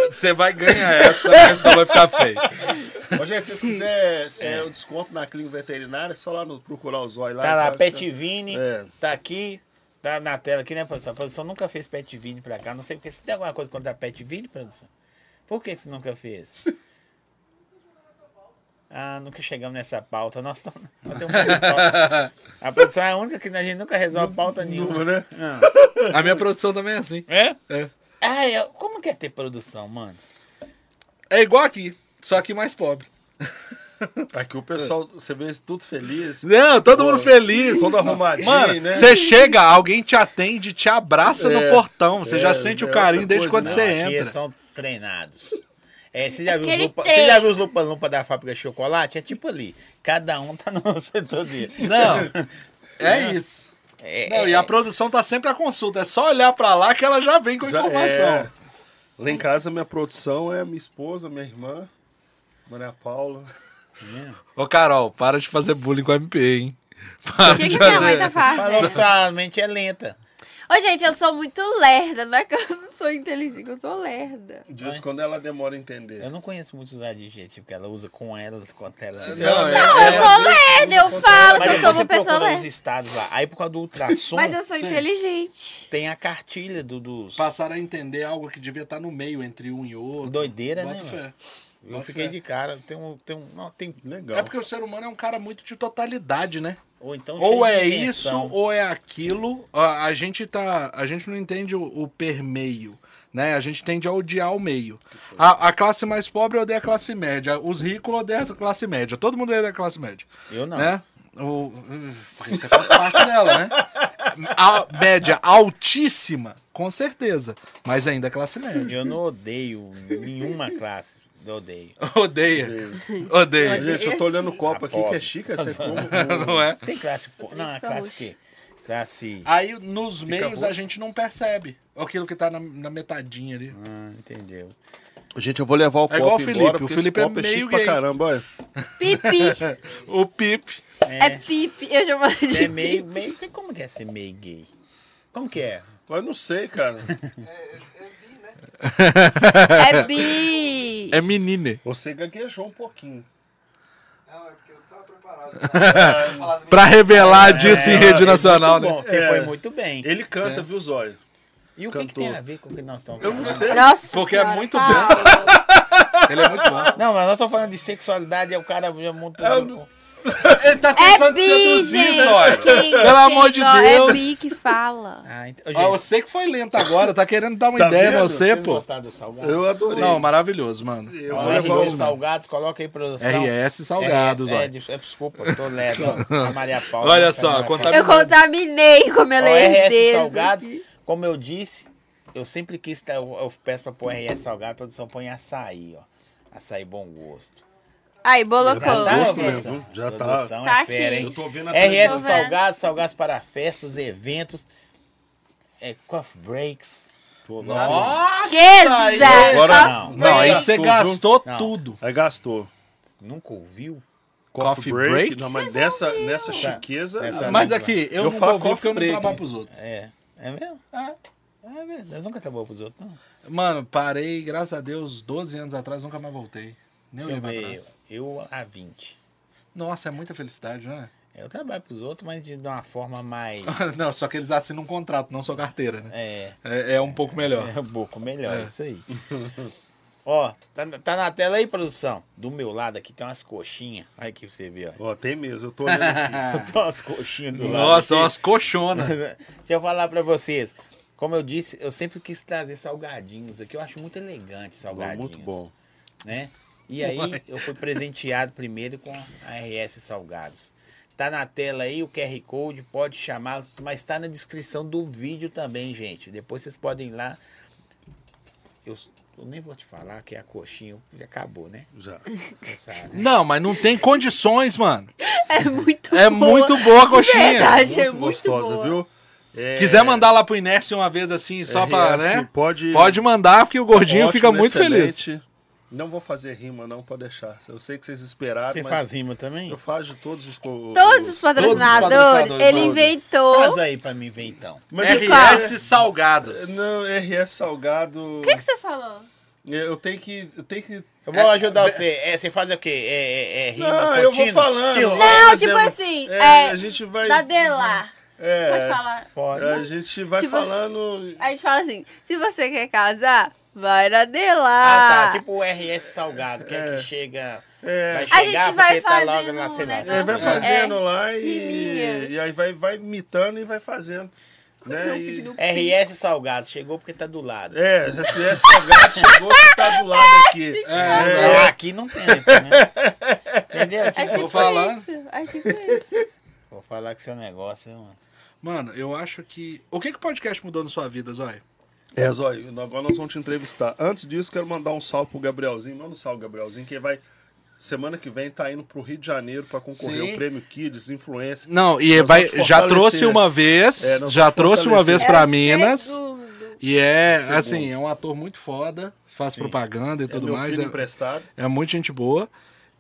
Você- vai ganhar essa, mas senão vai ficar feio. Ô, gente, se vocês quiserem é, o desconto na clínica veterinária, é só lá no procurar o zóio lá. Tá lá, Petvini, É. tá aqui, tá na tela aqui, né, produção? A produção nunca fez Petvini pra cá, não sei porque. Você tem alguma coisa contra a Petvini, produção? Por que você nunca fez? Ah, nunca chegamos nessa pauta. Nós, estamos- nós temos pauta. A produção é a única que a gente nunca resolve pauta nenhuma. né? Não. A minha produção também é assim. É? É. Ah, eu- como que é ter produção, mano? É igual aqui, só que mais pobre. Aqui o pessoal, você vê tudo feliz. Não, todo mundo feliz. Todo arrumadinho, Mano, né? você chega, alguém te atende, te abraça no É, portão. Você já é, sente é o carinho desde quando né? você aqui entra. são treinados. É, você já viu os lupa, você já viu os lupa lupa da fábrica de chocolate? É tipo ali. Cada um tá no setor dele. Não, é isso. É, Não, e a produção tá sempre à consulta. É só olhar pra lá que ela já vem com Já informação. é. Lá em casa, minha produção é minha esposa, minha irmã, Maria Paula. Ô, Carol, para de fazer bullying com a MP, hein? Para O que, de que minha mãe fazer. tá Falou que fazendo? sua mente é lenta. Ô, gente, eu sou muito lerda. Não é que eu não sou inteligente, eu sou lerda. Diz quando ela demora a entender. Eu não conheço muitos adjetivos que ela usa com ela, com ela. Não, é- Não, eu sou lerda. Eu falo que eu sou você uma pessoa procura os lerda. estados lá. Aí por causa do ultrassom, Mas eu sou Sim. inteligente. tem a cartilha do, dos... Passaram a entender algo que devia estar no meio entre um e outro. Doideira, Bota né, fé. Eu fiquei de cara. Tem um... Tem um não, tem... Legal. É porque o ser humano é um cara muito de totalidade, né? Ou então Ou é isso, ou é aquilo. A, a gente tá. A gente não entende o, o permeio. Né? A gente tende a odiar o meio. A, a classe mais pobre odeia a classe média. Os ricos odeiam a classe média. Todo mundo odeia a classe média. Eu não. Né? O, você faz parte dela, né? A média altíssima, com certeza. Mas ainda é classe média. Eu não odeio nenhuma classe. Eu odeio. Odeia. Odeia. Gente, eu tô olhando o copo Ah, aqui que é chique, essa é como... Não é? Tem classe... po- Não, Fica classe quê? Classe... Aí nos meios roxo. a gente não percebe aquilo que tá na, na metadinha ali. Ah, entendeu. Gente, eu vou levar o É copo igual o Felipe, embora, o Felipe é esse copo meio chique gay. pra caramba, olha. Pipi. O Pipe. É pipi. Eu chamo de É meio, meio... Como que é ser meio gay? Como que é? Mas não sei, cara. É bi. É menine. Você gaguejou um pouquinho. Não, é porque eu tava preparado. Pra revelar disso em É, rede é nacional, né? bom, Você É. foi muito bem. Ele canta, viu, Zóio? E o que, que tem a ver com o que nós estamos Eu falando? não sei. Nossa Porque é senhora, muito fala. Ele é muito bom. Não, mas nós estamos falando de sexualidade, é o cara já muito. Ele tá É bi, gente. Quem- Pelo amor de go- Deus. É bi que fala. Ah, então, Ah, gente, você que foi lento agora, tá querendo dar uma Tá ideia vendo? você, vocês pô. gostaram do salgado? Eu adorei. Não, maravilhoso, mano. Eu RC um... Salgados, coloca aí produção. RS Salgados, RS, é, ó. des- é, desculpa, eu tô lento. A Maria Paula. Olha tá só, Maria conta- Paula. Eu contaminei com a minha Ó, RS. Salgados, como eu disse, eu sempre quis, eu, eu peço pra pôr RS Salgado, a produção põe açaí, ó. Açaí bom gosto. Aí, bolocou. Já tá, mesmo, já tá. Produção Tá é fera, aqui. hein? Eu tô vendo a RS. Salgados, salgados para festas, eventos, é, coffee breaks. Nossa! Queza! Agora- Não, Não, aí você gastou Não. tudo. Aí gastou. Nunca ouviu? Coffee break? Não, mas nessa, nessa chiqueza... Essa- não. Mas aqui, eu, Eu não falo vou ver porque eu não coffee trabalho break. pros outros. É. É mesmo? É. É verdade. Nós nunca bom pros outros, não. Mano, parei, graças a Deus, 12 anos atrás, nunca mais voltei. Nem Eu, olhei pra trás. Eu há 20. Nossa, é muita felicidade, né? Eu trabalho pros outros, mas de uma forma mais. Não, só que eles assinam um contrato, não só carteira, né? É. É, é um pouco melhor. É um pouco melhor, É. isso aí. Ó, tá, tá na tela aí, produção? Do meu lado aqui tem umas coxinhas. Aí que você vê, ó. Ó, tem mesmo, eu tô olhando aqui. Tem umas coxinhas do lado. Nossa, umas colchonas. Deixa eu falar pra vocês. Como eu disse, eu sempre quis trazer salgadinhos aqui. Eu acho muito elegante salgadinhos. Muito bom. né? E aí eu fui presenteado primeiro com a RS Salgados. Tá na tela aí o QR Code, pode chamar, mas tá na descrição do vídeo também, gente. Depois vocês podem ir lá. Eu, eu nem vou te falar que a coxinha já acabou, né? Já. Essa, né? Não, mas não tem condições, mano. É muito É boa. muito boa a De coxinha. verdade, é Muito muito gostosa, boa. viu? É, Quiser mandar lá pro Inércio uma vez assim, só pra, RS, né? Pode, Pode mandar, porque o gordinho Ótimo, fica muito feliz. Não vou fazer rima, não, pode deixar. Eu sei que vocês esperaram, Você mas faz rima também? eu faço de todos os... Todos os patrocinadores, patrocinadores, ele todos. inventou. Faz aí pra mim ver então. Mas qual? RS Salgados. Não, RS Salgado... O que, que você falou? Eu tenho que... Eu tenho que... Eu vou ajudar você. É, você faz o quê? É, é, é rima Não, eu vou falando. Não, tipo assim, é, é, a gente vai... Da Delar. é, Pode falar. Pode. A gente vai Tipo- falando... A gente fala assim, se você quer casar, vai na Delar. Ah, tá. Tipo o RS Salgado, que é, É. que chega. É. Vai A chegar gente porque vai tá logo fazendo lá, sei lá. um É, vai fazendo É, lá e, e aí vai, vai imitando e vai fazendo. Né? E- RS Salgado, chegou porque tá do lado. é, esse S salgado chegou que tá do lado aqui. É, aqui não tem, né? Entendeu? É Tipo, tipo Vou falar. isso. É tipo isso. Vou falar com seu negócio, viu, mano. Mano, eu acho que. O que, que o podcast mudou na sua vida, Zóia? É, Zóio, agora nós vamos te entrevistar. Antes disso, quero mandar um salve pro Gabrielzinho. Manda um salve, Gabrielzinho, que vai. Semana que vem tá indo pro Rio de Janeiro pra concorrer Sim. ao Prêmio Kids Influência. Não, e Nós vai, já trouxe uma vez, É, já trouxe uma vez pra É Minas. segundo. E é, Segundo. assim, é um ator muito foda, faz propaganda e É tudo meu mais. filho É, emprestado. é muito gente boa.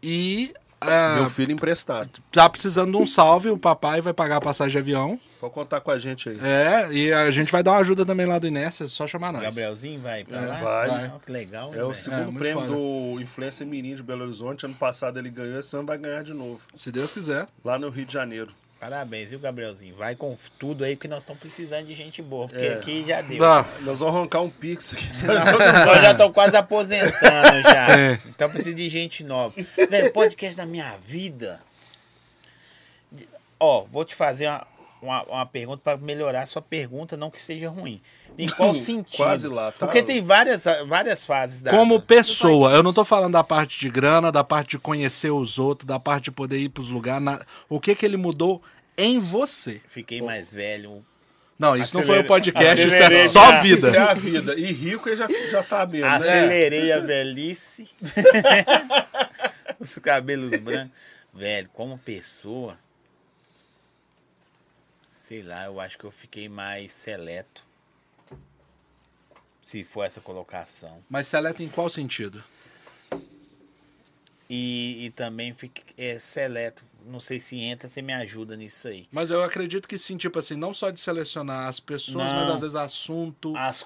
E ah, Meu filho emprestado. tá precisando de um salve, o papai vai pagar a passagem de avião. Pode contar com a gente aí. É, e a gente vai dar uma ajuda também lá do Inércia, é só chamar nós. Gabrielzinho vai pra lá? vai. Vai. Ó, que legal, É o velho. segundo muito prêmio foda. do Influencer Mirim de Belo Horizonte. Ano passado ele ganhou, esse ano vai ganhar de novo. Se Deus quiser. Lá no Rio de Janeiro. Parabéns, viu, Gabrielzinho? Vai com tudo aí, porque nós estamos precisando de gente boa, porque É. aqui já deu. Nós vamos arrancar um pix aqui. Eu já tô quase aposentando já. Sim. Então preciso de gente nova. Velho, podcast da minha vida. Ó, vou te fazer uma, uma, uma pergunta para melhorar a sua pergunta, não que seja ruim. Em qual sentido? Quase lá, tá? Porque tem várias, várias fases da. Como pessoa, eu não tô falando da parte de grana, da parte de conhecer os outros, da parte de poder ir pros lugares. na- O que que ele mudou em você? Fiquei mais velho. Não, isso não foi Acelere- o podcast, isso acelerei é só vida. Isso é a vida. E rico ele já, já tá mesmo, né? Acelerei a velhice. Os cabelos brancos. Velho, como pessoa. Sei lá, eu acho que eu fiquei mais seleto. Se for essa colocação. Mas seleta em qual sentido? E, e também fiquei é, seleto. Não sei se entra, você me ajuda nisso aí. Mas eu acredito que sim, tipo assim, não só de selecionar as pessoas, Não. mas às vezes assunto. As